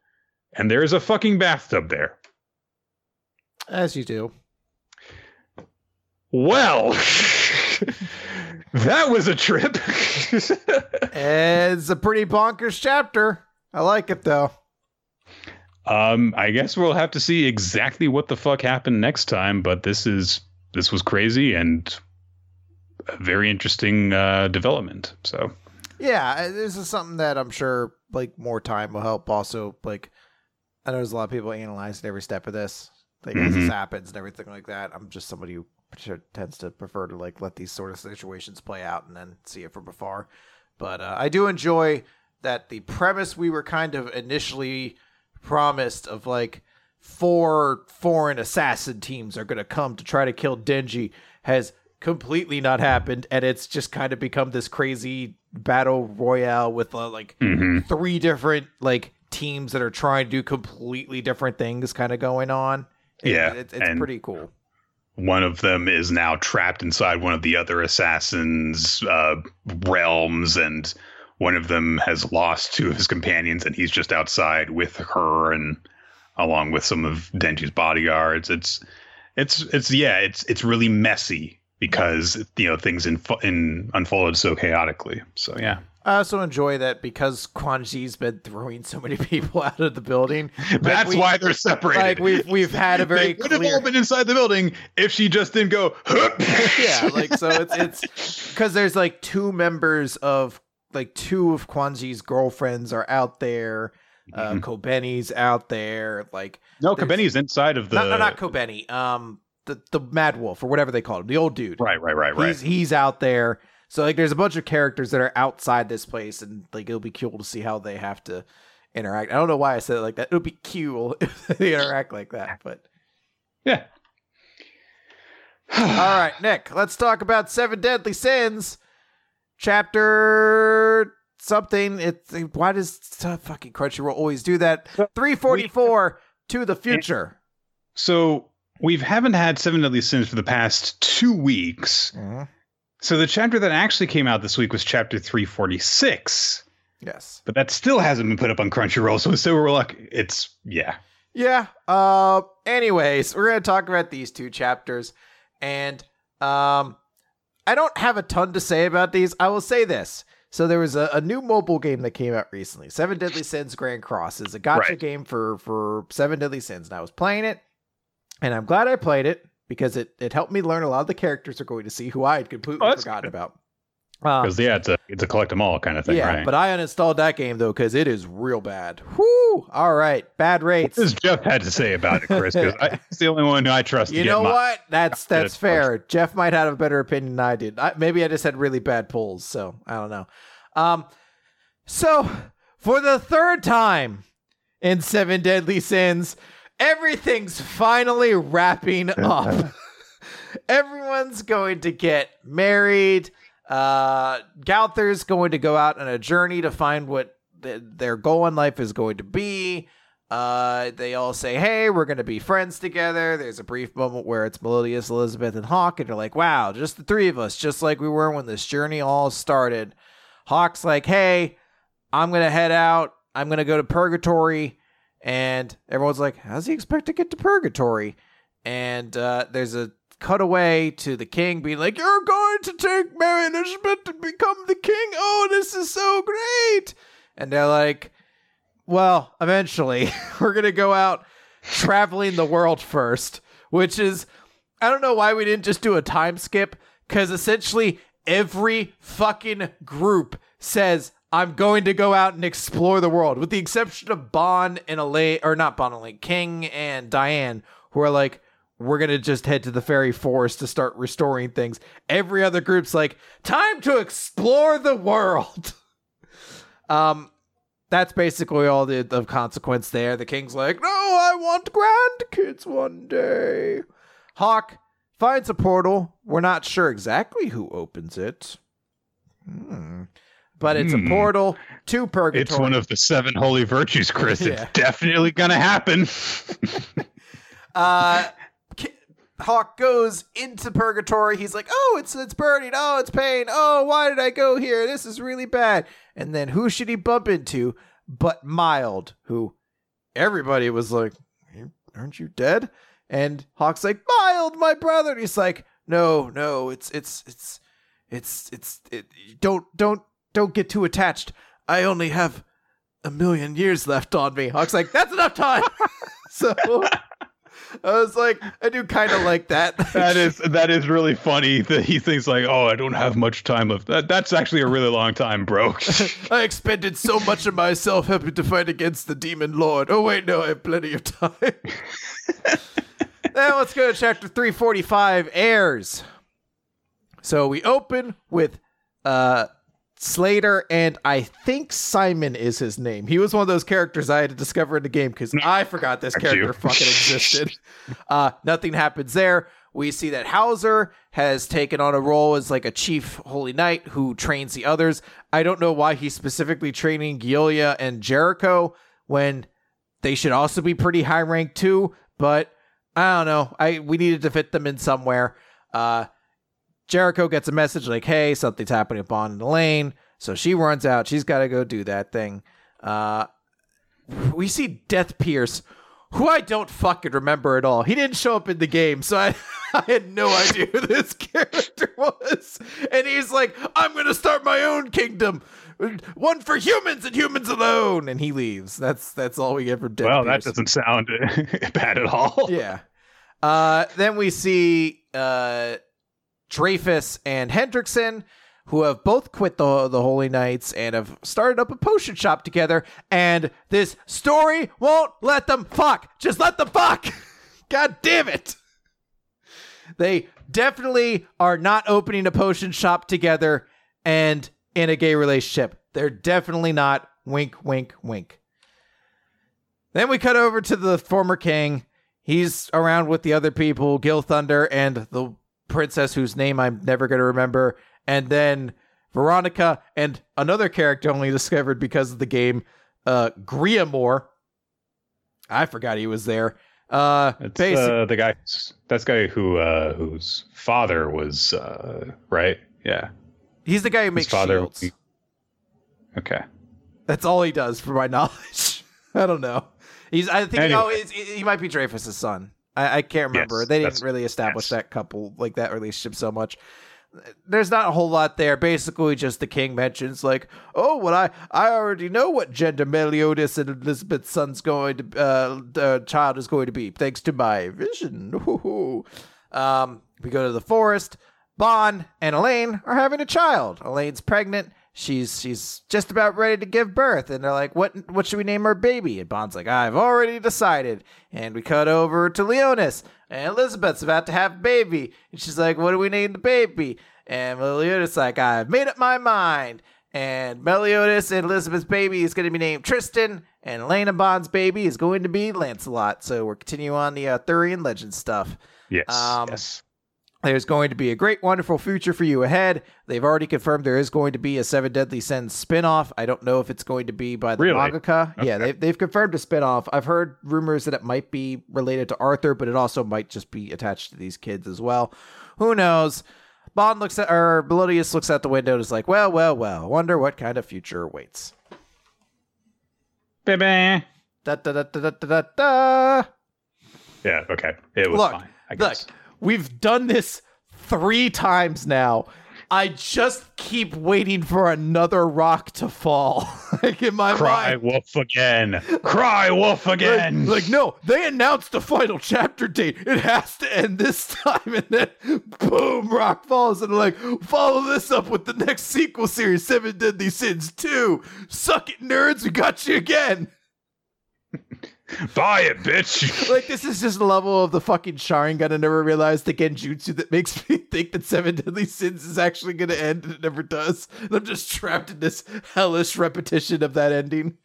and there's a fucking bathtub there. As you do. Well, *laughs* that was a trip. *laughs* it's a pretty bonkers chapter. I like it though. Um, I guess we'll have to see exactly what the fuck happened next time, but this is this was crazy and a very interesting uh, development. So yeah, this is something that I'm sure like more time will help. Also, like I know there's a lot of people analyzing every step of this, like mm-hmm. as this happens and everything like that. I'm just somebody who tends to prefer to like let these sort of situations play out and then see it from afar. But uh, I do enjoy that the premise we were kind of initially promised of like four foreign assassin teams are going to come to try to kill Denji has completely not happened and it's just kind of become this crazy battle royale with uh, like mm-hmm. three different like teams that are trying to do completely different things kind of going on yeah it, it, it's pretty cool one of them is now trapped inside one of the other assassins uh, realms and one of them has lost two of his companions and he's just outside with her and along with some of Denji's bodyguards. It's it's it's yeah, it's it's really messy because you know things in in unfolded so chaotically. So yeah. I also enjoy that because Quan Chi's been throwing so many *laughs* people out of the building. *laughs* That's we, why they're separated. Like we've we've had a very they would have all been inside the building if she just didn't go. *laughs* yeah, like so it's it's because there's like two members of like two of Quan Chi's girlfriends are out there. Uh, mm-hmm. Kobeni's out there. Like no, Kobeni's inside of the not, not Kobeni. Um, the the Mad Wolf or whatever they call him, the old dude. Right, right, right, right. He's he's out there. So like, there's a bunch of characters that are outside this place, and like it'll be cool to see how they have to interact. I don't know why I said it like that. It'll be cool *laughs* if they interact like that, but yeah. *sighs* All right, Nick. Let's talk about Seven Deadly Sins chapter something. It's why does uh, fucking Crunchyroll always do that? Three forty four to the future. So we haven't had Seven Deadly Sins for the past two weeks. Mm-hmm. So the chapter that actually came out this week was chapter three forty six. Yes, but that still hasn't been put up on Crunchyroll. So so we're like, it's yeah, yeah. Uh, anyways, we're gonna talk about these two chapters, and um, I don't have a ton to say about these. I will say this. So there was a, a new mobile game that came out recently. Seven Deadly Sins Grand Cross is a gacha right. game for for Seven Deadly Sins. And I was playing it, and I'm glad I played it because it it helped me learn a lot of the characters are going to see who I had completely oh, forgotten good. about. Because yeah, it's a it's a collect them all kind of thing, yeah, right? but I uninstalled that game though because it is real bad. Whoo! All right, bad rates. what does Jeff had to say about it, Chris? Because it's the only one I trust. to You get know my- what? That's *laughs* that's it's fair. Jeff might have a better opinion than I did. I, maybe I just had really bad pulls, so I don't know. Um, so for the third time in Seven Deadly Sins, everything's finally wrapping up. *laughs* Everyone's going to get married. Uh, Gowther's going to go out on a journey to find what th- their goal in life is going to be. Uh, they all say, "Hey, we're gonna be friends together." There's a brief moment where it's Meliodas, Elizabeth, and Hawk, and they're like, "Wow, just the three of us, just like we were when this journey all started." Hawk's like, "Hey, I'm gonna head out. I'm gonna go to Purgatory," and everyone's like, "How does he expect to get to Purgatory?" And uh, there's a cutaway to the king being like, "You're going to take Mary to become the king. Oh, this is so great!" And they're like, well, eventually, *laughs* we're to go out traveling the world first, which is, I don't know why we didn't just do a time skip, because essentially every fucking group says, I'm going to go out and explore the world, with the exception of Ban and Elaine, or not Ban and Elaine, King and Diane, who are like, we're going to just head to the fairy forest to start restoring things. Every other group's like, time to explore the world. *laughs* Um, that's basically all the of consequence there. The king's like, "No, I want grandkids one day." Hawk finds a portal. We're not sure exactly who opens it. Hmm. But it's a Hmm. portal to purgatory. It's one of the seven holy virtues, Chris. *laughs* Yeah. It's definitely gonna happen. *laughs* uh Hawk goes into purgatory. He's like, "Oh, it's it's burning. Oh, it's pain. Oh, why did I go here? This is really bad." And then who should he bump into but Wild, who everybody was like, "Aren't you dead?" And Hawk's like, "Wild, my brother." And he's like, "No, no, it's it's it's it's it's it, don't don't don't get too attached. I only have a million years left on me." Hawk's like, "That's enough time." *laughs* so I was like, I do kind of like that. *laughs* that is that is really funny that he thinks like, oh, I don't have much time left. That, that's actually a really long time, bro. *laughs* I expended so much of myself helping to fight against the demon lord. Oh wait, no, I have plenty of time. now let's go to chapter 345 airs. So we open with uh Slader and I think Simon is his name. He was one of those characters I had to discover in the game because I forgot this character fucking existed. Uh, nothing happens there. We see that Hauser has taken on a role as like a chief holy knight who trains the others. I don't know why he's specifically training Giolia and Jericho when they should also be pretty high ranked too, but I don't know. I we needed to fit them in somewhere. Uh Jericho gets a message like, "Hey, something's happening at Ban and Elaine." So she runs out. She's got to go do that thing. Uh, we see Death Pierce, who I don't fucking remember at all. He didn't show up in the game, so I, *laughs* I had no idea who this *laughs* character was. And he's like, "I'm gonna start my own kingdom, one for humans and humans alone." And he leaves. That's that's all we get from Death well, Pierce that doesn't sound *laughs* bad at all. yeah. Uh, then we see uh, Dreyfus and Hendrickson, who have both quit the the Holy Knights and have started up a potion shop together. And this story won't let them fuck. Just let them fuck. *laughs* God damn it. They definitely are not opening a potion shop together and in a gay relationship. They're definitely not. Wink, wink, wink. Then we cut over to the former king. He's around with the other people, Gil Thunder and the princess whose name I'm never going to remember. And then Veronica and another character only *laughs* discovered because of the game, uh, Griamore. I forgot he was there. Uh, It's basic- uh, the guy. That's the guy who uh, whose father was uh, right. Yeah, he's the guy who his makes father. shields. Okay. That's all he does, for my *laughs* knowledge. I don't know. He's. I think. Anyway. Oh, he might be Dreyfus's son. I, I can't remember. Yes, they didn't really establish yes. that couple, like that relationship, so much. There's not a whole lot there. Basically, just the king mentions like, "Oh, well, I I already know what gender Meliodas and Elizabeth's son's going to uh, the child is going to be, thanks to my vision." Woo-hoo. Um, we go to the forest. Ban and Elaine are having a child. Elaine's pregnant. She's she's just about ready to give birth, and they're like, "What what should we name our baby?" And Ban's like, "I've already decided." And we cut over to Liones, and Elizabeth's about to have a baby, and she's like, "What do we name the baby?" And Leonis like, "I've made up my mind." And Meliodas and Elizabeth's baby is going to be named Tristan, and Elena Ban's baby is going to be Lancelot. So we're continuing on the Arthurian legend stuff. Yes. Um, yes. There's going to be a great, wonderful future for you ahead. They've already confirmed there is going to be a Seven Deadly Sins spin-off. I don't know if it's going to be by the Really? mangaka. Yeah, they've, they've confirmed a spin-off. I've heard rumors that it might be related to Arthur, but it also might just be attached to these kids as well. Who knows? Ban looks at, or Meliodas looks out the window and is like, well, well, well, wonder what kind of future awaits. Baby. Da da da da da da da. Yeah. Okay. It was Look, fine. I Look, guess. We've done this three times now. I just keep waiting for another rock to fall. *laughs* like in my Cry mind. wolf again. Cry wolf again. like, no, they announced the final chapter date. It has to end this *laughs* time, and then boom, rock falls, and like, follow this up with the next sequel series, Seven Deadly Sins 2. Suck it, nerds, we got you again. *laughs* Buy it, bitch. *laughs* Like this is just a level of the fucking Sharingan I never realized the Genjutsu that makes *laughs* me think that Seven Deadly Sins is actually going to end and it never does. And I'm just trapped in this hellish repetition of that ending.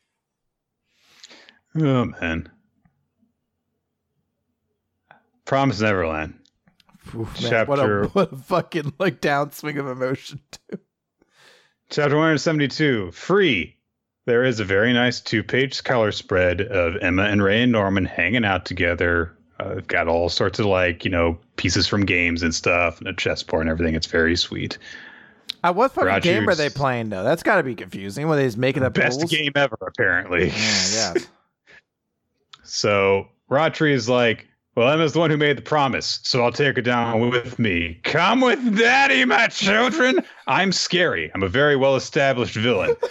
Oh man. Promise Neverland. Oof, man, what, a, Chapter- what a fucking like downswing of emotion too. Chapter 172. Free. There is a very nice two page color spread of Emma and Ray and Norman hanging out together. Uh, they've got all sorts of like, you know, pieces from games and stuff and a chessboard and everything. It's very sweet. Uh, what fucking game are they playing though? That's got to be confusing. When they just making up Best rules. game ever, apparently. Yeah, yeah. *laughs* So Ratri is like, well, Emma's the one who made the promise, so I'll take her down with me. Come with daddy, my children. I'm scary. I'm a very well established villain. *laughs*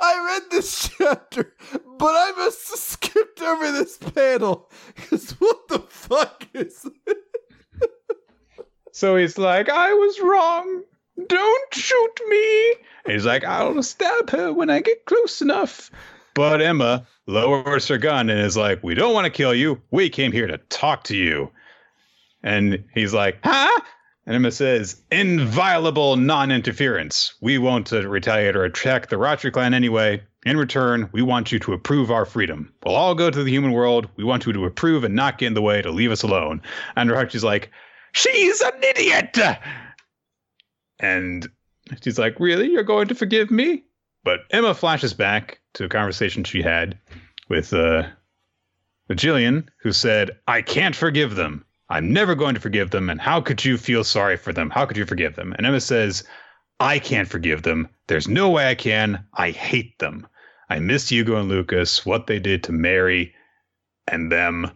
I read this *laughs* chapter, but I must have skipped over this panel because what the fuck is? *laughs* So he's like, I was wrong. Don't shoot me. And he's like, I'll stab her when I get close enough. But Emma lowers her gun and is like, We don't want to kill you. We came here to talk to you. And he's like, Huh? And Emma says, Inviolable non interference. We won't uh, retaliate or attack the Ratri clan anyway. In return, we want you to approve our freedom. We'll all go to the human world. We want you to approve and not get in the way to leave us alone. And Ratri's like, She's an idiot. And she's like, Really? You're going to forgive me? But Emma flashes back to a conversation she had with uh Gillian, who said, I can't forgive them. I'm never going to forgive them. And how could you feel sorry for them? How could you forgive them? And Emma says, I can't forgive them. There's no way I can. I hate them. I miss Yugo and Lucas, what they did to Mary and them.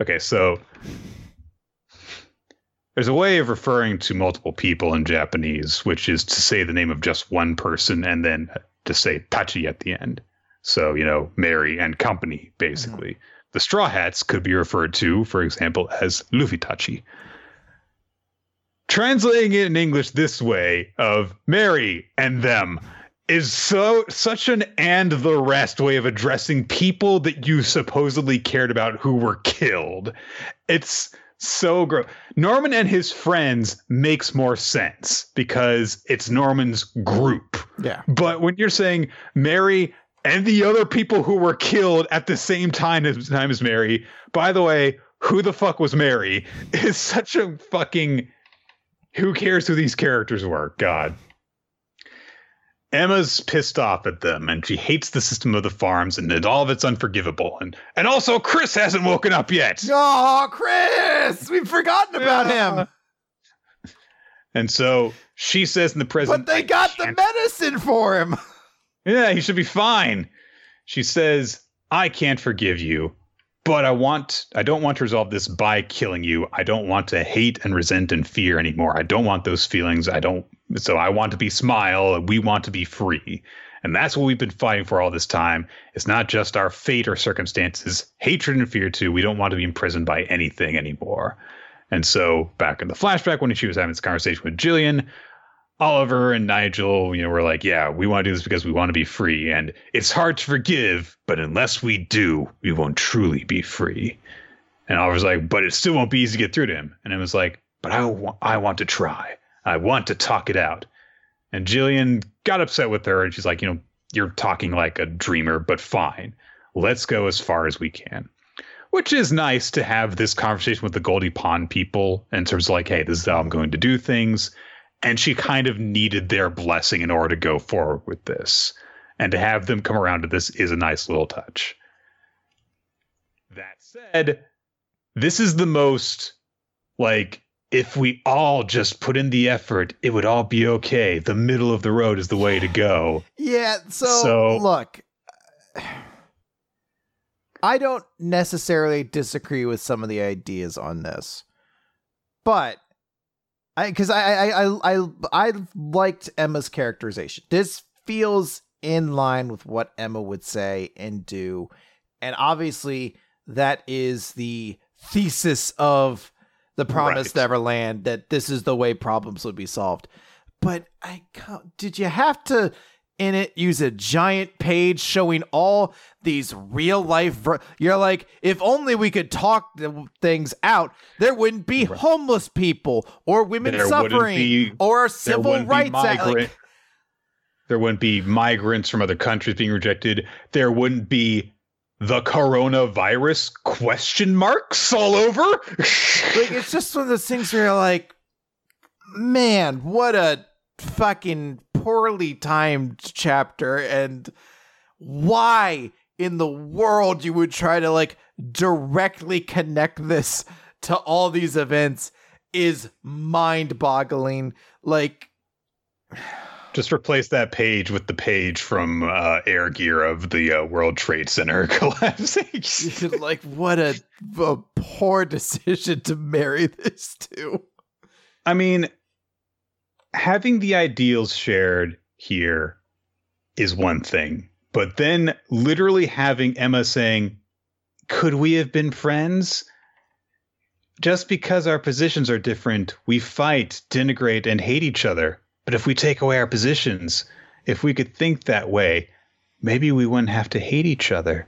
Okay, so there's a way of referring to multiple people in Japanese, which is to say the name of just one person and then to say Tachi at the end. So, you know, Mary and company, mm-hmm. basically. The Straw Hats could be referred to, for example, as Luffy Tachi. Translating it in English this way of Mary and them is so such an and the rest way of addressing people that you supposedly cared about who were killed. It's so gross. Norman and his friends makes more sense because it's Norman's group. Yeah. But when you're saying Mary and the other people who were killed at the same time as time as Mary, by the way, who the fuck was Mary? *laughs* Is such a fucking who cares who these characters were? God. Emma's pissed off at them and she hates the system of the farms and that all of it's unforgivable. And and also Chris hasn't woken up yet. *laughs* Oh, Chris! We've forgotten about Yeah. him. And so she says in the present But they got the medicine for him. *laughs* Yeah, he should be fine. She says, I can't forgive you, but I want I don't want to resolve this by killing you. I don't want to hate and resent and fear anymore. I don't want those feelings. I don't so I want to be smile. We want to be free. And that's what we've been fighting for all this time. It's not just our fate or circumstances, hatred and fear too. We don't want to be imprisoned by anything anymore. And so back in the flashback when she was having this conversation with Gillian, Oliver and Nigel, you know, were like, yeah, we want to do this because we want to be free. And it's hard to forgive, but unless we do, we won't truly be free. And Oliver's like, but it still won't be easy to get through to him. And it was like, but I, wa- I want to try. I want to talk it out. And Gillian got upset with her and she's like, you know, you're talking like a dreamer, but fine. Let's go as far as we can. Which is nice to have this conversation with the Goldy Pond people in terms of like, hey, this is how I'm going to do things and she kind of needed their blessing in order to go forward with this. And to have them come around to this is a nice little touch. That said, this is the most like if we all just put in the effort, it would all be okay. The middle of the road is the way to go. *sighs* Yeah, so, So- look, *sighs* I don't necessarily disagree with some of the ideas on this, but because I I I I I liked Emma's characterization. This feels in line with what Emma would say and do, and obviously that is the thesis of the Promised Right. Neverland that this is the way problems would be solved. But I did you have to in it use a giant page showing all these real life ver- you're like if only we could talk the things out there wouldn't be Right. homeless people or women There suffering be- or There civil rights act- like, there wouldn't be migrants from other countries being rejected. There wouldn't be the coronavirus question marks all over. like it's just one of those things where you're like man what a fucking poorly timed chapter and why in the world you would try to like directly connect this to all these events is mind-boggling like *sighs* Just replace that page with the page from uh, Air Gear of the uh, World Trade Center *laughs* collapsing. *laughs* like what a, a poor decision to marry this to I mean, having the ideals shared here is one thing, but then literally having Emma saying, Could we have been friends? Just because our positions are different, we fight, denigrate, and hate each other. But if we take away our positions, if we could think that way, maybe we wouldn't have to hate each other.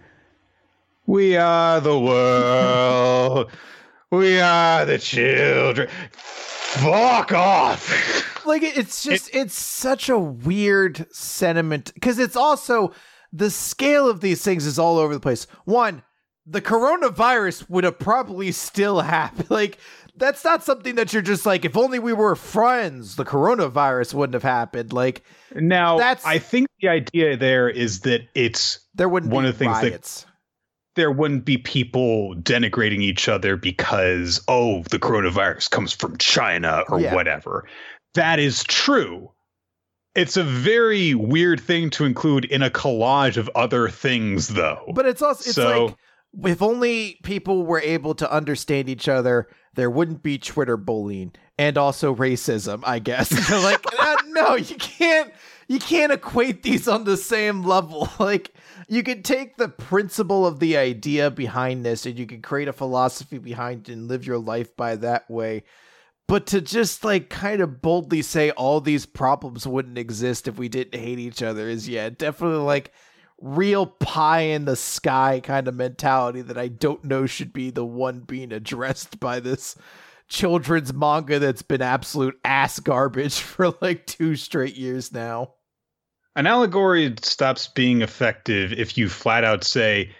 We are the world. *laughs* we are the children. Fuck off. *laughs* like it's just it's such a weird sentiment because it's also the scale of these things is all over the place one the coronavirus would have probably still *laughs* happened like that's not something that you're just like if only we were friends the coronavirus wouldn't have happened like Now, That's- I think the idea there is that it's there wouldn't One be of the things that- riots there wouldn't be people denigrating each other because oh the coronavirus comes from China or Yeah. whatever. That is true. It's a very weird thing to include in a collage of other things though. but it's also it's So- like if only people were able to understand each other there wouldn't be twitter bullying and also racism i guess *laughs* like uh, no you can't you can't equate these on the same level *laughs* like you could take the principle of the idea behind this and you could create a philosophy behind it and live your life by that way but to just like kind of boldly say all these problems wouldn't exist if we didn't hate each other is yeah definitely like real pie in the sky kind of mentality that I don't know should be the one being addressed by this children's manga that's been absolute ass garbage *laughs* for like two straight years now. An allegory stops being effective if you flat out say,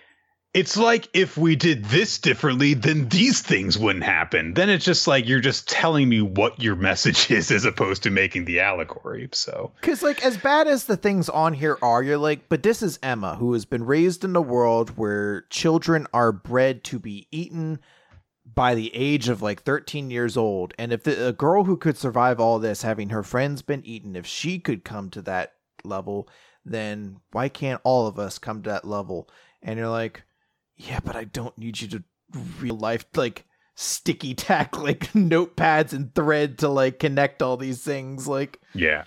it's like if we did this differently, then these things wouldn't happen. Then it's just like you're just telling me what your *laughs* message is as opposed to making the allegory. So, Because, like, as bad as the things on here are, you're like, but this is Emma, who has been raised in a world where children are bred to be eaten by the age of like 13 years old. And if the, a girl who could survive all this, having her friends been eaten, if she could come to that level, then why can't all of us come to that level? And you're like, yeah, but I don't need you to real life, like, sticky tack, *laughs* like, notepads and thread to, like, connect all these things. Like, yeah.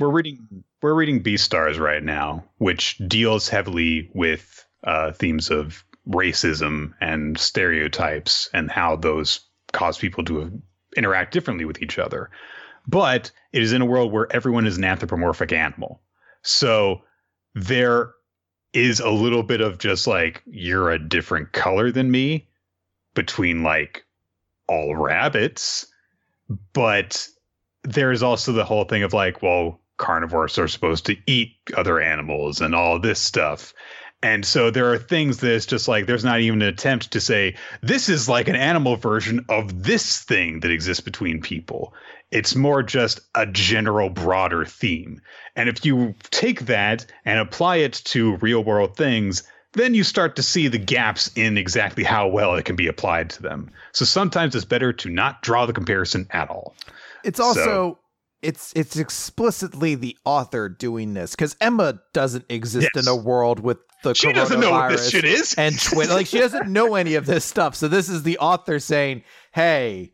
We're reading we're reading Beastars right now, which deals heavily with uh, themes of racism and stereotypes and how those cause people to interact differently with each other. But it is in a world where everyone is an anthropomorphic animal. So there is a little bit of just like, you're a different color than me between like all rabbits. But there's also the whole thing of like, well, carnivores are supposed to eat other animals and all this stuff. And so there are things that it's just like there's not even an attempt to say this is like an animal version of this thing that exists between people. It's more just a general broader theme. And if you take that and apply it to real world things, then you start to see the gaps in exactly how well it can be applied to them. So sometimes it's better to not draw the comparison at all. It's also so, it's it's explicitly the author doing this because Emma doesn't exist yes. in a world with the she doesn't know what this shit is and Twitter. like she doesn't know any of this stuff. So this is the author saying, "Hey,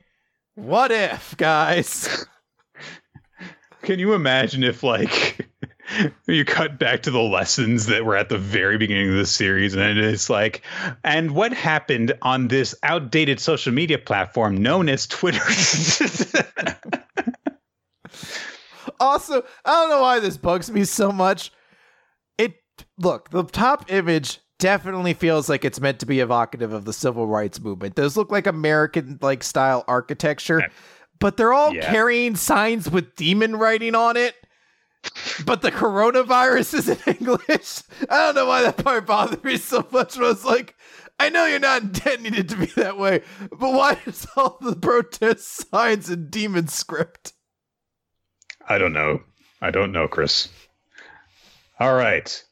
what if, guys?" Can you imagine if like *laughs* you cut back to the lessons that were at the very beginning of the series and it's like and what happened on this outdated social media platform known as twitter *laughs* also i don't know why this bugs me so much it look the top image definitely feels like it's meant to be evocative of the civil rights movement those look like american like style architecture but they're all yeah. carrying signs with demon writing on it but the coronavirus is in *laughs* English. I don't know why that part bothered me so much. But I was like, I know you're not intending it to be that way, but why is all the protest signs in demon script? I don't know. I don't know, Chris. All right.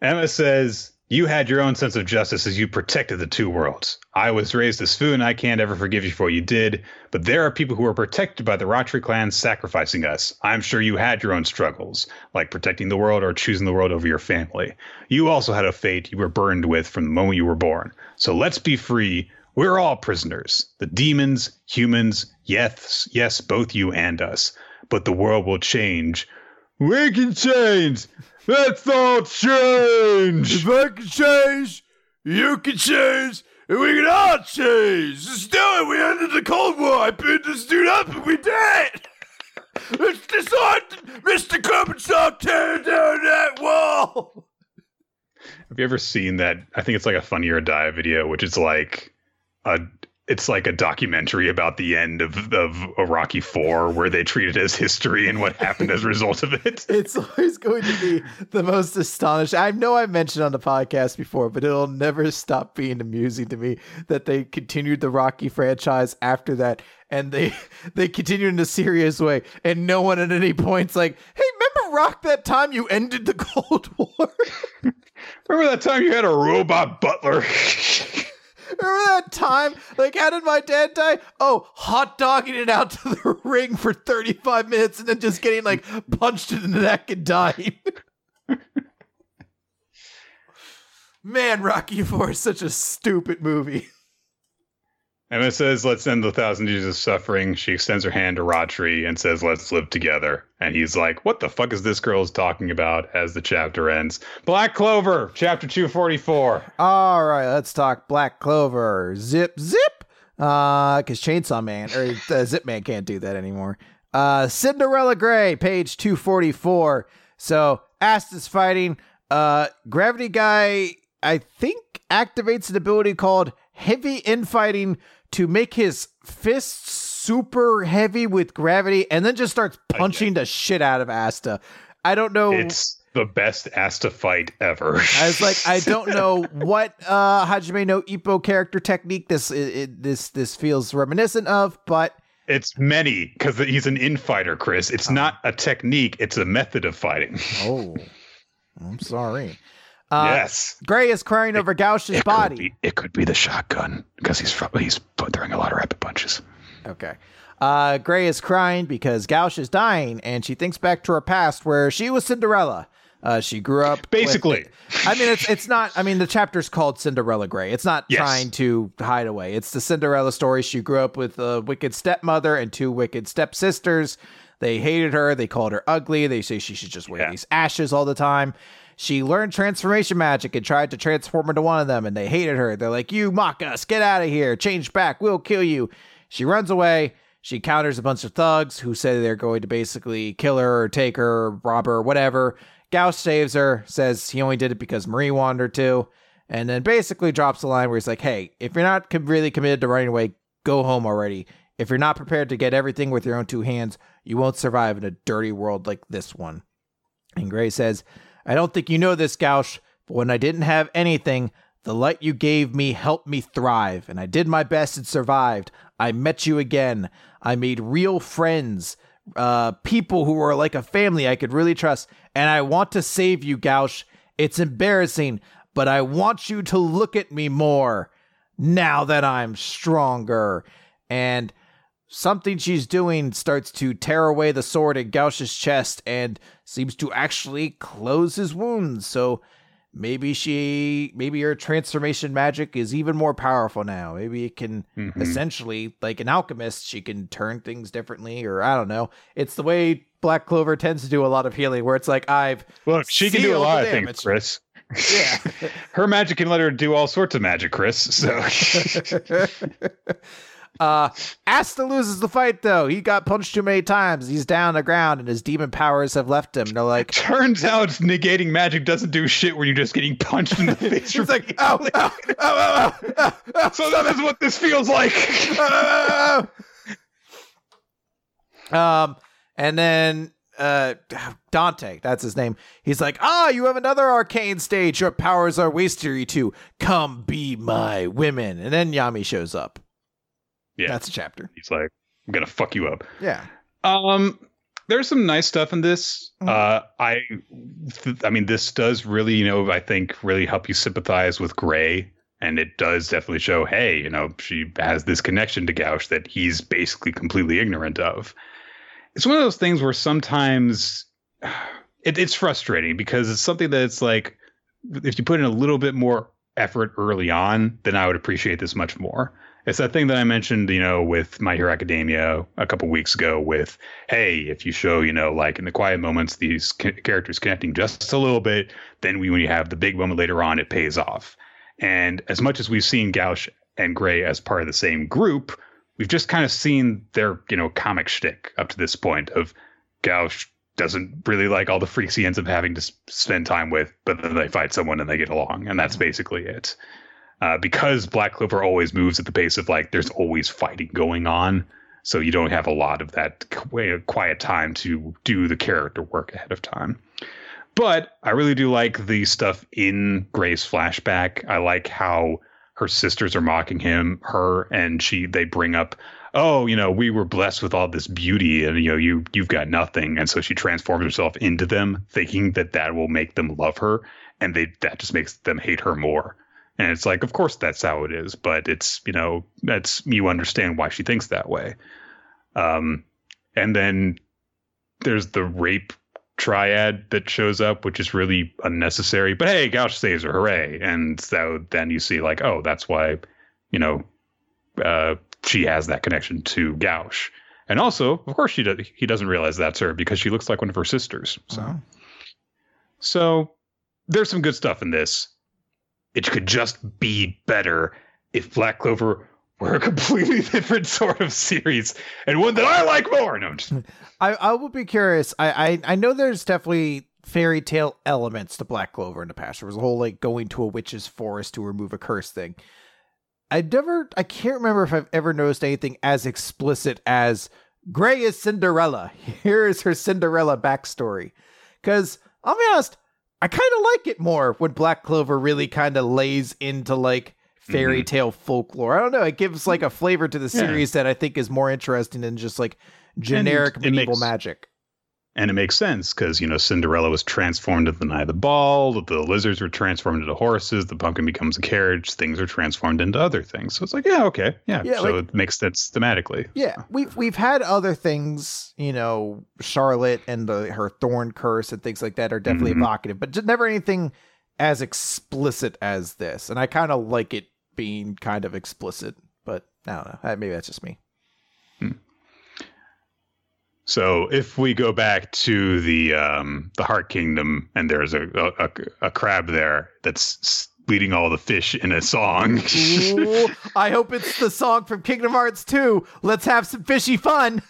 Emma says, you had your own sense of justice as you protected the two worlds. I was raised as Fu, and I can't ever forgive you for what you did, but there are people who are protected by the Ratri clan sacrificing us. I'm sure you had your own struggles, like protecting the world or choosing the world over your family. You also had a fate you were burned with from the moment you were born. So let's be free. We're all prisoners. The demons, humans, yes, yes, both you and us. But the world will change. We can change! Let's all change. If I can change, you can change, and we can all change. Let's do it. We ended the Cold War. I picked this dude up, and we did it. Let's decide, Mr. Kubichak, tear down that wall. Have you ever seen that? I think it's like a Funny or Die video, which is like a it's like a documentary about the end of of Rocky Four, where they treat it as history and what happened as a result of it. *laughs* It's always going to be the most astonishing. I know I mentioned on the podcast before, but it'll never stop being amusing to me that they continued the Rocky franchise after that, and they *laughs* they continued in a serious way, and no one at any point's like, "Hey, remember Rock that time you ended the *laughs* Cold War? remember that time you had a robot butler?" Remember that time? Like, how did my dad die? Oh, hot dogging it out to the *laughs* ring for 35 minutes and then just getting like punched in the neck and dying. *laughs* Man, Rocky Four is such a stupid movie. Emma says, Let's end the thousand years of suffering. She extends her hand to Ratri and says, Let's live together. And he's like, What the fuck is this girl is talking about as the chapter ends? Black Clover, chapter 244. All right, let's talk Black Clover. Zip, zip. Uh, because Chainsaw Man or uh, Zip Man can't do that anymore. Uh, Cinderella Gray, page 244. So, Asta's fighting. Uh, Gravity Guy, I think, activates an ability called Heavy Infighting to make his fists super heavy with gravity and then just starts punching the shit out of Asta. I don't know. It's the best Asta fight ever. I was like, I *laughs* don't know what uh Hajime no Ippo character technique this it, this this feels reminiscent of, but it's many because he's an infighter, Chris. It's oh. not a technique; it's a method of fighting. *laughs* oh, I'm sorry. Uh, yes. Gray is crying it, over Gauch's body. Be, it could be the shotgun because he's he's throwing a lot of rapid punches. Okay. Uh, Gray is crying because Gauch is dying, and she thinks back to her past where she was Cinderella. Uh, she grew up basically. With, I mean, it's it's not. I mean, the chapter's called Cinderella Gray. It's not yes. trying to hide away. It's the Cinderella story. She grew up with a wicked stepmother and two wicked stepsisters. They hated her. They called her ugly. They say she should just wear yeah. these ashes all the time she learned transformation magic and tried to transform into one of them, and they hated her. They're like, "You mock us, get out of here, change back, we'll kill you." She runs away. She encounters a bunch of thugs who say they're going to basically kill her or take her, or rob her, or whatever. Gauch saves her, says he only did it because Marie wanted her to, and then basically drops the line where he's like, "Hey, if you're not really committed to running away, go home already. If you're not prepared to get everything with your own two hands, you won't survive in a dirty world like this one." And Gray says, "I don't think you know this, Gauch, but when I didn't have anything, the light you gave me helped me thrive, and I did my best and survived. I met you again. I made real friends, uh, people who were like a family I could really trust, and I want to save you, Gauch. It's embarrassing, but I want you to look at me more now that I'm stronger. And something she's doing starts to tear away the sword in Gauch's chest and seems to actually close his wounds. So maybe she maybe her transformation magic is even more powerful now maybe it can Mhm. essentially like an alchemist she can turn things differently or i don't know it's the way black clover tends to do a lot of healing where it's like i've Look, she can do a lot of damage. things, Chris. Yeah. *laughs* Her magic can let her do all sorts of magic, Chris. So *laughs* *laughs* uh asta loses the fight though he got punched too many times he's down on the ground and his demon powers have left him they're like *laughs* turns out negating magic doesn't do shit when you're just getting punched in the *laughs* face. he's like ow ow ow, ow, ow, so that is what this feels like. *laughs* um, and then uh, Dante, that's his name. He's like, ah, you have another arcane stage. Your powers are wasted too. Come be my women. And then Yami shows up. Yeah. that's a chapter. He's like, I'm gonna fuck you up. Yeah, Um, there's some nice stuff in this. Mhm. Uh, I, th- I mean, this does really, you know, I think really help you sympathize with Gray, and it does definitely show, hey, you know, she has this connection to Gauch that he's basically completely ignorant of. It's one of those things where sometimes *sighs* it, it's frustrating because it's something that's like, if you put in a little bit more effort early on, then I would appreciate this much more. It's that thing that I mentioned, you know, with My Hero Academia a couple weeks ago with, hey, if you show, you know, like in the quiet moments, these characters connecting just a little bit, then we, when you have the big moment later on, it pays off. And as much as we've seen Gauch and Gray as part of the same group, we've just kind of seen their, you know, comic shtick up to this point of Gauch doesn't really like all the freaks he ends up having to spend time with, but then they fight someone and they get along, and that's basically it uh, because Black Clover always moves at the pace of like there's always fighting going on, so you don't have a lot of that quiet time to do the character work ahead of time. But I really do like the stuff in Gray's flashback. I like how her sisters are mocking him, her and she they bring up, oh, you know, we were blessed with all this beauty, and you know, you you've got nothing, and so she transforms herself into them, thinking that that will make them love her, and they that just makes them hate her more. And it's like, of course, that's how it is, but it's you know, that's you understand why she thinks that way. Um, and then there's the rape triad that shows up, which is really unnecessary. But hey, Gauch saves her, hooray! And so then you see like, oh, that's why, you know, uh, she has that connection to Gauch. And also, of course, she does, he doesn't realize that's her because she looks like one of her sisters. So, so there's some good stuff in this. It could just be better if Black Clover were a completely *laughs* different sort of series and one that I like more. No, *laughs* I, I will be curious. I, I I know there's definitely fairy tale elements to Black Clover in the past. There was a whole like going to a witch's forest to remove a curse thing. I never I can't remember if I've ever noticed anything as explicit as Gray is Cinderella. *laughs* Here is her Cinderella backstory. Cause I'll be honest, I kind of like it more when Black Clover really mm-hmm. kind of lays into like fairy mm-hmm. tale folklore. I don't know. It gives like a flavor to the Yeah. series that I think is more interesting than just like generic it medieval makes- magic. And it makes sense because you know Cinderella was transformed into the night of the ball. The lizards were transformed into horses. The pumpkin becomes a carriage. Things are transformed into other things. So it's like, yeah, okay, yeah. Yeah, so like- it makes sense thematically. Yeah, we've we've had other things, you know, Charlotte and the her thorn curse and things like that are definitely Mhm. evocative, but just never anything as explicit as this. And I kind of like it being kind of explicit, but I don't know. Uh, Maybe that's just me. So if we go back to the um, the Heart Kingdom, and there's a, a a crab there that's leading all the fish in a song. Ooh, I hope it's the song from Kingdom Hearts 2. Let's have some fishy fun.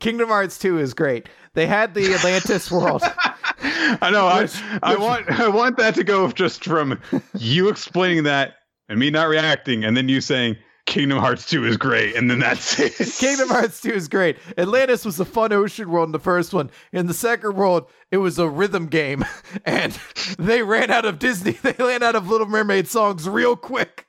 Kingdom Hearts 2 is great. They had the Atlantis *laughs* world. I know. I, I want I want that to go just from you explaining that and me not reacting, and then you saying Kingdom Hearts 2 is great, and then that's *laughs* it. Kingdom Hearts 2 is great. Atlantis was a fun ocean world in the first one. In the second world, it was a rhythm game, *laughs* and they ran out of Disney. *laughs* They ran out of Little Mermaid songs real quick.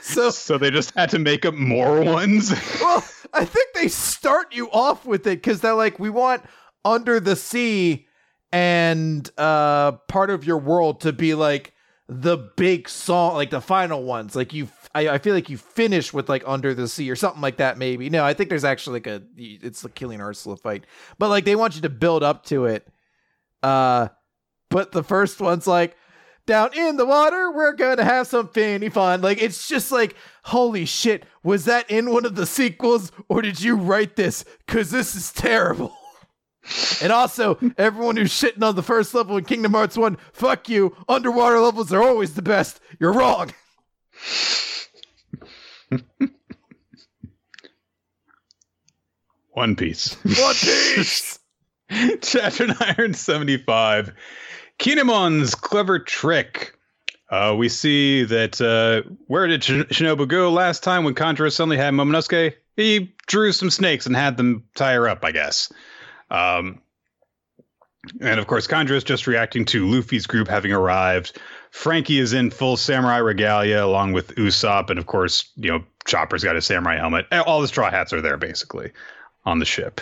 So, so they just had to make up more ones. well, I think they start you off with it because they're like, we want Under the Sea and uh part of your world to be like the big song, like the final ones. Like you, I, I feel like you finish with like Under the Sea or something like that. Maybe no, I think there's actually like a it's the Killing Ursula fight, but like they want you to build up to it. Uh, but the first one's like down in the water, we're gonna have some fanny fun. Like it's just like holy shit, was that in one of the sequels or did you write this? Cause this is terrible. *laughs* And also, everyone who's shitting on the first level in Kingdom Hearts 1, fuck you. Underwater levels are always the best. You're wrong. *laughs* *laughs* One Piece. One Piece! *laughs* Chapter 975. Kinemon's clever trick. Uh, we see that uh, where did Sh- Shinobu go last time when Kanjuro suddenly had Momonosuke? He drew some snakes and had them tie her up, I guess. Um, and of course, Kanjuro is just reacting to Luffy's group having arrived. Franky is in full samurai regalia along with Usopp, and of course, you know, Chopper's got his samurai helmet. All the straw hats are there basically on the ship.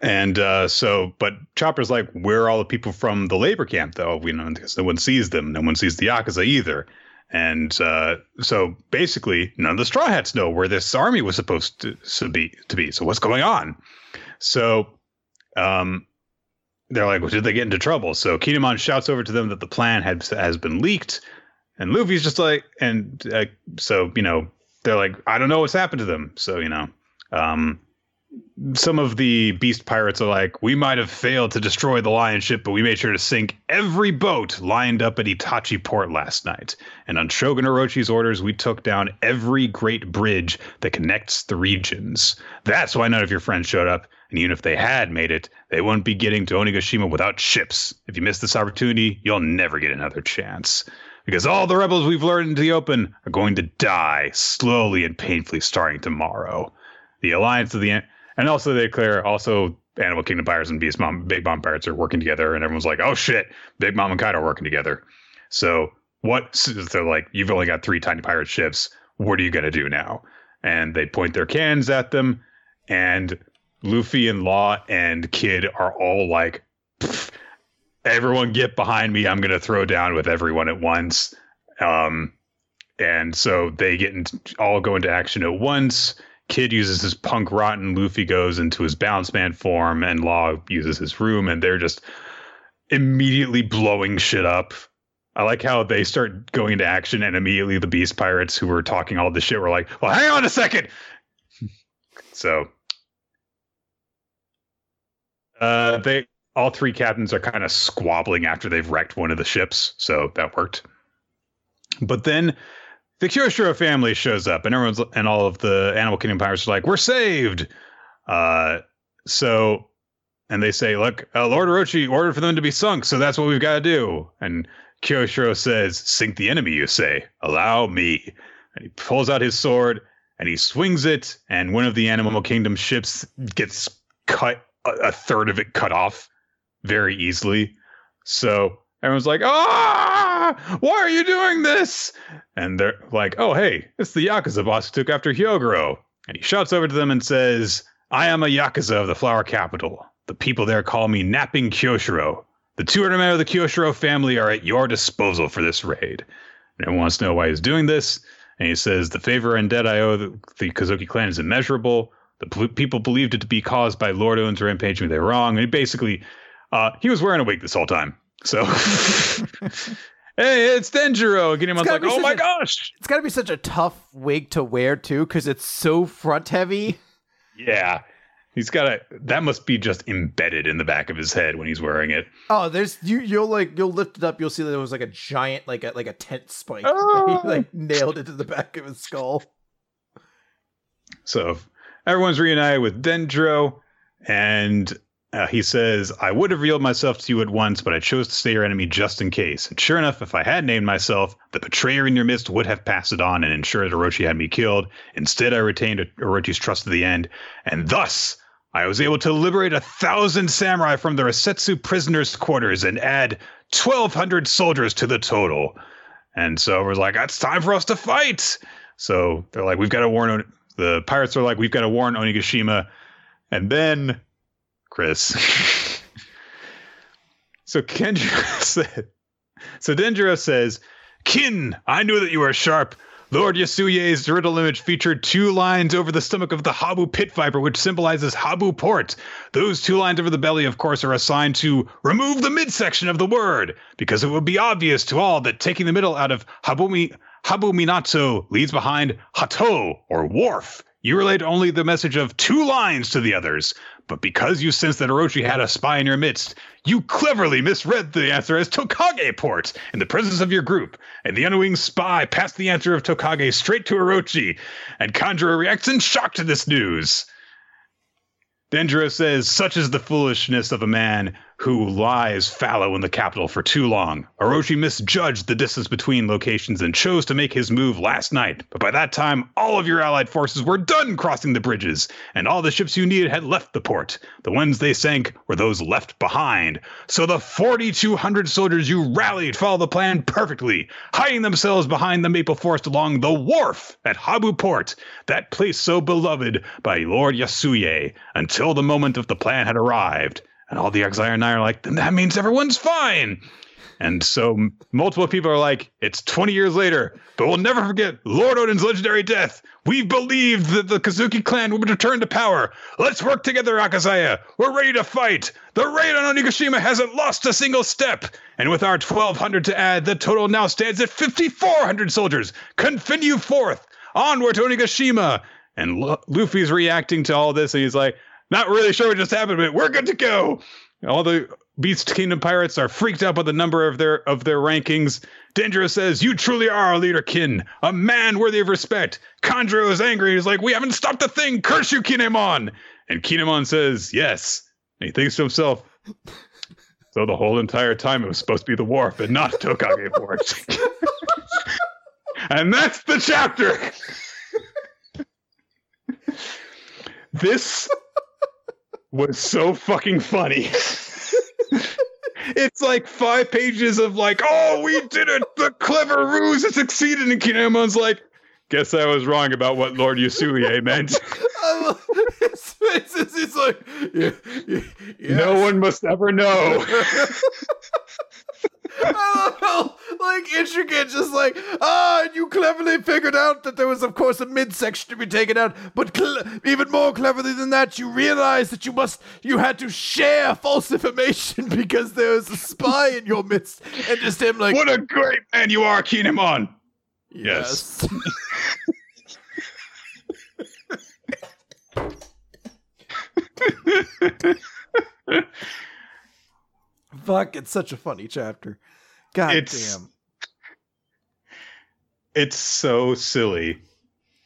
And uh, so, but Chopper's like, where are all the people from the labor camp, though? We know because no one sees them. No one sees the Yakuza either. And uh, so basically, none of the Straw Hats know where this army was supposed to, to be. To be. So what's going on? So um, they're like, well, did they get into trouble? So Kinemon shouts over to them that the plan had has been leaked, and Luffy's just like, and uh, so you know, they're like, I don't know what's happened to them. So you know, um, some of the beast pirates are like, we might have failed to destroy the lion ship, but we made sure to sink every boat lined up at Itachi port last night. And on Shogun Orochi's orders, we took down every great bridge that connects the regions. That's why none of your friends showed up. And even if they had made it, they wouldn't be getting to Onigashima without ships. If you miss this opportunity, you'll never get another chance. Because all the rebels we've lured into the open are going to die slowly and painfully starting tomorrow. The alliance of the and also they declare also Animal Kingdom Pirates and Beast Mom Big Mom Pirates are working together, and everyone's like, oh shit, Big Mom and Kaido are working together. So what they're like, you've only got three tiny pirate ships. What are you gonna do now? And they point their cannons at them, and Luffy and Law and Kid are all like, everyone get behind me. I'm gonna throw down with everyone at once. Um, and so they get in, all go into action at once. Kid uses his punk rotten. Luffy goes into his Boundman form, and Law uses his room, and they're just immediately blowing shit up. I like how they start going into action, and immediately the Beast Pirates, who were talking all this shit, were like, "Well, hang on a second. *laughs* so, uh, they all three captains are kind of squabbling after they've wrecked one of the ships, so that worked. But then the Kyoshiro family shows up, and everyone's and all of the Animal Kingdom pirates are like, "We're saved." Uh, so, and they say, "Look, uh, Lord Orochi ordered for them to be sunk, so that's what we've got to do." And Kyoshiro says, "Sink the enemy, you say? Allow me." And he pulls out his sword and he swings it, and one of the Animal Kingdom ships gets cut, a, a third of it cut off very easily. So everyone's like, ah, why are you doing this? And they're like, oh, hey, it's the Yakuza boss who took after Hyogoro. And he shouts over to them and says, I am a Yakuza of the Flower Capital. The people there call me Napping Kyoshiro. The 200 men of the Kyoshiro family are at your disposal for this raid. And everyone wants to know why he's doing this. And he says, the favor and debt I owe the, the Kozuki clan is immeasurable. The people believed it to be caused by Lord Oden's rampage, but they're wrong. And he basically, uh, he was wearing a wig this whole time. So, *laughs* hey, it's Denjiro. Getting like, oh my a, gosh. It's got to be such a tough wig to wear, too, because it's so front heavy. Yeah. He's got a that must be just embedded in the back of his head when he's wearing it. Oh, there's you. You'll like you'll lift it up. You'll see that there was like a giant, like a like a tent spike. Oh. *laughs* he like nailed it to the back of his skull. So everyone's reunited with Denjiro, and uh, he says, I would have revealed myself to you at once, but I chose to stay your enemy just in case. And sure enough, if I had named myself, the betrayer in your midst would have passed it on and ensured Orochi had me killed. Instead, I retained Orochi's trust to the end, and thus I was able to liberate a thousand samurai from the Resetsu prisoners' quarters and add 1,200 soldiers to the total. And so we're like, it's time for us to fight. So they're like, we've got to warn the pirates are like, we've got to warn Onigashima. And then, Chris. *laughs* so Kenjiro *laughs* said, so Denjiro says, Kin, I knew that you were sharp. Lord Yasuie's riddle image featured two lines over the stomach of the Habu pit viper, which symbolizes Habu port. Those two lines over the belly, of course, are assigned to remove the midsection of the word, because it would be obvious to all that taking the middle out of Habumi Habu Minato leaves behind Hato, or wharf. You relate only the message of two lines to the others, but because you sensed that Orochi had a spy in your midst, you cleverly misread the answer as Tokage port in the presence of your group, and the unwinged spy passed the answer of Tokage straight to Orochi, and Kanjuro reacts in shock to this news. Denjiro says, Such is the foolishness of a man who lies fallow in the capital for too long. Orochi misjudged the distance between locations and chose to make his move last night. But by that time, all of your allied forces were done crossing the bridges, and all the ships you needed had left the port. The ones they sank were those left behind. So the 4,200 soldiers you rallied followed the plan perfectly, hiding themselves behind the maple forest along the wharf at Habu Port, that place so beloved by Lord Yasuie, until the moment of the plan had arrived. And all the Exire and I are like, then that means everyone's fine. And so multiple people are like, it's 20 years later, but we'll never forget Lord Oden's legendary death. We believed that the Kozuki clan would return to power. Let's work together, Akazaya. We're ready to fight. The raid on Onigashima hasn't lost a single step. And with our 1,200 to add, the total now stands at 5,400 soldiers. Continue forth. Onward to Onigashima. And Lu- Luffy's reacting to all this, and he's like, not really sure what just happened, but we're good to go. All the Beast Kingdom pirates are freaked out by the number of their of their rankings. Denjiro says, "You truly are a leader, Kin, a man worthy of respect." Kanjuro is angry. He's like, "We haven't stopped a thing. Curse you, Kinemon!" And Kinemon says, "Yes." And he thinks to himself, "So the whole entire time it was supposed to be the wharf and not Tokage Port." *laughs* and that's the chapter. *laughs* this was so fucking funny. it's like five pages of like, oh, we did it, the clever ruse has succeeded, and Kinemon's like, guess I was wrong about what Lord Yasuie meant. I love his faces. He's like, yeah, yeah, yes. No one must ever know. *laughs* *laughs* I love how like intricate, just like ah, you cleverly figured out that there was, of course, a midsection to be taken out. But cl- even more cleverly than that, you realized that you must, you had to share false information *laughs* because there was a spy in your midst, and just him like, what a great man you are, Kinemon. Yes. *laughs* Fuck! It's such a funny chapter. God It's- damn. It's so silly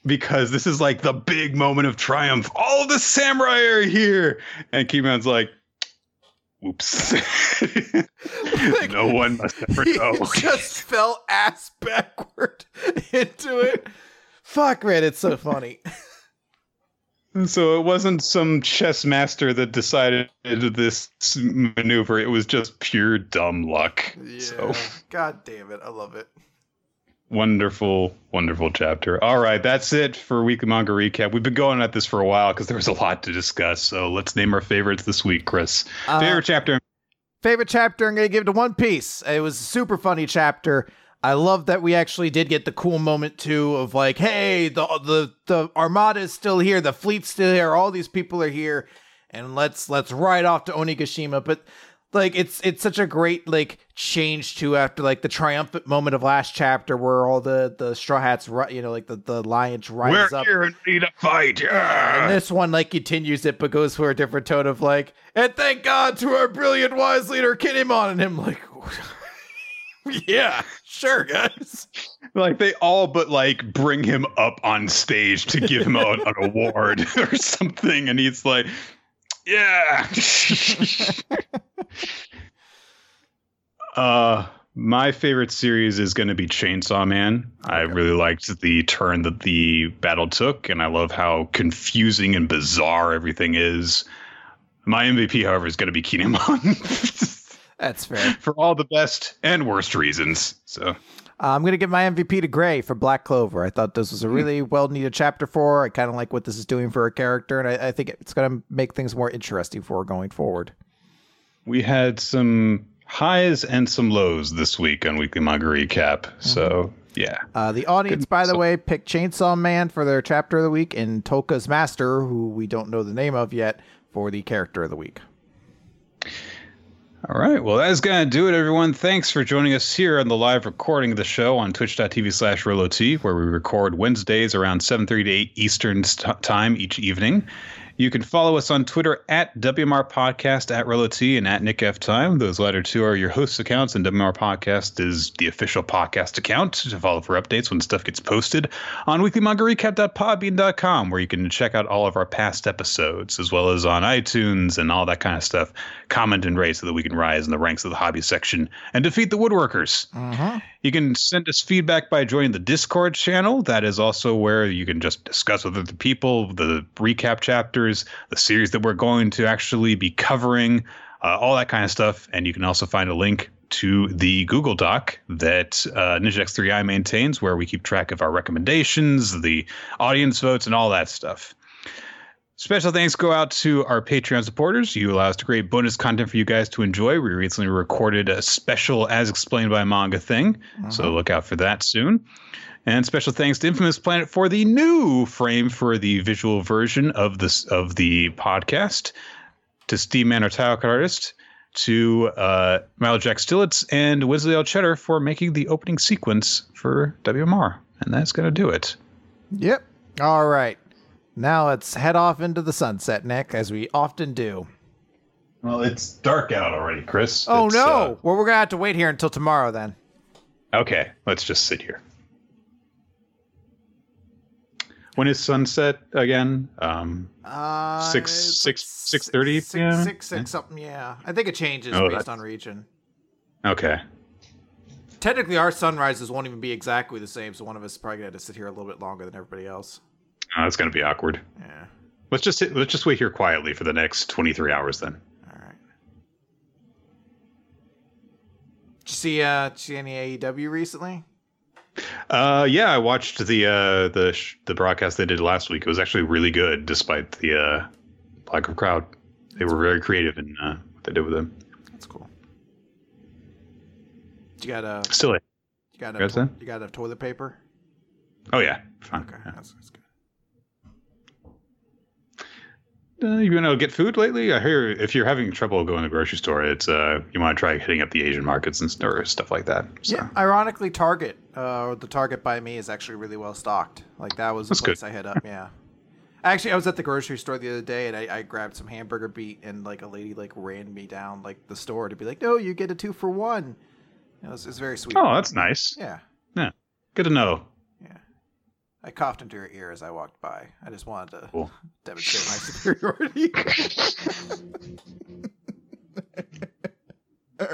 because this is like the big moment of triumph. All the samurai are here, and Kimon's like, "Whoops, *laughs* no one must ever He oh, know." just fell ass backward *laughs* into it. Fuck, man, it's so funny. *laughs* So it wasn't some chess master that decided this maneuver. It was just pure dumb luck. Yeah. So God damn it. I love it. wonderful, wonderful chapter. All right, that's it for weekly manga recap. We've been going at this for a while because there was a lot to discuss. So let's name our favorites this week, Chris. Uh, Favorite chapter. Favorite chapter, I'm going to give it to One Piece. It was a super funny chapter. I love that we actually did get the cool moment too of like, hey, the the the armada is still here, the fleet's still here, all these people are here, and let's let's ride off to Onigashima. But like it's it's such a great like change to after like the triumphant moment of last chapter where all the the straw hats you know like the the lions rise We're up here and need a fight. and this one like continues it but goes for a different tone of like and thank god to our brilliant wise leader Kinemon and him like *laughs* yeah sure guys Like they all but like bring him up on stage to give him a, *laughs* an award *laughs* or something, and he's like, "Yeah." *laughs* uh, my favorite series is going to be Chainsaw Man. I really liked the turn that the battle took, and I love how confusing and bizarre everything is. My MVP, however, is going to be Kinemon. That's fair For all the best and worst reasons. So Uh, I'm gonna give my MVP to Gray for Black Clover. I thought this was a really well needed chapter for. I kind of like what this is doing for her character, and I, I think it's gonna make things more interesting for her going forward. we had some highs and some lows this week on Weekly Manga Recap. So yeah, Uh, the audience, Good. by the So- way, picked Chainsaw Man for their chapter of the week, and Toka's Master, who we don't know the name of yet, for the character of the week. All right. Well, that's going to do it, everyone. Thanks for joining us here on the live recording of the show on twitch.tv slash RoloT, where we record Wednesdays around 7.30 to 8 Eastern st- time each evening. You can follow us on Twitter at WMR Podcast, at RoloT, and at Nick F Time. Those latter two are your hosts' accounts, and WMR Podcast is the official podcast account to follow for updates when stuff gets posted on weeklymangarecap.podbean.com, where you can check out all of our past episodes, as well as on iTunes and all that kind of stuff. Comment and rate so that we can rise in the ranks of the hobby section and defeat the woodworkers. Mm-hmm. You can send us feedback by joining the Discord channel. That is also where you can just discuss with other people the recap chapters, the series that we're going to actually be covering, uh, all that kind of stuff. And you can also find a link to the Google Doc that uh, Ninja X3i maintains, where we keep track of our recommendations, the audience votes, and all that stuff. Special thanks go out to our Patreon supporters. You allow us to create bonus content for you guys to enjoy. We recently recorded a special as explained by manga thing, so look out for that soon. And special thanks to Infamous Planet for the new frame for the visual version of this of the podcast. To Steve Man, our tile artist, to uh, Milo Jack Stillitz and Wesley L. Cheddar for making the opening sequence for WMR. And that's going to do it. Yep. All right. Now let's head off into the sunset, Nick, as we often do. Well, it's dark out already, Chris. Oh It's, no! uh, well, we're gonna have to wait here until tomorrow then. Okay, let's just sit here. When is sunset again? Um, Uh, Six- six- six thirty six- PM? Six, six, something. Yeah, I think it changes Oh, based that's- on region. okay. Technically, our sunrises won't even be exactly the same, so one of us is probably gonna have to sit here a little bit longer than everybody else. Oh, that's going to be awkward. Yeah. Let's just sit, let's just wait here quietly for the next 23 hours then. All right. Did you see uh did you see any AEW recently? Uh, yeah, I watched the uh, the sh- the broadcast they did last week. It was actually really good, despite the uh, lack of crowd. They were very creative in uh, what they did with them. That's cool. You got a Still, you got a sir? you got a toilet paper? oh yeah, fine. Okay, Yeah. that's, that's good. Uh, you to get food lately? I hear if you're having trouble going to the grocery store, it's uh, you want to try hitting up the Asian markets and or stuff like that. So. Yeah, ironically, Target, uh, the Target by me is actually really well stocked. Like that was the That's good. place I hit up. Yeah. Actually, I was at the grocery store the other day and I, I grabbed some hamburger beat and like a lady like ran me down like the store to be like, no, you get a two for one. It was, it was very sweet. Oh, that's nice. Yeah. Yeah, Good to know. I coughed into her ear as I walked by. I just wanted to cool. *laughs* demonstrate my *laughs* superiority. *laughs*